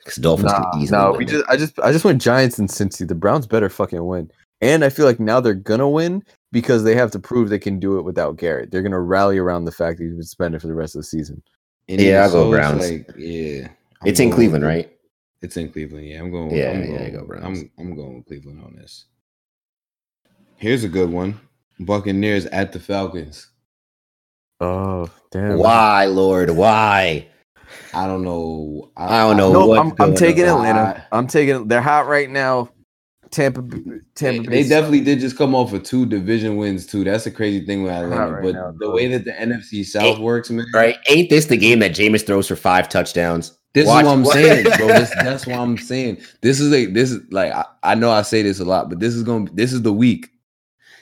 Because Dolphins Nah, can easily no, win we just I just I just went Giants and Cincy. The Browns better fucking win. And I feel like now they're gonna win because they have to prove they can do it without Garrett. They're gonna rally around the fact that he's been suspended for the rest of the season. And Yeah, I'll go so, it's Browns. Like, yeah, I'm It's in going- Cleveland, right? It's in Cleveland. Yeah, I'm going. Yeah, I'm yeah, going, go Browns. I'm I'm going with Cleveland on this. Here's a good one: Buccaneers at the Falcons. Oh damn! Why, Lord? Why? I don't know. I don't know No, I'm, I'm taking on. Atlanta. I'm taking. They're hot right now. Tampa. B- They, Tampa. they definitely did just come off of two division wins too. That's a crazy thing with Atlanta. right but now, the way that the NFC South Hey, works, man. Right? Ain't this the game that Jameis throws for five touchdowns? This Watch- is what I'm saying, bro. This, that's what I'm saying. This is a this is like I, I know I say this a lot, but this is gonna this is the week.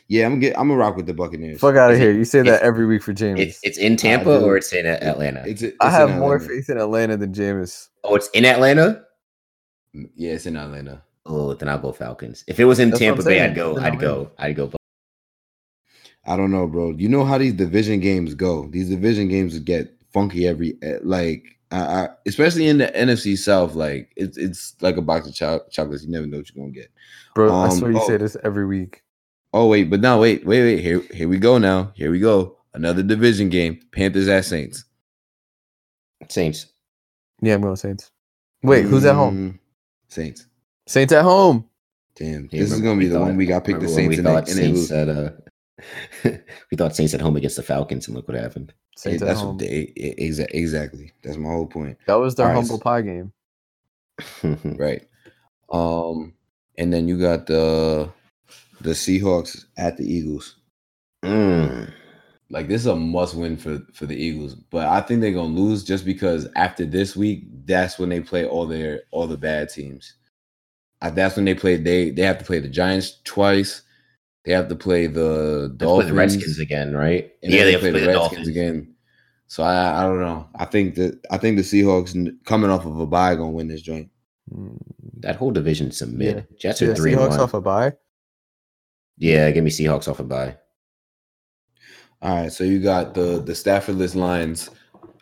Yeah, I'm get I'm gonna rock with the Buccaneers. Fuck out of here! You say that every week for James. It's it's in Tampa do. or it's in Atlanta. It's, it's I have more faith in Atlanta than Jameis. oh, it's in Atlanta. Yeah, it's in Atlanta. Oh, then I'll go Falcons. If it was in That's Tampa Bay. I'd go. It's in I'd go. I'd go. I don't know, bro. You know how these division games go. These division games get funky every eh, like, I, I, especially in the NFC South. Like it's it's like a box of cho- chocolates. You never know what you're gonna get. Bro, I Um, swear you oh. say this every week. Oh wait, but now wait, wait, wait. Here here we go. Now here we go. Another division game. Panthers at Saints. Saints. Yeah, I'm going to Saints. Wait, who's at home? Mm, Saints. Saints at home. Damn, Yeah, this is gonna be the thought- one week I picked the Saints we and they, thought and they Saints lose. at uh, we thought Saints at home against the Falcons, and look what happened. Saints Yeah, at that's home. what they exa- exactly. That's my whole point. that was their All right, humble so- pie game. Right. Um, and then you got the the Seahawks at the Eagles. Mm. Like this is a must win for for the Eagles, but I think they're gonna lose just because after this week, that's when they play all their all the bad teams. Uh, that's when they play. They they have to play the Giants twice. They have to play the Let's play Dolphins the Redskins again, right? and yeah, they they have to play the, Redskins Dolphins again. So I I don't know. I think that I think the Seahawks coming off of a bye gonna win this joint. That whole division's a mid. Yeah. Jets Yeah, are three Seahawks one. off a bye. Yeah, give me Seahawks off a bye. All right, so So you got the the Staffordless Lions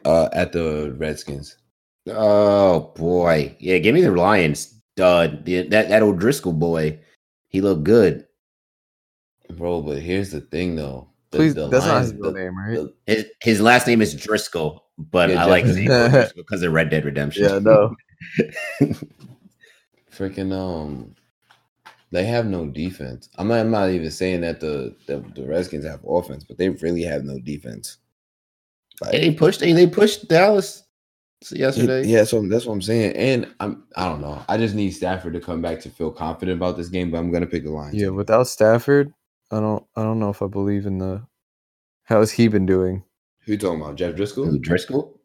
uh, at the Redskins. Oh boy, yeah, give me the Lions. Dud. The, that that old Driscoll boy, he looked good. Bro, but here's the thing though. The- Please, the that's not his real the- name, right? the- His his last name is Driscoll, but Yeah, I like Jeff- saying Driscoll because of Red Dead Redemption. yeah, no. freaking um they have no defense. I'm not, I'm not even saying that the, the the Redskins have offense, but they really have no defense. Like, they pushed. They, they pushed Dallas yesterday. yeah, so that's what I'm saying. and I'm I don't know. I just need Stafford to come back to feel confident about this game. But I'm gonna pick the Lions. Yeah, without Stafford, I don't. I don't know if I believe in the. How's he been doing? Who you talking about? Jeff Driscoll? Driscoll.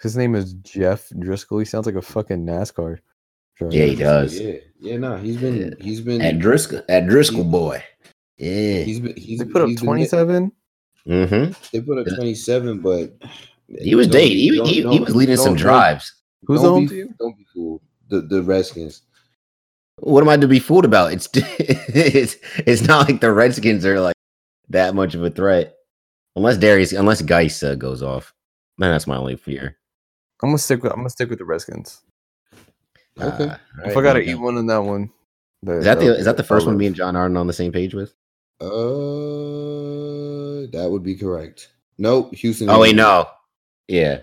His name is Jeff Driscoll. He sounds like a fucking NASCAR. Driver. Yeah, he does. Yeah, yeah, no, he's been he's been At Driscoll, at Driscoll boy. Yeah. he's been he's They put up he's been- twenty seven. Mm-hmm. They put up 27, but He was don't dating. He, don't- he, he don't- was leading some drives. Who's the don't home be, team? Don't be fooled. The the Redskins. What am I to be fooled about? It's it's it's not like the Redskins are like that much of a threat, unless Derrius, unless Guice uh, goes off. Man, that's my only fear. I'm gonna stick with I'm gonna stick with the Redskins. Okay. Uh, if alright, I gotta okay. eat one in that one, is that the is that the first one me and John aren't on the same page with? Uh, that would be correct. Nope, Houston. Oh wait, no. Yeah,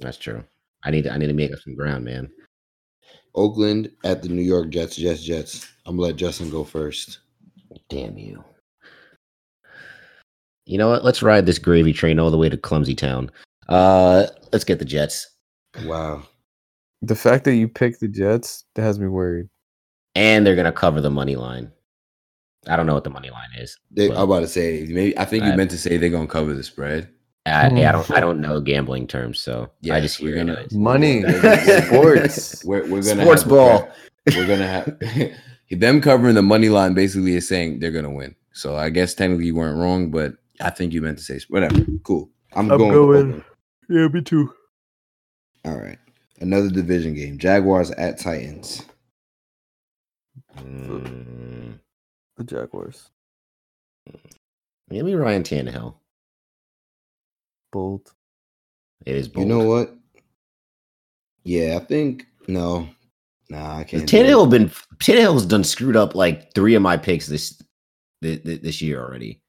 that's true. I need to I need to make up some ground, man. Oakland at the New York Jets. Jets. Jets. I'm gonna let Justin go first. Damn you. You know what? Let's ride this gravy train all the way to Clumsy Town. Uh, let's get the Jets, Wow. The fact that you picked the Jets that has me worried. and they're gonna cover the money line. I don't know what the money line is. They, I'm about to say maybe I think you I- meant to say they're gonna cover the spread. I. I don't I mm. don't know gambling terms, so yeah, I just we're hear gonna- anyways. Money, sports. We're we're gonna Sports have the ball. bet. We're gonna have them covering the money line. Basically, is saying they're gonna win. So I guess technically you weren't wrong, but I think you meant to say whatever. Cool. I'm, I'm going. with going- Oakland. Yeah, me too. All right. Another division game. Jaguars at Titans. Mm, The Jaguars. give me Ryan Tannehill. Bold. It is bold. You know what? Yeah, I think no. Nah, I can't. do Tannehill it. been Tannehill's done screwed up like three of my picks this this, this year already.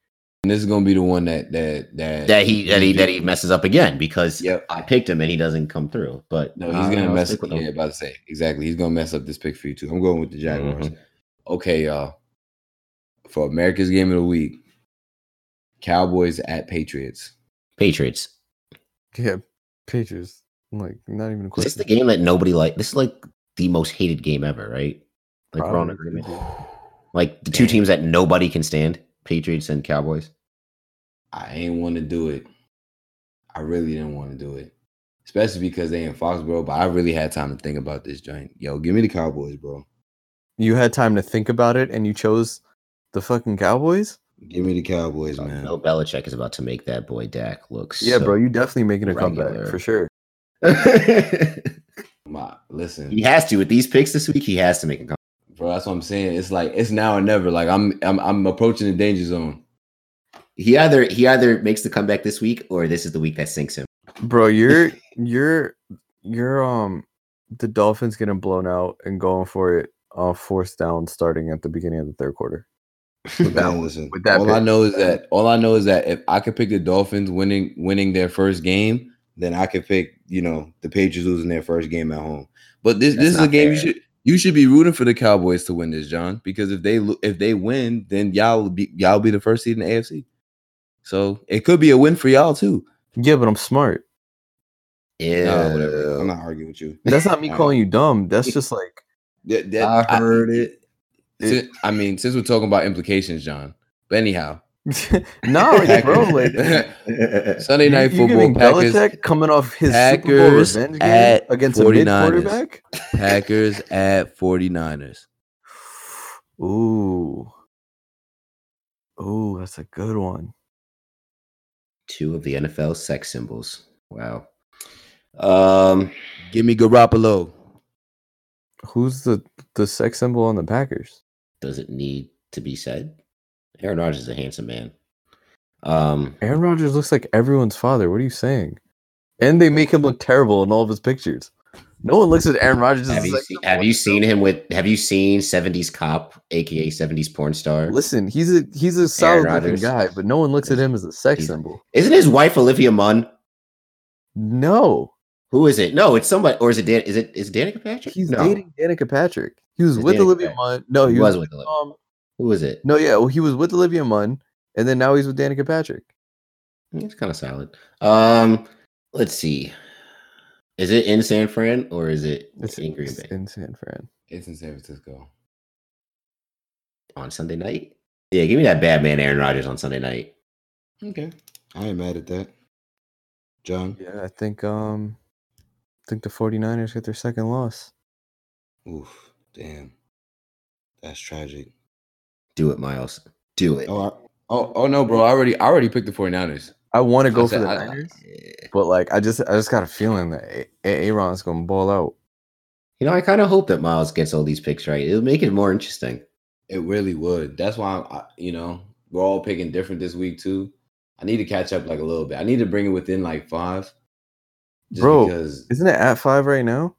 And this is gonna be the one that that that That he that he that he messes up again because Yep. I picked him and he doesn't come through. But No, he's gonna mess. stick with Yeah, about to say exactly. He's gonna mess up this pick for you too. I'm going with the Jaguars. Mhm. Okay, y'all. For America's game of the week, Cowboys at Patriots. Patriots. Yeah, Patriots. Like not even a Is this question. the game that nobody like? This is like the most hated game ever, right? Like we're on agreement. Like the two Damn. teams that nobody can stand, Patriots and Cowboys. I ain't want to do it. I really didn't want to do it, especially because they in Foxborough. But I really had time to think about this joint. Yo, give me the Cowboys, bro. You had time to think about it, and you chose the fucking Cowboys. Give me the Cowboys, man. Bill Belichick is about to make that boy Dak look. Yeah, so- bro, you definitely making a regular. comeback for sure. My listen, he has to with these picks this week. He has to make a comeback. Bro. That's what I'm saying. It's like it's now or never. Like I'm I'm I'm approaching the danger zone. He either he either makes the comeback this week or this is the week that sinks him. Bro, you're you're you're um the Dolphins getting blown out and going for it on fourth down starting at the beginning of the third quarter. With that Man, listen, with that all pick. I know is that all I know is that if I could pick the Dolphins winning winning their first game, then I could pick, you know, the Patriots losing their first game at home. But this That's this is a not game you should you should be rooting for the Cowboys to win this, John, because if they if they win, then y'all will be y'all be the first seed in the AFC. So it could be a win for y'all too. Yeah, but I'm smart. Yeah, Nah, whatever. I'm not arguing with you. That's not me calling you dumb. That's just like That- that- I heard it. Sin- I mean, since we're talking about implications, John. But anyhow, no, like, bro. Like Sunday night you, you football, Packers, Belichick coming off his Super Bowl Packers revenge game at against a mid 49ers. quarterback. Packers at 49ers. Ooh, ooh, that's a good one. Two of the NFL sex symbols. Wow. Um, Give me Garoppolo. Who's the the sex symbol on the Packers? does it need to be said? Aaron Rodgers is a handsome man. Um, Aaron Rodgers looks like everyone's father. What are you saying? And they make him look terrible in all of his pictures. No one looks at Aaron Rodgers. as have you sex seen, have you seen him with? Have you seen '70s cop, aka '70s porn star? Listen, he's a he's a solid looking guy, but no one looks at him as a sex He's- symbol. Isn't his wife Olivia Munn? No, Who is it? No, it's somebody, or is it Dan? Is it is Danica Patrick? he's no, dating Danica Patrick. He was It's with Danica Olivia Patrick. Munn. No, he he was was with Olivia. Who is it? No, yeah, well, he was with Olivia Munn, and then now he's with Danica Patrick. It's kind of solid. Um, let's see. Is it in San Fran or is it It's in Green Bay in San Fran. It's in San Francisco. on Sunday night? Yeah, give me that bad man Aaron Rodgers on Sunday night. Okay. I ain't mad at that. John. Yeah, I think um, I think the 49ers get their second loss. Oof. Damn. That's tragic. Do it, Miles. Do it. Oh, I, Oh, oh no, bro. I already I already picked the 49ers. I want to go said- for the I- I- Niners, Yeah. but like I just I just got a feeling that A- A- Aaron's gonna ball out. You know, I kind of hope that Miles gets all these picks right. It'll make it more interesting. It really would. That's why I, you know we're all picking different this week too. I need to catch up like a little bit. I need to bring it within like five. Just Bro, because Isn't it at five right now?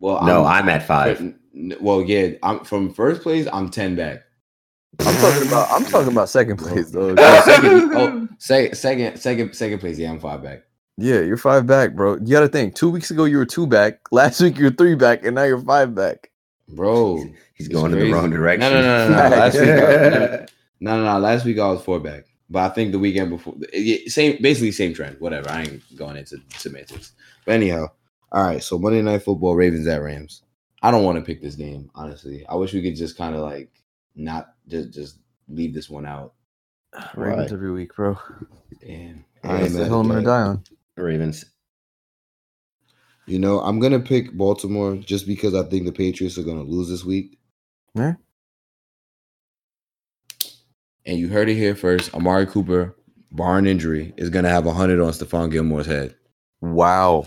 well no, I'm at five. n- n- Well, yeah, I'm from first place. I'm ten back. I'm talking about. I'm talking about second place though. Oh, second, oh, second, second, second, second place. Yeah, I'm five back. Yeah, you're five back, bro. You got to think. Two weeks ago you were two back. Last week you were three back, and now you're five back. Bro, He's it's going in the wrong direction. No, no, no, no, no. Last week, I- no, no, no. Last week I was four back, but I think the weekend before, same, basically same trend. Whatever. I ain't going into semantics. But anyhow, all right. So Monday Night Football, Ravens at Rams. I don't want to pick this game, honestly. I wish we could just kind of like not just just leave this one out. Ravens Why? every week, bro. Damn. Yeah, that's the hill I'm gonna die on. Ravens. You know, I'm gonna pick Baltimore just because I think the Patriots are gonna lose this week. Yeah. And you heard it here first. Amari Cooper, barring injury, is gonna have hundred on Stephon Gilmore's head. Wow.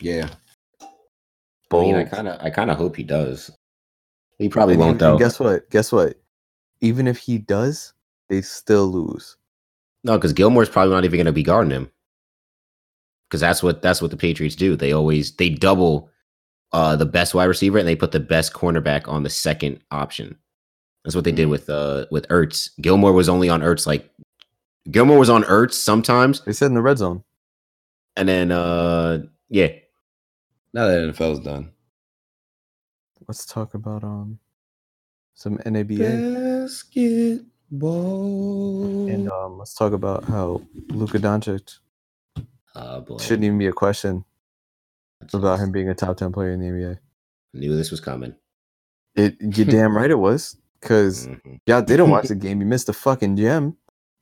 Yeah. I mean, I kind of, I kind of hope he does. He probably And won't though. Guess what? Guess what? Even if he does, they still lose. No, because Gilmore's probably not even going to be guarding him. Because that's what that's what the Patriots do. They always they double uh the best wide receiver and they put the best cornerback on the second option. That's what they did Mhm. with uh with Ertz. Gilmore was only on Ertz like Gilmore was on Ertz sometimes, They said in the red zone. and then uh yeah, Now that NFL's done. Let's talk about um some NABA Basketball. and um let's talk about how Luka Doncic uh boy, shouldn't even be a question That's- about him being a top ten player in the NBA. Knew this was coming. It you damn right it was. Cause Mhm. y'all didn't watch the game. You missed a fucking gem.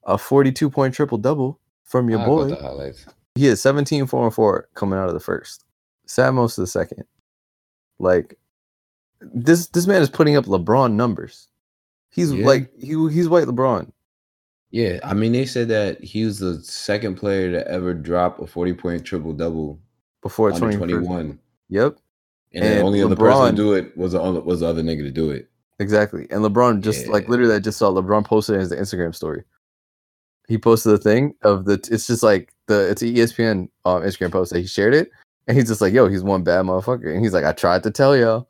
A 42 point triple double from your I boy. the highlights. He had 17, 4 and 4 coming out of the first. Sad most of the second. Like this this man is putting up LeBron numbers. He's Yeah. like he he's white LeBron. Yeah, I mean they said that he was the second player to ever drop a 40 point triple double Before twenty twenty one. Yep, And, the And only other person LeBron- to do it was the other, was the other nigga to do it. exactly. And LeBron just like literally I just saw LeBron posted as the Instagram story. He posted the thing of the it's just like the it's an ESPN um, Instagram post that he shared it and he's just like, yo, he's one bad motherfucker. And he's like, I tried to tell y'all.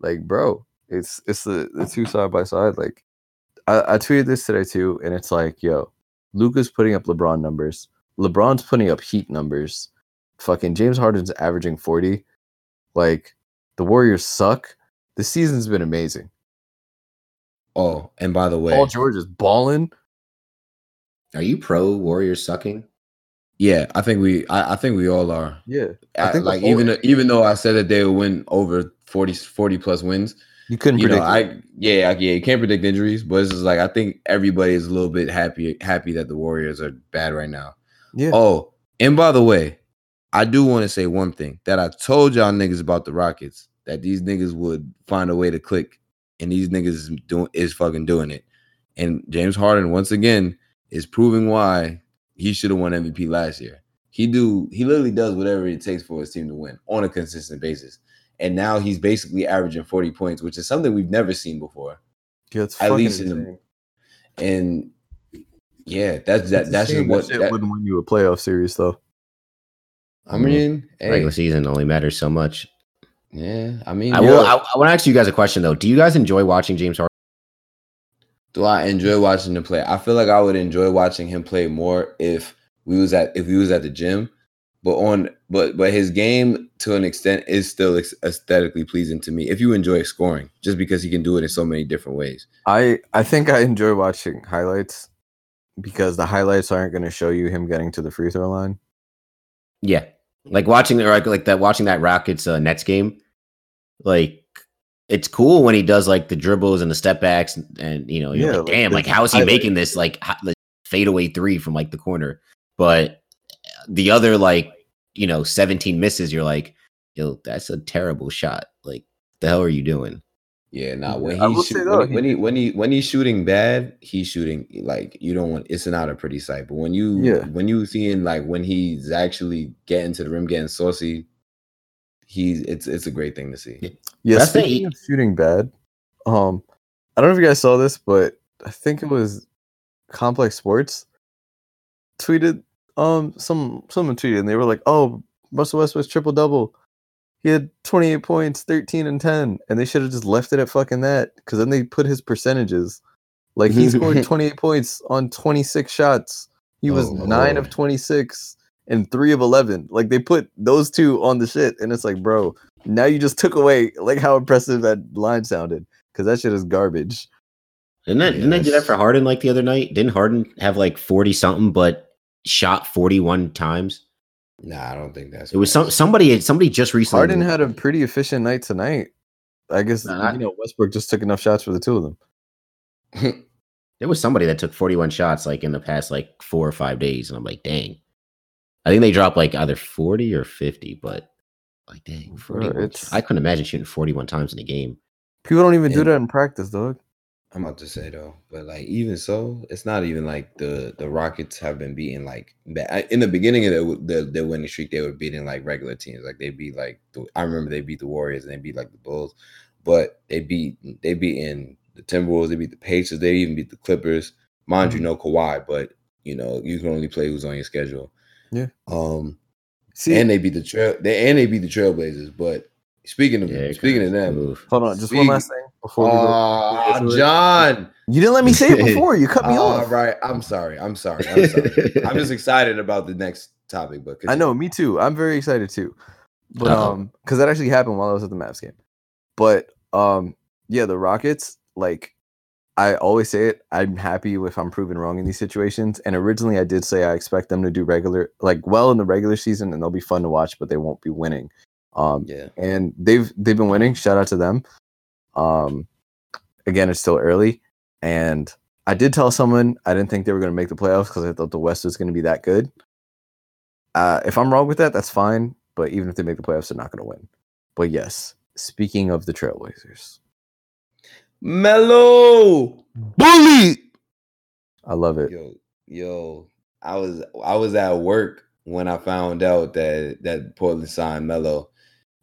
Like, bro, it's it's the, the two side by side. Like I, I tweeted this today too, and it's like, yo, Luka's putting up LeBron numbers. LeBron's putting up Heat numbers. Fucking James Harden's averaging 40. Like, the Warriors suck. The season's been amazing. Oh, and by the way, Paul George is balling. Are you pro Warriors sucking? yeah, I think we I, I think we all are. Yeah. I, think the like even though- even though I said that they would win over 40 40 plus wins, You couldn't you predict. it. I yeah, I- yeah, you can't predict injuries, but it's just like I think everybody is a little bit happy happy that the Warriors are bad right now. yeah. Oh, and by the way, I do want to say one thing that I told y'all niggas about the Rockets that these niggas would find a way to click, and these niggas is doing is fucking doing it. And James Harden once again is proving why he should have won MVP last year. He do he literally does whatever it takes for his team to win on a consistent basis. And now he's basically averaging 40 points, which is something we've never seen before. Yeah, it's at fucking least in the- insane. And yeah, that's that It's that's just what shit that, wouldn't win you a playoff series though. I mean, hey, Regular season only matters so much. yeah, I mean, I will. I, I want to ask you guys a question though. Do you guys enjoy watching James Harden? do I enjoy watching him play? I feel like I would enjoy watching him play more if we was at if we was at the gym. But on but but his game to an extent is still aesthetically pleasing to me. If you enjoy scoring, just because he can do it in so many different ways. I I think I enjoy watching highlights because the highlights aren't going to show you him getting to the free throw line. Yeah, like watching or like, like that watching that Rockets uh, Nets game. Like it's cool when he does like the dribbles and the step backs, and, and, you know, you're Yeah, like, like, damn, like there's how is he highlight- making this like ho- the fadeaway three from like the corner? But the other like you know 17 misses, you're like, yo, that's a terrible shot. Like the hell are you doing? Yeah, nah. When I he's say shoot, though, when, he, when he when he when he's shooting bad, he's shooting like you don't want. It's not a pretty sight. But when you Yeah. when you seeing like when he's actually getting to the rim, getting saucy, he's it's it's a great thing to see. Yeah, That's the- speaking of shooting bad, um, I don't know if you guys saw this, but I think it was Complex Sports tweeted um some someone tweeted and they were like, "Oh, Russell Westbrook's triple double. He had 28 points, 13 and 10, and they should have just left it at fucking that because then they put his percentages. Like he scored 28 points on 26 shots. He was Oh, nine of 26 and three of 11. Like they put those two on the shit, and it's like, bro, now you just took away like how impressive that line sounded because that shit is garbage. Didn't that, didn't they do that for Harden like the other night? Didn't Harden have like 40 something, but shot 41 times? Nah, I don't think that's. It was some somebody somebody just recently. Harden had a pretty efficient night tonight. I guess Nah, you know Westbrook just took enough shots for the two of them. there was somebody that took 41 shots like in the past like four or five days, and I'm like, dang. I think they dropped like either 40 or 50, but like dang, Bro, 41. it's- I couldn't imagine shooting 41 times in a game. People don't even do that in practice, dog. I'm about to say though, but like even so, it's not even like the the Rockets have been beating like in the beginning of the the, the winning streak, they were beating like regular teams. Like they beat like the, I remember they beat the Warriors and they beat like the Bulls, but they beat they beat in the Timberwolves, they beat the Pacers, they even beat the Clippers. Mind you, no Kawhi, but you know you can only play who's on your schedule. Yeah. Um, See, and they beat the trail they and they beat the Trailblazers. But speaking of Yeah, speaking of them, hold on, just one last thing before we go. Ah. John. You didn't let me say it before. You cut me All off. right, I'm sorry. I'm sorry. I'm sorry. I'm just excited about the next topic, but I know, me too. I'm very excited too. But Uh-oh. um, because that actually happened while I was at the Mavs game. But um, yeah, the Rockets. Like, I always say it. I'm happy if I'm proven wrong in these situations. And originally, I did say I expect them to do regular, like, well in the regular season, and they'll be fun to watch, but they won't be winning. Um, Yeah. and they've they've been winning. Shout out to them. Um, again, it's still early, and I did tell someone I didn't think they were going to make the playoffs because I thought the West was going to be that good. Uh, if I'm wrong with that, that's fine. But even if they make the playoffs, they're not going to win. But yes, speaking of the Trailblazers, Melo. Bully. I love it. Yo, yo. I was I was at work when I found out that that Portland signed Melo.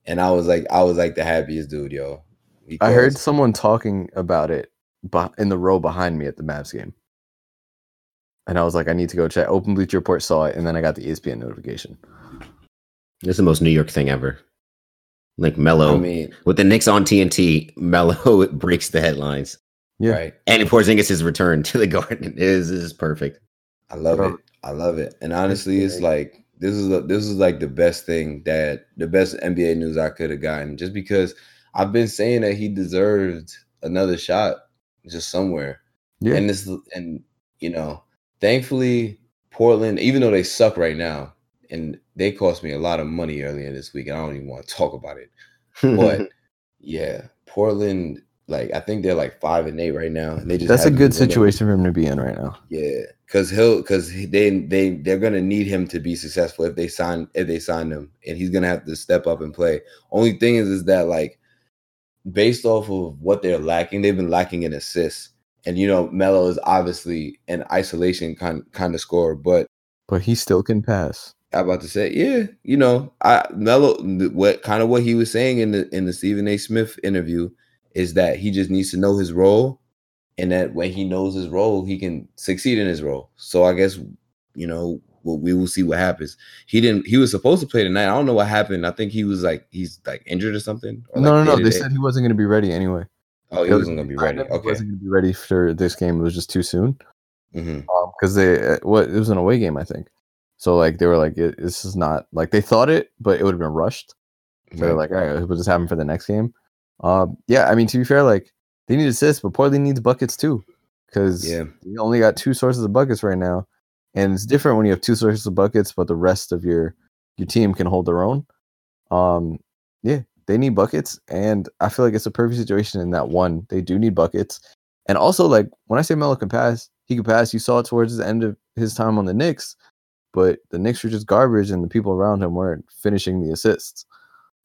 And I was like, I was like the happiest dude, yo. I heard someone talking about it beh- in the row behind me at the Mavs game. And I was like, I need to go check. Open Bleacher Report saw it, and then I got the ESPN notification. This is the most New York thing ever. Like Melo I mean, with the Knicks on TNT, Melo breaks the headlines. Yeah. right. And Porzingis' return to the Garden is is perfect. I love Bro. it. I love it. And honestly, it's like this is the- this is like the best thing that the best NBA news I could have gotten. Just because I've been saying that he deserved another shot just somewhere. Yeah. And this and you know, thankfully Portland, even though they suck right now, and they cost me a lot of money earlier this week, and I don't even want to talk about it. But yeah, Portland, like I think they're like five and eight right now. And they just That's a good situation for him to be in right now. Yeah, because he'll because they they they're gonna need him to be successful if they sign if they sign him, and he's gonna have to step up and play. Only thing is, is that like based off of what they're lacking, they've been lacking in assists, and you know Melo is obviously an isolation kind kind of scorer, but But he still can pass. I'm about to say, yeah, you know, I Melo, what kind of what he was saying in the in the Stephen A. Smith interview is that he just needs to know his role, and that when he knows his role, he can succeed in his role. So I guess you know we we will see what happens. He didn't. He was supposed to play tonight. I don't know what happened. I think he was like he's like injured or something. or, no, like, no, no. They said he wasn't going to be ready anyway. oh he was- wasn't gonna be ready. know He Okay. wasn't going to be ready for this game. It was just too soon. because they uh, what it was an away game, I think. So like they were like, it, this is not like they thought it, but it would have been rushed. So they're like, all right, we'll just have him for the next game. Um, yeah, I mean to be fair, like they need assists, but Portland needs buckets too, because yeah, you only got two sources of buckets right now, and it's different when you have two sources of buckets, but the rest of your your team can hold their own. Um, yeah, they need buckets, and I feel like it's a perfect situation in that one. They do need buckets, and also like when I say Melo can pass, he can pass. You saw it towards the end of his time on the Knicks, but the Knicks were just garbage, and the people around him weren't finishing the assists.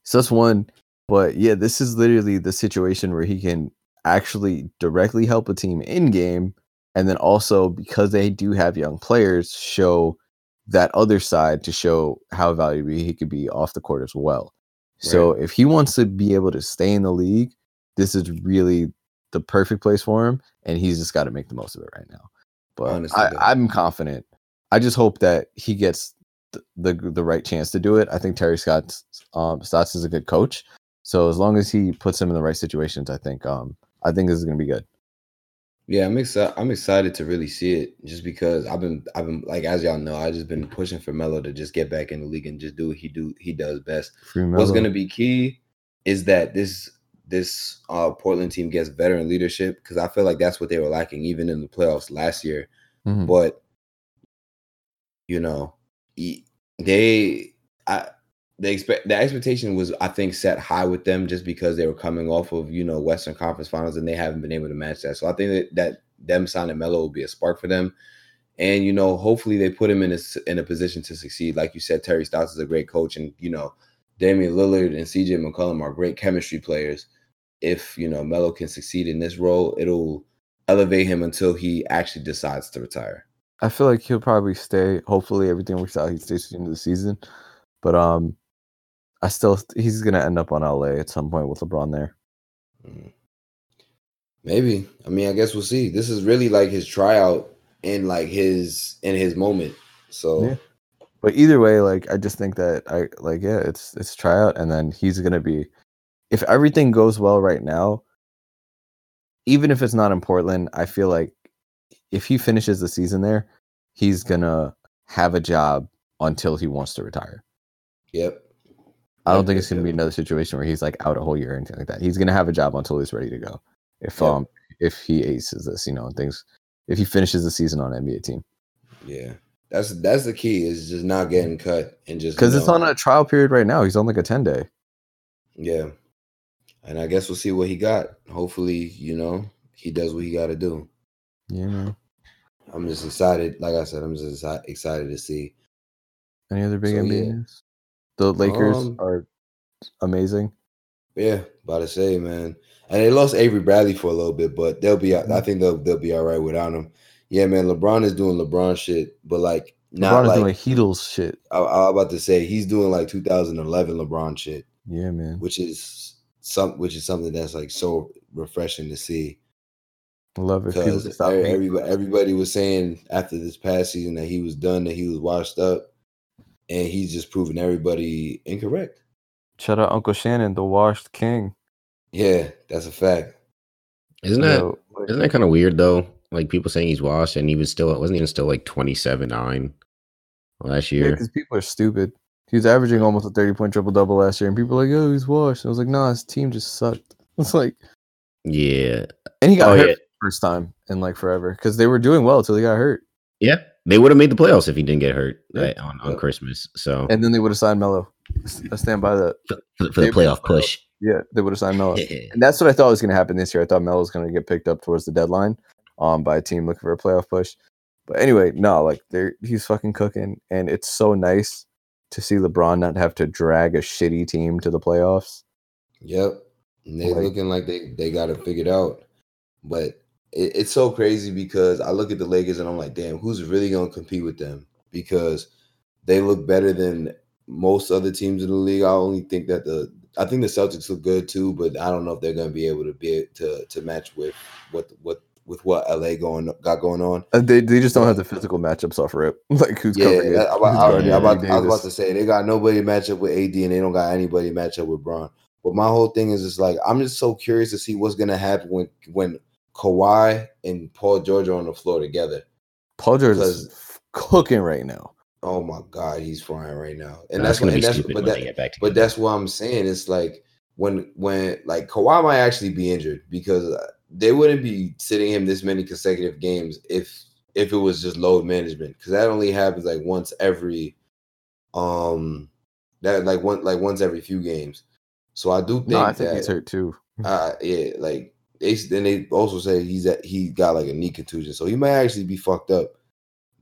So that's one. But yeah, this is literally the situation where he can actually directly help a team in game and then also because they do have young players show that other side to show how valuable he could be off the court as well So if he wants to be able to stay in the league, this is really the perfect place for him, and he's just got to make the most of it right now. But Honestly. I, I'm confident. I just hope that he gets the, the the right chance to do it. I think Terry Scott um, Stotts is a good coach, so as long as he puts him in the right situations, I think um I think this is gonna be good. Yeah, I'm excited. I'm excited to really see it, just because I've been, I've been like as y'all know, I just been pushing for Melo to just get back in the league and just do what he do, he does best. What's going to be key is that this this uh Portland team gets veteran leadership because I feel like that's what they were lacking even in the playoffs last year. Mhm. But you know, they I the expect the expectation was I think set high with them just because they were coming off of you know Western Conference Finals and they haven't been able to match that. So I think that, that them signing Melo will be a spark for them. And you know, hopefully they put him in a in a position to succeed. Like you said, Terry Stotts is a great coach, and you know, Damian Lillard and CJ McCollum are great chemistry players. If you know Melo can succeed in this role, it'll elevate him until he actually decides to retire. I feel like he'll probably stay. Hopefully everything works out. He stays to the end of the season, but um, I still he's gonna end up on LA at some point with LeBron there. Mm. Maybe. I mean, I guess we'll see. This is really like his tryout and like his in his moment. So Yeah. But either way, like I just think that I like yeah, it's it's tryout, and then he's gonna be if everything goes well right now, even if it's not in Portland, I feel like if he finishes the season there, he's gonna have a job until he wants to retire. yep. I don't think it's gonna be another situation where he's like out a whole year or anything like that. He's gonna have a job until he's ready to go. If Yep. um if he aces this, you know, and things if he finishes the season on an NBA team. Yeah. That's that's the key is just not getting cut and just Because it's on a trial period right now. He's on like a 10 day. Yeah. And I guess we'll see what he got. Hopefully, you know, he does what he got to do. Yeah. I'm just excited. Like I said, I'm just excited to see. Any other big So, NBA yeah. news? The Lakers Um, are amazing. Yeah, about to say, man. And they lost Avery Bradley for a little bit, but they'll be. Mm-hmm. I think they'll they'll be all right without him. Yeah, man. LeBron is doing LeBron shit, but like not LeBron like doing Heatles shit. I, I was about to say he's doing like 2011 LeBron shit, Yeah, man. which is some which is something that's like so refreshing to see. I love it. Because just stop hating. everybody, everybody was saying after this past season that he was done, that he was washed up, and he's just proving everybody incorrect. Shout out Uncle Shannon, the washed king. Yeah, that's a fact. Isn't that Yo, like, isn't that kind of weird though? Like people saying he's washed, and he was still wasn't even still like twenty seven nine last year. because people are stupid. He was averaging almost a 30 point triple double last year, and people were like, oh, he's washed. I was like, nah, his team just sucked. It's like, Yeah, and he got Oh, hurt yeah. first time in like forever because they were doing well until he got hurt. yeah. They would have made the playoffs if he didn't get hurt Yeah. right, on, on Yeah. Christmas. So And then they would have signed Melo. I stand by that. for, for, for the playoff push. Yeah, they would have signed Melo. And that's what I thought was going to happen this year. I thought Melo was going to get picked up towards the deadline um, by a team looking for a playoff push. But anyway, no, like they're he's fucking cooking, and it's so nice to see LeBron not have to drag a shitty team to the playoffs. Yep. And they Like- looking like they, they got it figured out. But it, it's so crazy because I look at the Lakers and I'm like, damn, who's really going to compete with them? Because they look better than most other teams in the league. I only think that the I think the Celtics look good too, but I don't know if they're going to be able to be to to match with what what with what LA going got going on. Uh, they they just don't have the physical matchups off rip. Like who's Yeah, covering it? that- I, I- I- guarding I- I- was about to say they got nobody to match up with AD and they don't got anybody match up with Bron. But my whole thing is just like I'm just so curious to see what's gonna happen when when Kawhi and Paul George are on the floor together. Paul George is cooking right now. Oh my God, he's frying right now, and No, that's that's gonna what, be that's stupid but when that they get back but that's what I'm saying. It's like when when like Kawhi might actually be injured because uh, they wouldn't be sitting him this many consecutive games if if it was just load management because that only happens like once every um that like one like once every few games. So I do think No, I think that he's hurt too. uh yeah like they then they also say he's at he got like a knee contusion. So he might actually be fucked up.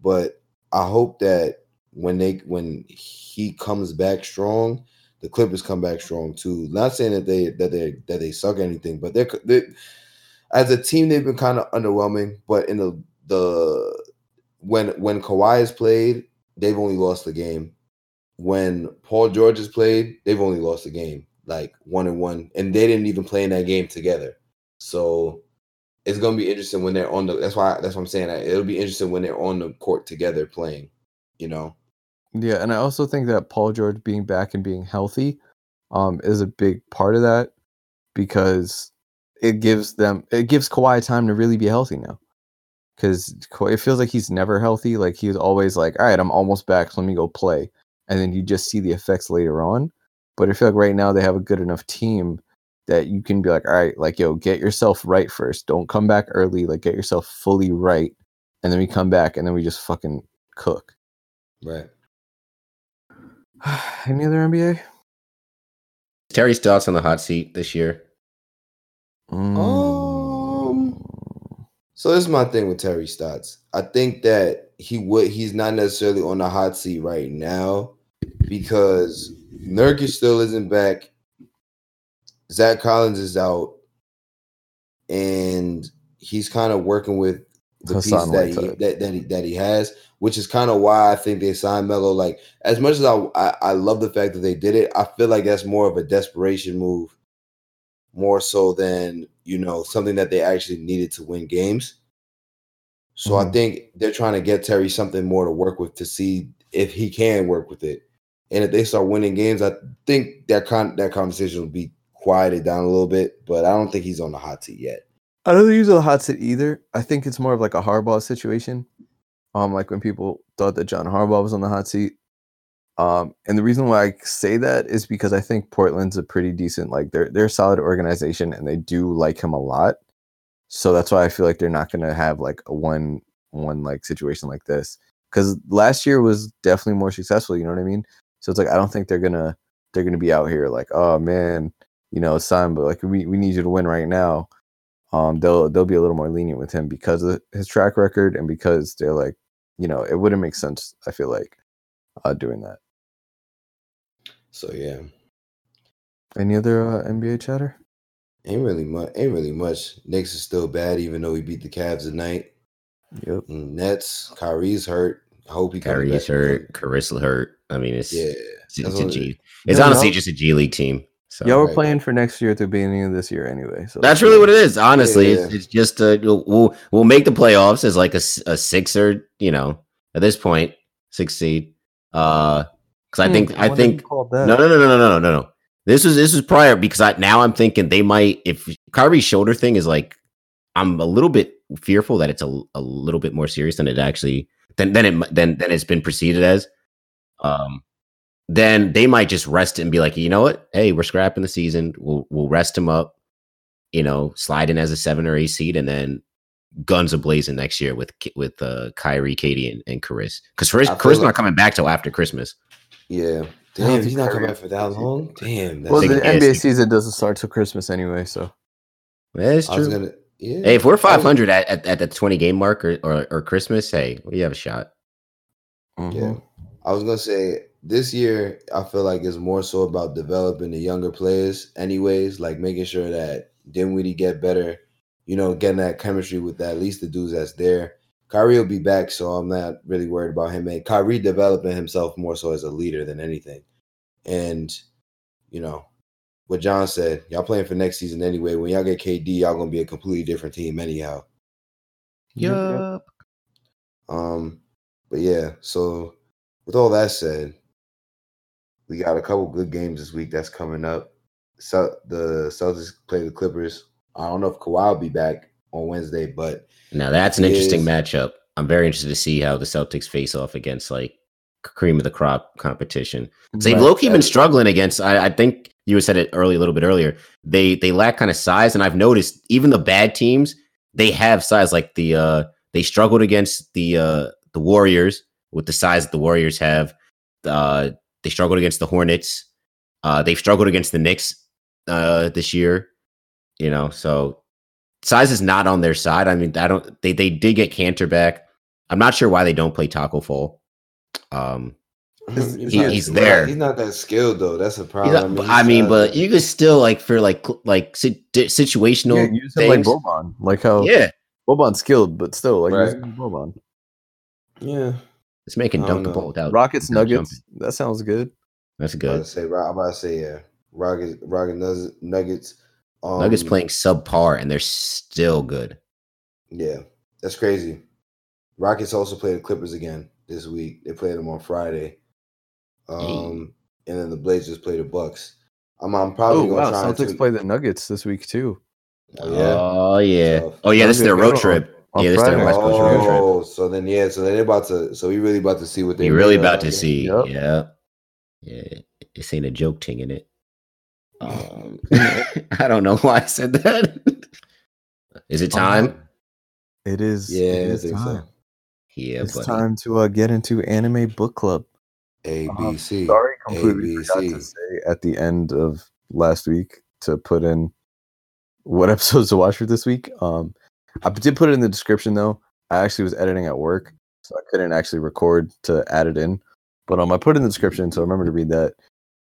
But i hope that when they when he comes back strong the clippers come back strong too. Not saying that they that they that they suck anything but they're, they as a team they've been kind of underwhelming. But in the the when when Kawhi has played they've only lost the game. When Paul George has played, they've only lost the game, like one and one, and they didn't even play in that game together. So it's gonna be interesting when they're on the. That's why that's what I'm saying. It'll be interesting when they're on the court together playing. You know. Yeah, and I also think that Paul George being back and being healthy um, is a big part of that because it gives them it gives Kawhi time to really be healthy now. Because it feels like he's never healthy. Like he's always like, all right, I'm almost back, so let me go play, and then you just see the effects later on. But I feel like right now they have a good enough team that you can be like, all right, like yo, get yourself right first. Don't come back early. Like get yourself fully right, and then we come back, and then we just fucking cook. Right. Any other NBA? Terry Stotts on the hot seat this year. Mm. Um. So this is my thing with Terry Stotts. I think that he would. He's not necessarily on the hot seat right now because Nurkic still isn't back. Zach Collins is out, and he's kind of working with the Hassan piece that he, that that he, that he has, which is kind of why I think they signed Melo. Like as much as I, I I love the fact that they did it, I feel like that's more of a desperation move, more so than you know something that they actually needed to win games. So I Mhm. think they're trying to get Terry something more to work with to see if he can work with it. And if they start winning games, I think that con- that conversation will be quieted down a little bit. But I don't think he's on the hot seat yet. I don't think he's on the hot seat either. I think it's more of like a Harbaugh situation. Um, like when people thought that John Harbaugh was on the hot seat. Um, and the reason why I say that is because I think Portland's a pretty decent, like they're they're a solid organization and they do like him a lot. So that's why I feel like they're not gonna have like a one one like situation like this. Because last year was definitely more successful, you know what I mean? So it's like I don't think they're gonna they're gonna be out here like, oh man, you know, son, but like we, we need you to win right now um, they'll they'll be a little more lenient with him because of his track record and because they're like, you know, it wouldn't make sense. I feel like uh, doing that. So yeah, Any other uh, NBA chatter? ain't really much. Ain't really much. Knicks is still bad, even though we beat the Cavs tonight. Yep. Nets, Kyrie's hurt. I hope he comes Kyrie's hurt. Carissa hurt. I mean, it's Yeah, it's, that's it's a what- G. It's No, honestly y'all- just a G League team. So Y'all were right. playing for next year at the beginning of this year anyway. So that's really what it is. Honestly, it's, Yeah. it's just uh, we'll we'll- we'll make the playoffs as like a six or you know at this point six seed. Uh, because I Hmm, think I think no no no no no no no no. This was this was prior because I now I'm thinking they might if Kyrie's shoulder thing is like I'm a little bit fearful that it's a, a little bit more serious than it actually than than it than than it's been preceded as. Um, then they might just rest and be like, you know what? Hey, we're scrapping the season. We'll we'll rest him up. You know, slide in as a seven or eight seed, and then guns ablazing next year with with uh, Kyrie, Katie, and, and Chris. Because Chris, I feel Chris not coming back till after Christmas. Yeah. I Damn, he's not coming back for that long. Damn. That's Well, the NBA team. season doesn't start till Christmas anyway. So That's true. gonna. Yeah. Hey, if we're 500 at, at, at the 20 game mark or, or, or Christmas, hey, we have a shot. Yeah. mhm. I was gonna say this year I feel like it's more so about developing the younger players, anyways, like making sure that Dinwiddie get better, you know, getting that chemistry with at least the dudes that's there. Kyrie will be back, so I'm not really worried about him. And Kyrie developing himself more so as a leader than anything. And you know, what John said, y'all playing for next season anyway. When y'all get KD, y'all gonna be a completely different team anyhow. Yep, yep. Um, but yeah, so with all that said, we got a couple good games this week that's coming up. So the Celtics play the Clippers. I don't know if Kawhi will be back on Wednesday, but Now that's an interesting Is- matchup. I'm very interested to see how the Celtics face off against like cream of the crop competition. So they've low key been struggling against. I, I think you said it early, a little bit earlier. They they lack kind of size, and I've noticed even the bad teams they have size. Like the uh they struggled against the uh the Warriors with the size that the Warriors have. Uh, they struggled against the Hornets. Uh, they've struggled against the Knicks uh this year. You know, so size is not on their side. I mean, I don't. They they did get Kanter back. I'm not sure why they don't play Taco Fall. Um, he's, he- not, he's not- there. He's not that skilled though. That's a problem. not- I mean, he's but not- you could still like for like like si- situational. Yeah, use him like things. Boban, like how yeah, Boban's skilled, but still like Right. like Boban. yeah, This man can I don't dunk the ball without Rockets without Nuggets. jumping. That sounds good. That's I'm about to good. say, I'm about to say, yeah, Rockets, Rockets, Nuggets. Um, Nuggets playing subpar and they're still good. Yeah, that's crazy. Rockets also play the Clippers again this week. They played them on Friday. Um, and then the Blazers play the Bucks. I'm, I'm probably Oh gonna wow, try Celtics to play the Nuggets this week too. Oh, yeah. Oh yeah. Tough. Oh yeah. This is their road Nuggets on- trip. On Yeah, this is their Friday. West Coast road trip. Oh, so then yeah, so then they're about to. So we really about to see what they You're really about to guess. see. Yep. Yeah. Yeah. This ain't a joke ting in it. Um, I don't know why I said that. Is it time? It is. Yeah, it I think time. so. Yeah, It's buddy. time to uh, get into anime book club. ABC. Um, Sorry, completely forgot to say at the end of last week to put in what episodes to watch for this week. Um, I did put it in the description though. I actually was editing at work, so I couldn't actually record to add it in. But um, I put in the description, so remember to read that.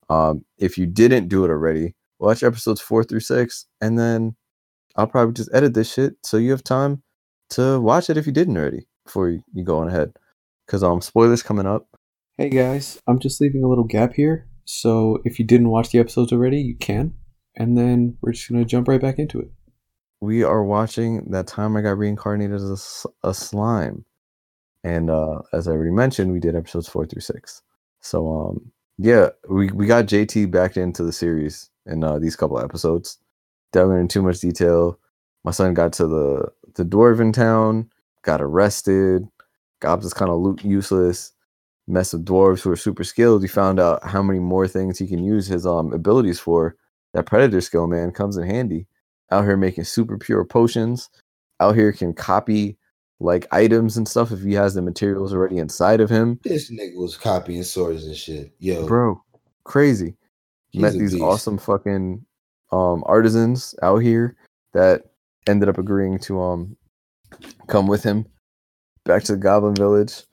Um, if you didn't do it already, watch episodes four through six, and then I'll probably just edit this shit so you have time to watch it if you didn't already before you, you go on ahead. Because um, spoilers coming up. Hey guys, I'm just leaving a little gap here. So if you didn't watch the episodes already, you can. And then we're just going to jump right back into it. We are watching that time I got reincarnated as a slime. And uh, as I already mentioned, we did episodes four through six. So um, yeah, we, we got JT back into the series in uh, these couple episodes. Delving into too much detail. My son got to the the dwarven town, got arrested. Gobs is kind of useless. Mess of dwarves who are super skilled. He found out how many more things he can use his um abilities for. That predator skill, man, comes in handy out here making super pure potions out here can copy like items and stuff if he has the materials already inside of him This nigga was copying swords and shit. Yo, bro crazy he's met these beast. awesome fucking um artisans out here that ended up agreeing to um come with him back to the goblin village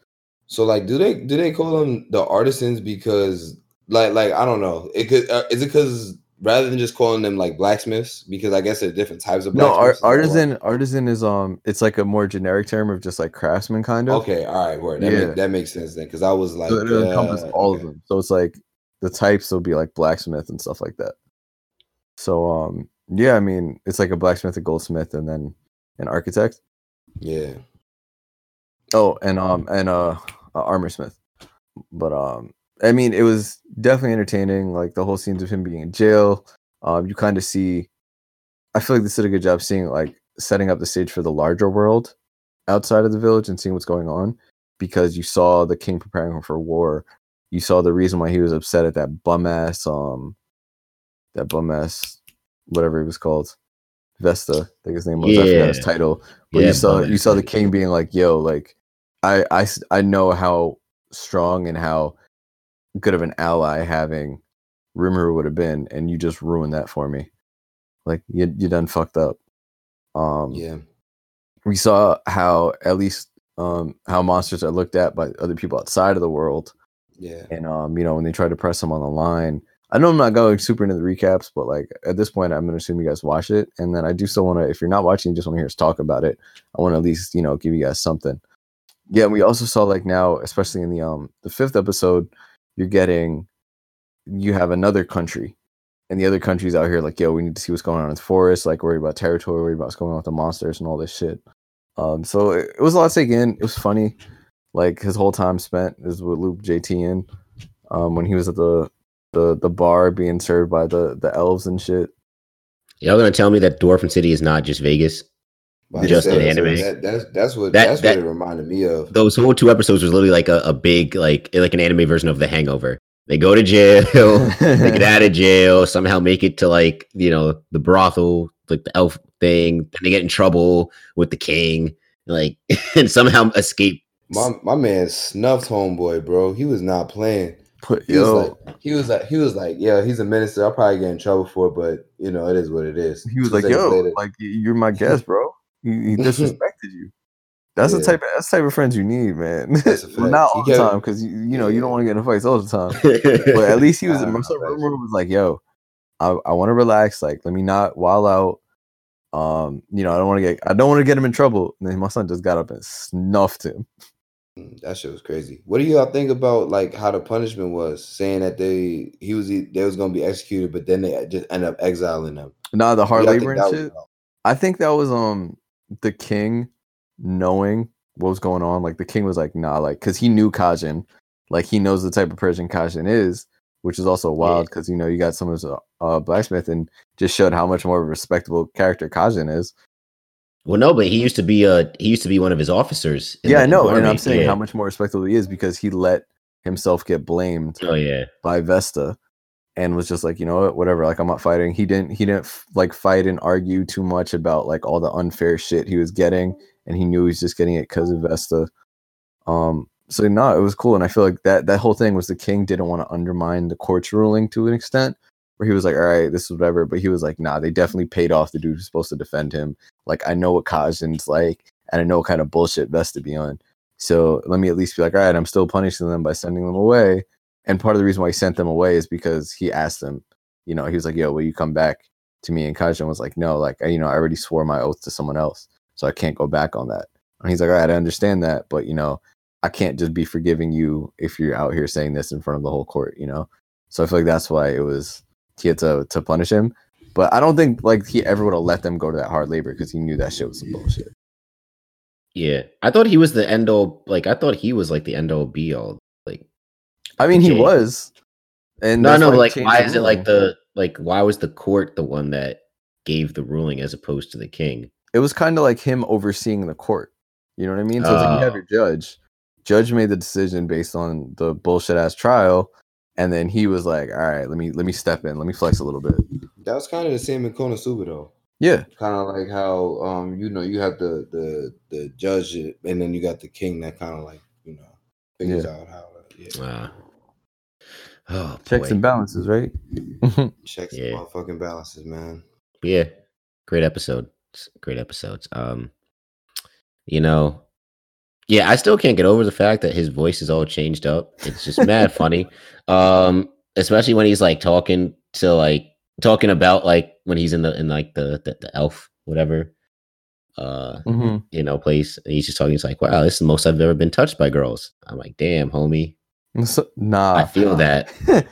So like, do they do they call them the artisans because like like I don't know. It could uh, is it because rather than just calling them like blacksmiths because I guess there are different types of no ar- blacksmiths. is that why? artisan artisan is um it's like a more generic term of just like craftsman kind of Okay, all right, word. That, Yeah. make, that makes sense then because I was like, so it encompasses uh, all okay. of them. So it's like the types will be like blacksmith and stuff like that. So um yeah, I mean it's like a blacksmith, a goldsmith, and then an architect. Yeah, Oh, and um and uh, a armor smith. But um I mean it was definitely entertaining. Like the whole scenes of him being in jail. Um you kind of see I feel like this did a good job seeing like setting up the stage for the larger world outside of the village and seeing what's going on because you saw the king preparing for war. You saw the reason why he was upset at that bum ass um that bum ass whatever he was called. Vester, I think his name was. I forgot his title. But Yeah, you saw you saw the king being like, "Yo, like, I I I know how strong and how good of an ally having Rimuru would have been, and you just ruined that for me. Like, you you done fucked up." Um, yeah, we saw how at least um how monsters are looked at by other people outside of the world, yeah. and um, you know, when they try to press them on the line. I know I'm not going super into the recaps, but like at this point, I'm gonna assume you guys watch it, and then I do still want to. If you're not watching, you just want to hear us talk about it. I want to at least you know give you guys something. Yeah, and we also saw like now, especially in the um the fifth episode, you're getting you have another country, and the other countries out here like yo, we need to see what's going on in the forest, like worry about territory, worry about what's going on with the monsters and all this shit. Um, so it, it was a lot to take in. It was funny, like his whole time spent is with Loop JT in, um, when he was at the the the bar being served by the the elves and shit. Y'all gonna tell me that Dwarfen City is not just Vegas? But Just said, an anime. That, that's that's what That- that's that- what it reminded me of. Those whole two episodes was literally like a, a big like like an anime version of The Hangover. They go to jail, they get out of jail, somehow make it to like you know the brothel, like the elf thing. Then they get in trouble with the king, like and somehow escape. My my man snuffed homeboy, bro. He was not playing. Put He was yo, like, he was like, he was like, yeah, he's a minister. I'll probably get in trouble for it, but you know, it is what it is. he was Two like, yo, later- like you're my guest, bro. He, disrespected you. That's the type of that's the type of friends you need, man. Not all He the time because you you know you don't want to get in fights all the time. But at least he was. Son. Rimuru was like, yo, I, I want to relax. Like, let me not wild out. Um, you know, I don't want to get I don't want to get him in trouble. And then my son just got up and snuffed him. Mm, That shit was crazy. What do y'all think about like how the punishment was, saying that they he was they was gonna be executed, but then they just end up exiling them. Nah, the hard labor and that was I think that was um the king knowing what was going on. Like the king was like, nah, like because he knew Kaijin, like he knows the type of person Kaijin is, which is also wild because you know you got someone who's a uh, blacksmith and just showed how much more of a respectable character Kaijin is. Well, no, but he used to be a he used to be one of his officers. yeah, I know, and I'm saying Yeah. how much more respectable he is because he let himself get blamed Oh yeah, by Vester and was just like, you know what, whatever. Like I'm not fighting. He didn't. He didn't like fight and argue too much about like all the unfair shit he was getting, and he knew he was just getting it because of Vester. Um. So no, it was cool, and I feel like that that whole thing was the king didn't want to undermine the court's ruling to an extent, where he was like, all right, this is whatever, but he was like, nah, they definitely paid off the dude who's supposed to defend him. Like I know what Kaijin's like, and I know what kind of bullshit Vester be on. So let me at least be like, all right, I'm still punishing them by sending them away. And part of the reason why he sent them away is because he asked them, you know, he was like, yo, will you come back to me? And Kaijin was like, no, like, you know, I already swore my oath to someone else. So I can't go back on that. And he's like, all right, I understand that. But, you know, I can't just be forgiving you if you're out here saying this in front of the whole court, you know? So I feel like that's why it was, he had to, to punish him. But I don't think like he ever would have let them go to that hard labor because he knew that shit was some bullshit. yeah. I thought he was the end all. Like I thought he was like the end all be all. Like I mean, he Okay. was. And no, that's no. why Like why is it like the like why was the court the one that gave the ruling as opposed to the king? it was kind of like him overseeing the court. You know what I mean? So it's like you have Oh. your judge. Judge made the decision based on the bullshit ass trial, and then he was like, "All right, let me let me step in, let me flex a little bit." That was kind of the same in Konosuba though. Yeah, Kind of like how um you know you have the the the judge and then you got the king that kind of like you know figures Yeah. out how to yeah, Uh, oh, checks boy. and balances, right? checks Yeah. the motherfucking balances, man. But yeah, great episode. Great episodes. Um, you know, yeah, I still can't get over the fact that his voice is all changed up. It's just mad funny. Um, especially when he's like talking to like talking about like when he's in the in like the the, the elf whatever uh hmm you know place and he's just talking he's like wow this is the most i've ever been touched by girls i'm like damn homie So, nah, i feel that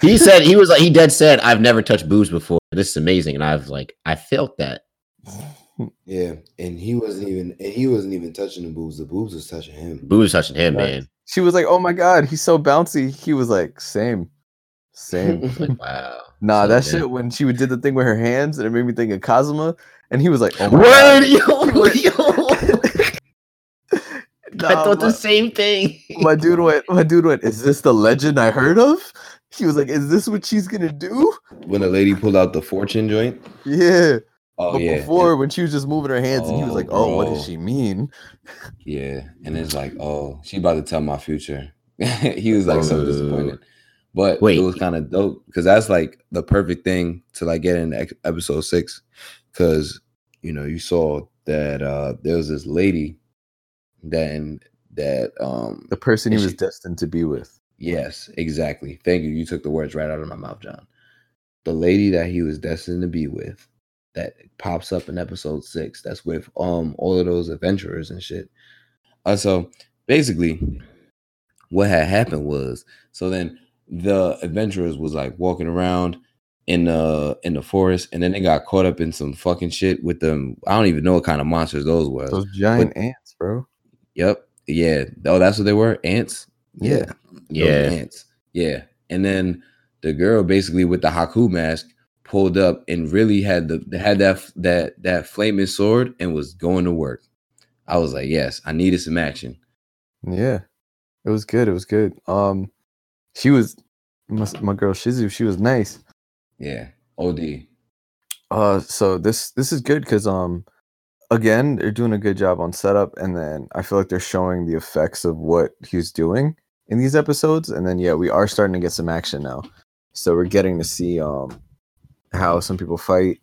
he said he was like he dead said i've never touched boobs before this is amazing and i've like i felt that Yeah, and he wasn't even and he wasn't even touching the boobs. The boobs was touching him. boobs touching him Right. man she was like, "Oh my god, he's so bouncy." He was like, "Same, same." like wow nah, So, that yeah. shit when she would did the thing with her hands, and it made me think of Kazuma, and he was like, "Oh my word god." yo, yo. I thought my- the same thing my dude went my dude went is this the legend i heard of he was like is this what she's gonna do when the lady pulled out the fortune joint. yeah Oh but yeah, before when she was just moving her hands and he was Oh, like oh what does she mean Yeah, and it's like, oh, she about to tell my future. he was like so Oh. disappointed, but Wait. it was kind of dope because that's like the perfect thing to like get in episode six, because you know you saw that uh there was this lady, then that um the person he was she- destined to be with yes exactly thank you you took the words right out of my mouth John, the lady that he was destined to be with, that pops up in episode six. That's with um all of those adventurers and shit. Uh, so basically, what had happened was so then the adventurers was like walking around in the in the forest, and then they got caught up in some fucking shit with them. I don't even know what kind of monsters those were. those giant ants bro Yep. Yeah. Oh, that's what they were. Ants. yeah Those yeah ants. Yeah. And then the girl basically with the Haku mask pulled up and really had the had that that that flaming sword and was going to work. I was like, yes, I needed some action. yeah it was good it was good um she was my, my girl shizu she was nice Yeah. OD. Uh, so this this is good because um, again they're doing a good job on setup, and then I feel like they're showing the effects of what he's doing in these episodes, and then yeah, we are starting to get some action now. So we're getting to see um how some people fight.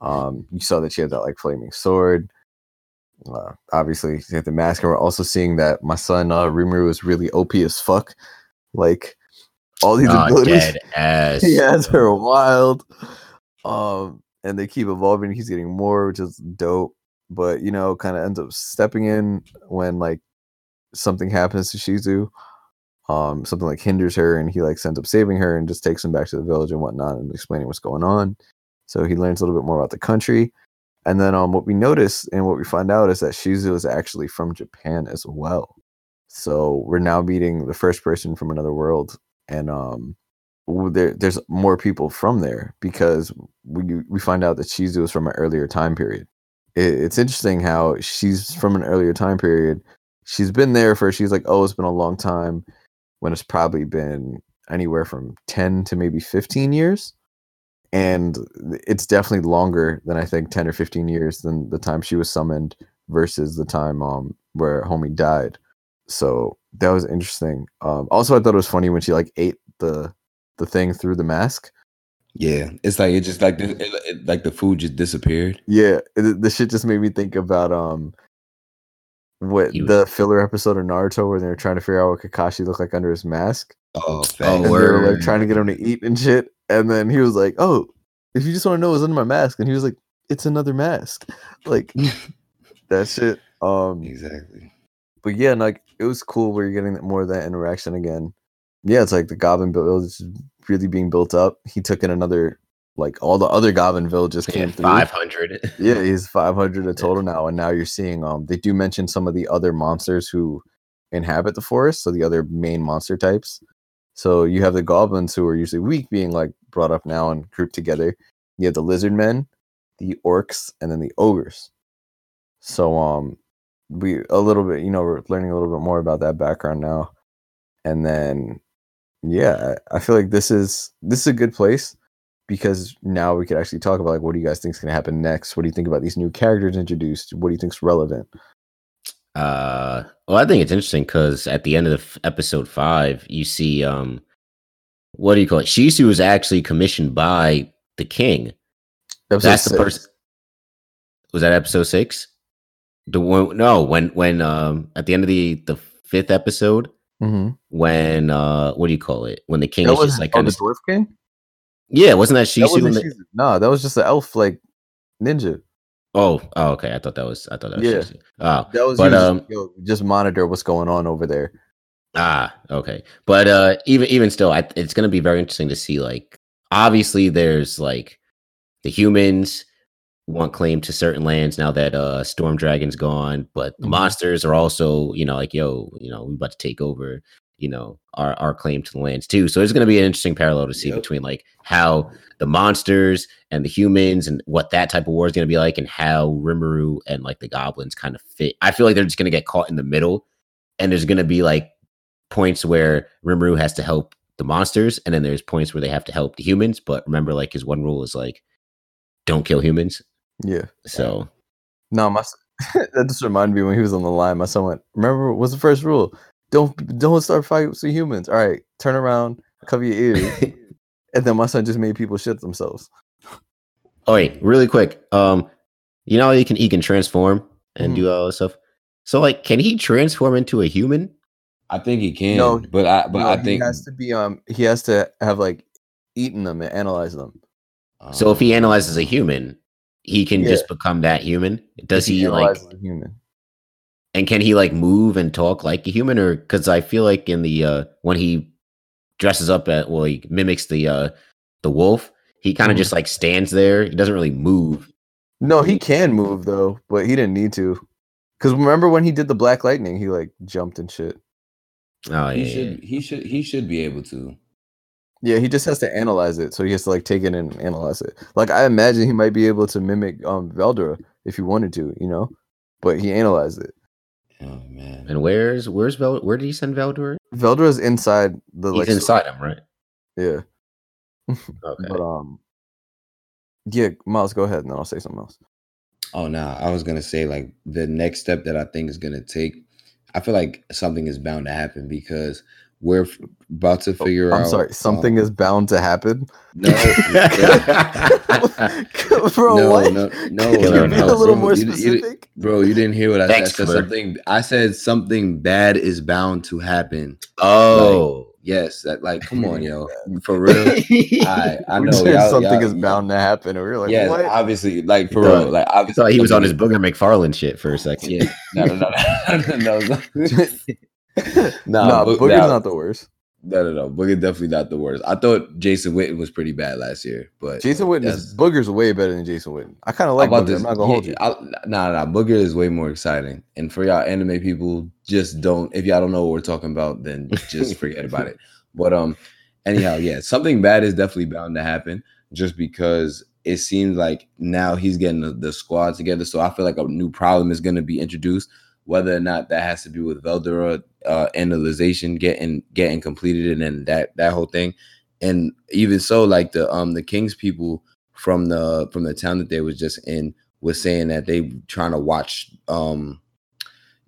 Um, you saw that she had that like flaming sword. Uh, obviously, she had the mask, and we're also seeing that my son uh, Rimuru is really OP as fuck. Like all these Ah, abilities he has her wild. Um, and they keep evolving. He's getting more, which is dope. But you know, kind of ends up stepping in when like something happens to Shizu, um, something like hinders her, and he like ends up saving her and just takes him back to the village and whatnot and explaining what's going on. So he learns a little bit more about the country. And then um, what we notice and what we find out is that Shizu is actually from Japan as well. So we're now meeting the first person from another world, and um, there, there's more people from there because we we find out that Shizu is from an earlier time period. It, it's interesting how she's from an earlier time period. She's been there for she's like, oh, it's been a long time, when it's probably been anywhere from ten to maybe fifteen years and it's definitely longer than I think ten or fifteen years than the time she was summoned versus the time um where homie died. So that was interesting. Um, also, I thought it was funny when she like ate the the thing through the mask. Yeah, it's like it just like it, it- like the food just disappeared. Yeah, it, the shit just made me think about um what was- the filler episode of Naruto where they were trying to figure out what Kakashi looked like under his mask. Oh, Oh, and they were like trying to get him to eat and shit. And then he was like, "Oh, if you just want to know what's under my mask," and he was like, "It's another mask." Like that shit. Um, exactly. but yeah, and, like it was cool where you're getting more of that interaction again. Yeah, it's like the Goblin is really being built up. He took in another, like all the other Goblin villages came through. Five hundred. Yeah, he's 500 a total now, and now you're seeing um they do mention some of the other monsters who inhabit the forest, so the other main monster types. So you have the goblins who are usually weak being like brought up now and grouped together. You have the lizard men, the orcs, and then the ogres. So um we a little bit, you know, we're learning a little bit more about that background now. And then yeah, I feel like this is this is a good place because now we could actually talk about like what do you guys think is going to happen next? What do you think about these new characters introduced? What do you think's relevant? Uh, well, I think it's interesting because at the end of the f- episode five, you see, um, what do you call it? Shizu was actually commissioned by the king. Episode That's the person. Was that episode six? The one? No, when when um at the end of the the fifth episode, Mhm. when uh what do you call it? When the king That is was just like oh, kind the of dwarf king. yeah, wasn't that That Shizu? wasn't the- Shizu. Nah, that was just an elf like ninja. oh, oh, okay. I thought that was I thought that was Yeah. Shizu. Oh, That was But, just, um, yo, just monitor what's going on over there. Ah, okay. But uh even even still, I, it's going to be very interesting to see like obviously there's like the humans want claim to certain lands now that uh Storm Dragon's gone, but the Mhm. monsters are also, you know, like yo, you know, we about to take over, you know, our our claim to the lands too. So it's going to be an interesting parallel to see Yep. between like how the monsters and the humans and what that type of war is going to be like and how Rimuru and like the goblins kind of fit. I feel like they're just going to get caught in the middle and there's going to be like points where Rimuru has to help the monsters, and then there's points where they have to help the humans. But remember, like his one rule is like, don't kill humans. Yeah. So No, my s- that just reminded me when he was on the line. My son went, "Remember, what's the first rule? Don't don't start fights with humans. All right, turn around, cover your ears." and then my son just made people shit themselves. oh wait, really quick. Um, you know how he can he can transform and Mhm. do all this stuff. So like, can he transform into a human? I think he can. No, but I but No, I he think has to be um he has to have like eaten them and analyzed them. So if he um, analyzes a human, he can Yeah. just become that human. Does If he like? human? And can he like move and talk like a human? Or because I feel like in the uh when he dresses up at well, he mimics the uh the wolf. He kind of Mhm. just like stands there. He doesn't really move. No, he can move though, but he didn't need to. Cause remember when he did the black lightning, he like jumped and shit. Oh yeah, he yeah, should he should he should be able to. Yeah, he just has to analyze it, so he has to like take it and analyze it. Like I imagine he might be able to mimic um Veldora if he wanted to, you know, but he analyzed it. Oh man. And where's where's Vel? Where did he send Veldor? Veldora's inside the He's like. so- inside him, right? Yeah, Okay. but um, yeah, Miles, go ahead, and then I'll say something else. Oh no, I was gonna say like the next step that I think is gonna take. I feel like something is bound to happen because we're f- about to figure. Oh, I'm sorry, something um, is bound to happen. no, Bro, no, what? no, no, Can Killer you be a little bro, more you- you- specific? bro. You didn't hear what I said. I Thanks, said something. I said something bad is bound to happen. oh, Yes, that like, come on, yo, for real. I I know y'all- something y'all- is bound to happen, and we were like, yeah, what? obviously, like for thought- real, like I obviously, thought he was on his Booger McFarland shit for a second. Yeah, no, no, no, no, no, no. Boog- Booger's not the worst. No, no, no. Booger definitely not the worst. I thought Jason Witten was pretty bad last year, but Jason Witten is Booger's way better than Jason Witten. I kind of like How Booger. I'm not gonna yeah, hold you. I, nah, nah. Booger is way more exciting. And for y'all anime people, just don't. If y'all don't know what we're talking about, then just forget about it. But um, anyhow, yeah, something bad is definitely bound to happen. Just because it seems like now he's getting the, the squad together, so I feel like a new problem is going to be introduced. Whether or not that has to do with Veldora uh, analyzation getting getting completed, and then that that whole thing, and even so, like the um the Kings people from the from the town that they was just in was saying that they trying to watch um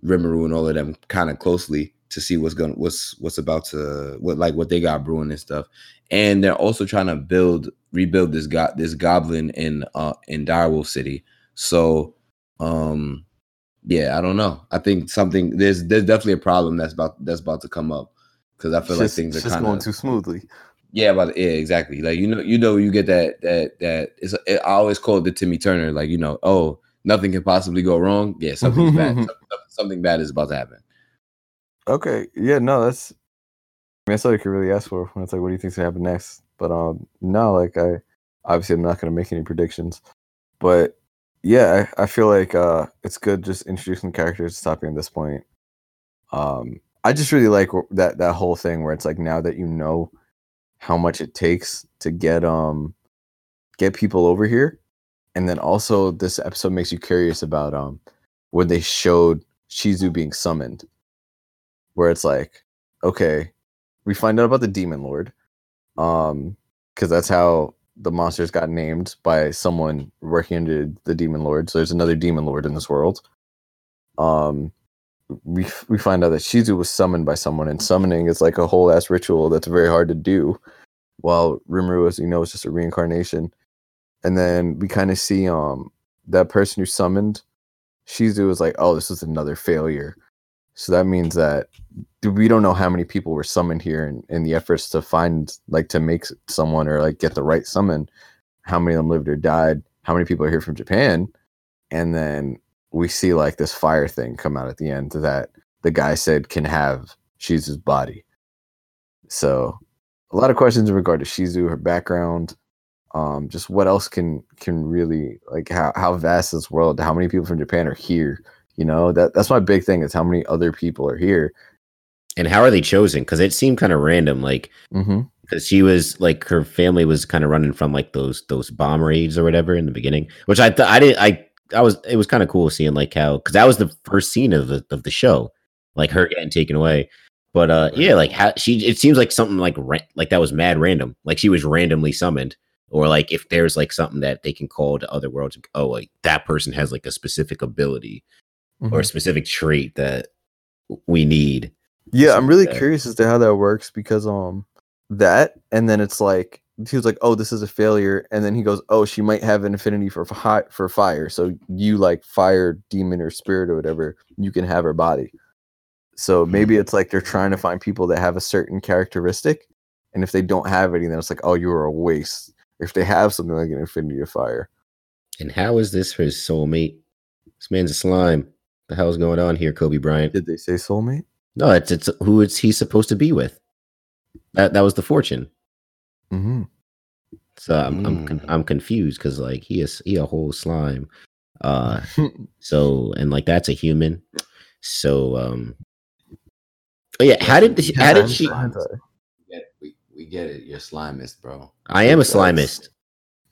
Rimuru and all of them kind of closely to see what's going what's what's about to what like what they got brewing and stuff. And they're also trying to build rebuild this got this goblin in uh in Direwolf City. So um yeah, I don't know. I think something there's there's definitely a problem that's about that's about to come up because I feel It's like things are just kind going too smoothly. yeah, but yeah, exactly. Like you know, you know, you get that that that. It's I always call it the Timmy Turner. Like you know, oh, nothing can possibly go wrong. Yeah, something's bad. Something, something bad is about to happen. Okay, yeah, no, that's. I mean, that's all you could really ask for when it's like, what do you think's gonna happen next? But um, no, like I, obviously, I'm not gonna make any predictions, but yeah, I, I feel like uh, it's good just introducing characters, stopping at this point. Um, I just really like that that whole thing where it's like now that you know how much it takes to get um get people over here, and then also this episode makes you curious about um when they showed Shizu being summoned where it's like, okay, we find out about the demon lord, um, because that's how the monsters got named by someone working under the demon lord. So there's another demon lord in this world. Um, we we find out that Shizu was summoned by someone, and summoning is like a whole ass ritual that's very hard to do. While Rimuru, as you know, is just a reincarnation, and then we kind of see um that person who summoned Shizu is like, oh, this is another failure. So that means that we don't know how many people were summoned here in, in the efforts to find like to make someone or like get the right summon how many of them lived or died how many people are here from japan. And then we see like this fire thing come out at the end that the guy said can have shizu's body. So a lot of questions in regard to shizu her background um just what else can can really like how, how vast is this world? How many people from japan are here you know that that's my big thing is how many other people are here And how are they chosen? Because it seemed kind of random. Like mm-hmm. because she was like her family was kind of running from like those those bomb raids or whatever in the beginning, which I thought I didn't I I was it was kind of cool seeing like how because that was the first scene of the of the show, like her getting taken away. But uh yeah, like how she it seems like something like ra- like that was mad random, like she was randomly summoned, or like if there's like something that they can call to other worlds, oh like that person has like a specific ability or a specific trait that we need. Yeah, I'm really that. curious as to how that works because um that and then it's like he was like, "Oh, this is a failure," and then he goes, "Oh, she might have an affinity for hot for fire, so you like fire demon or spirit or whatever, you can have her body." So maybe it's like they're trying to find people that have a certain characteristic, and if they don't have any, then it's like, "Oh, you are a waste." If they have something like an affinity of fire, And how is this for his soulmate? This man's a slime. The hell's going on here, Kobe Bryant? did they say soulmate? No, it's it's who it's he's supposed to be with. That that was the fortune. Mm-hmm. So I'm I'm, Mm. I'm confused because like he is he a whole slime. Uh, so and like that's a human. So um, oh yeah, how did the, how did she? Yeah, we, we get it. You're slimist, bro. I am a Yes. slimist.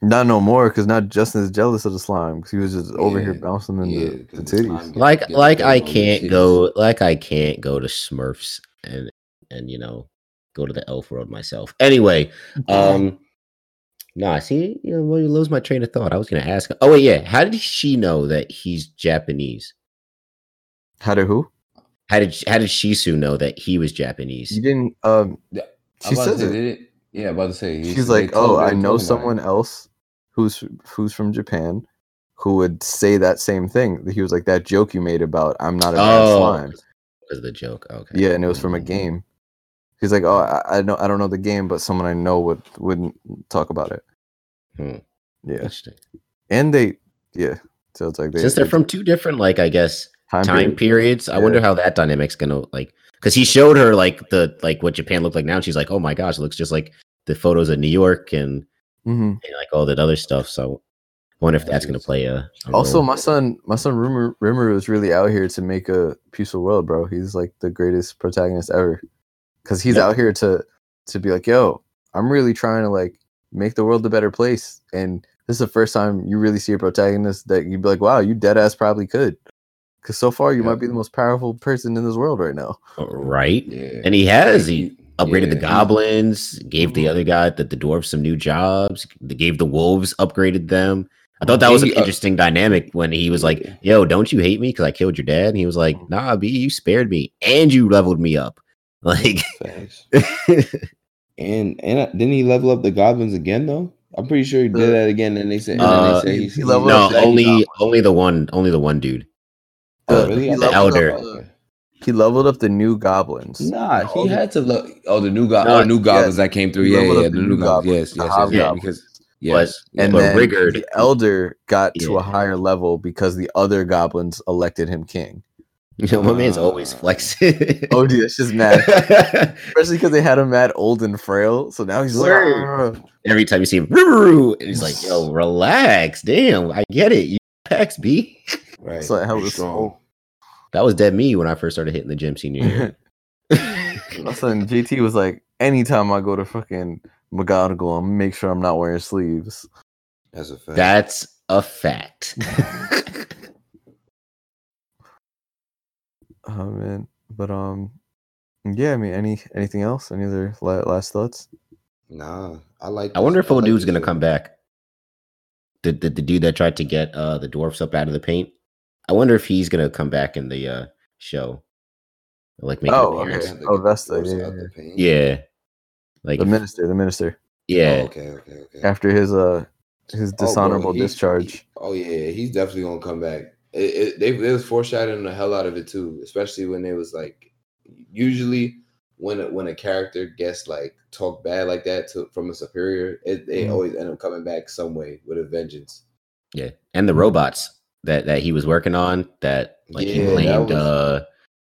Not no more, because now Justin is jealous of the slime because he was just over here bouncing in yeah, the, the 'cause the titties. gets- Like like I can't go like I can't go to Smurfs and and you know go to the elf world myself. Anyway, um, nah. See, you know, well, you lose my train of thought. I was gonna ask. Oh wait, yeah. How did she know that he's Japanese? How did who? How did how did Shizu know that he was Japanese? You didn't. Um, she I'm about to says it. Did it. Yeah, about to say. he She's like, "Oh, I know him someone else who's who's from Japan who would say that same thing." He was like, "That joke you made about I'm not a bad Oh, slime." Was the joke. Okay. Yeah, and it was from a Mhm. game. He's like, oh, I, I know, I don't know the game, but someone I know would wouldn't talk about it. Hmm. Yeah, Interesting. and they, yeah. So it's like they, Since they're they- from two different, like I guess, time, time period. periods. I wonder Yeah. how that dynamic's gonna like because he showed her like the like what Japan looked like now, and she's like, oh my gosh, it looks just like the photos of New York and, Mhm. and like all that other stuff. So I wonder if that's gonna play a, a Also, role. my son, my son Rimuru, Rimuru is really out here to make a peaceful world, bro. He's like the greatest protagonist ever, because he's Yep. out here to to be like, yo, I'm really trying to like make the world a better place, and this is the first time you really see a protagonist that you'd be like, wow, you dead ass probably could, because so far you might be the most powerful person in this world right now. right. Yeah. And he has he upgraded the goblins, gave the Mhm. other guy the, the dwarves some new jobs, they gave the wolves, upgraded them. I thought that was an he, uh, interesting dynamic when he was like, "Yo, don't you hate me because I killed your dad?" And he was like, Mhm. "Nah, B, you spared me and you leveled me up." Like, And and uh, didn't he level up the goblins again though? I'm pretty sure he did that again. And they said, and Uh, then they said he he's, leveled no, up only only the one, only the one dude. The- Uh, really? the thought- elder. Okay. He leveled up the new goblins. Nah, he the- had to look. Oh, the new go- No, oh, new goblins yes. that came through. He Yeah, yeah, up the new goblins. Yes, yes, yes, yes, hobgoblins. because yes, and But then Rigurd- the elder got to a higher level because the other goblins elected him king. You know, my man's always Uh, flexing. Oh, dude, it's just mad. Especially because they had him mad old and frail. So now he's like, "Argh." Every time you see him, and he's like, "Yo, relax, damn, I get it, you pecs, B." Right. So hell You're was strong. That was dead me when I first started hitting the gym senior year. my son JT was like, anytime I go to fucking McGonagall, I'm make sure I'm not wearing sleeves. That's a fact. That's a fact. Oh man, but um, yeah. I mean, any anything else? Any other last thoughts? nah, I like. I wonder if this- old like dude's gonna show. come back. The, the the dude that tried to get uh the dwarfs up out of the paint. I wonder if he's gonna come back in the uh show. Like make Oh, an okay. appearance. Oh, Vester, Force yeah, yeah. the pain. Yeah. Like The minister, the minister, yeah. Oh, okay, okay, okay. after his uh his Oh, bro, dishonorable discharge. he- oh yeah, he's definitely gonna come back. It, it, they, they was foreshadowing the hell out of it too, especially when it was like, usually when a, when a character gets like talked bad like that to from a superior, it, they Mhm. always end up coming back some way with a vengeance. Yeah, and the robots that that he was working on that like he Yeah, that blamed was- uh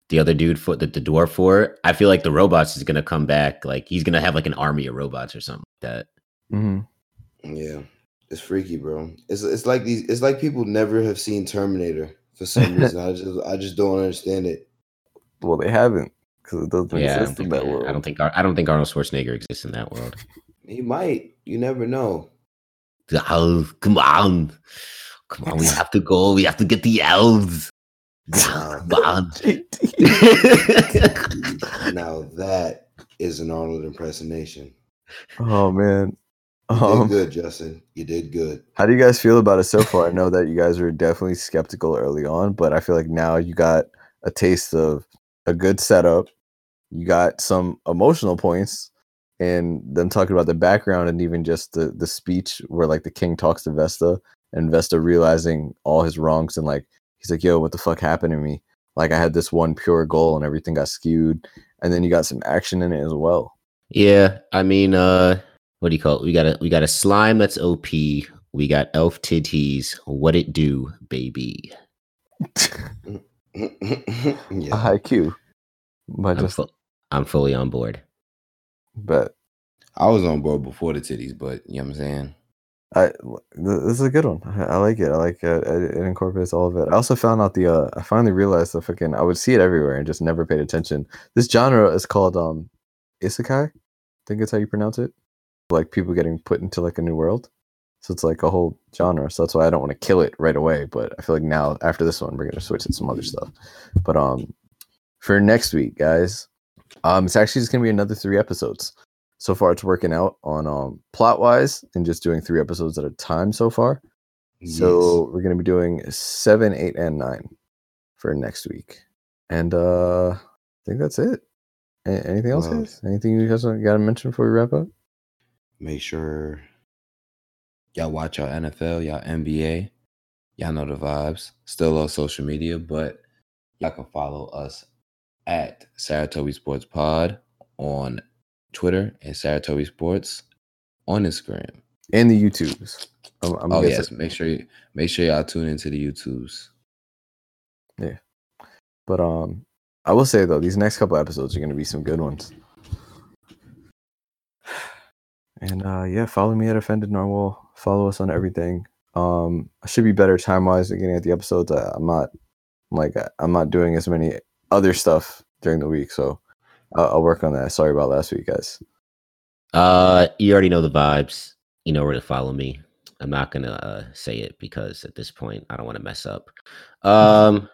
the other dude for the, the dwarf for. I feel like the robots is gonna come back. Like he's gonna have like an army of robots or something like that. Mm-hmm. Yeah, it's freaky, bro. It's it's like these. It's like people never have seen Terminator for some reason. I just I just don't understand it. Well, they haven't because it doesn't Yeah, I don't, exist in think, that world. I don't think I don't think Arnold Schwarzenegger exists in that world. He might. You never know. Oh, come on, come on, we have to go. We have to get the elves. Come on. Now that is an Arnold impersonation. oh man. You Um, did good, Justin. You did good. how do you guys feel about it so far? I know that you guys were definitely skeptical early on, but I feel like now you got a taste of a good setup. You got some emotional points, and them talking about the background and even just the the speech where like the king talks to Vester and Vester realizing all his wrongs and like he's like, "Yo, what the fuck happened to me? Like I had this one pure goal and everything got skewed." And then you got some action in it as well. Yeah, I mean, uh, what do you call it? We got a we got a slime that's OP. We got elf titties. What it do, baby? a high Q. But I'm, just fu- I'm fully on board. but I was on board before the titties, but you know what I'm saying. I this is a good one. I, I like it. I like it. it. Incorporates all of it. I also found out the. uh I finally realized the fucking. I would see it everywhere and just never paid attention. This genre is called um, isekai. I think it's how you pronounce it. Like people getting put into like a new world. So it's like a whole genre. So that's why I don't want to kill it right away. But I feel like now after this one, we're gonna switch to some other stuff. But um, for next week, guys, um, it's actually just gonna be another three episodes so far it's working out on um plot wise and just doing three episodes at a time so far so we're going to be doing seven eight and nine for next week and uh i think that's it A- anything else Wow. guys anything you guys got to mention before we wrap up make sure Y'all watch y'all NFL, y'all NBA. Y'all know the vibes. Still on social media, but y'all can follow us at Sarutobi Sports Pod on Twitter and Sarutobi Sports on Instagram. And the YouTubes. I'm, I'm oh yes, make sure you make sure y'all tune into the YouTubes. Yeah, but um, I will say though, these next couple episodes are going to be some good ones. And uh, yeah, follow me at Offended Narwhal. Follow us on everything. Um, I should be better time wise at getting at the episodes. I, I'm not like I'm not doing as many other stuff during the week, so I'll, I'll work on that. Sorry about last week, guys. Uh, you already know the vibes. You know where to follow me. I'm not gonna uh, say it because at this point I don't want to mess up. Um,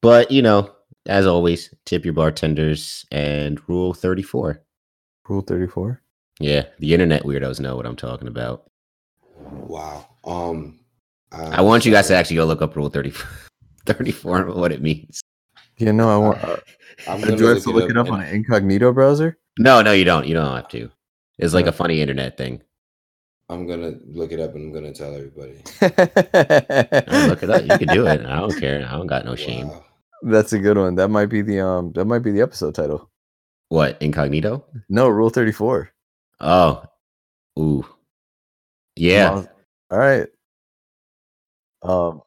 but you know, as always, tip your bartenders and rule 34. Rule thirty four. Yeah, the internet weirdos know what I'm talking about. Wow. Um, I want you guys to actually go look up rule 34, 34 and what it means. Yeah, no, I want. I'm do I have to look it up on an incognito browser? No, no, you don't. You don't have to. It's like Yeah. a funny internet thing. I'm gonna look it up and I'm gonna tell everybody. Look it up. You can do it. I don't care. I don't got no shame. Wow. That's a good one. That might be the um. That might be the episode title. What incognito? No, Rule thirty four. Oh, ooh, yeah. All right. Um,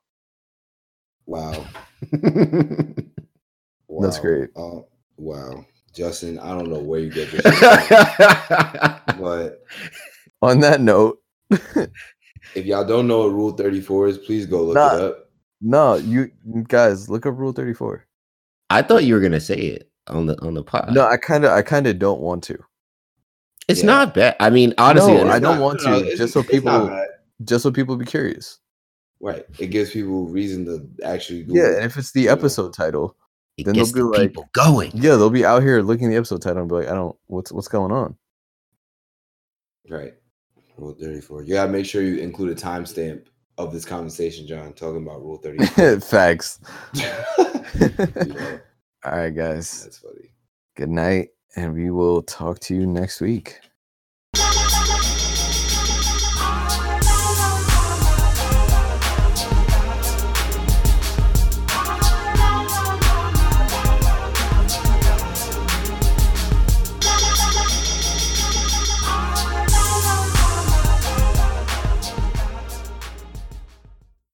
Wow. That's great. Uh, wow. Justin, I don't know where you get this, from, but on that note, if y'all don't know what Rule 34 is, please go look Nah. it up. no, you guys look up Rule thirty four. I thought you were gonna say it on the on the pod. No, I kind of, I kind of don't want to, it's Yeah. not bad. I mean, honestly, No, I not- don't want to, it's- just so people- just so people be curious. Right. It gives people reason to actually Google. Yeah, and if it's the you know. episode title, It then gets they'll the be like- people going. yeah, they'll be out here looking at the episode title and be like, I don't, what's what's going on? Right. Rule 34. You gotta make sure you include a timestamp of this conversation, John, talking about Rule 34. Facts. Yeah, All right, guys. that's funny. Good night, and we will talk to you next week.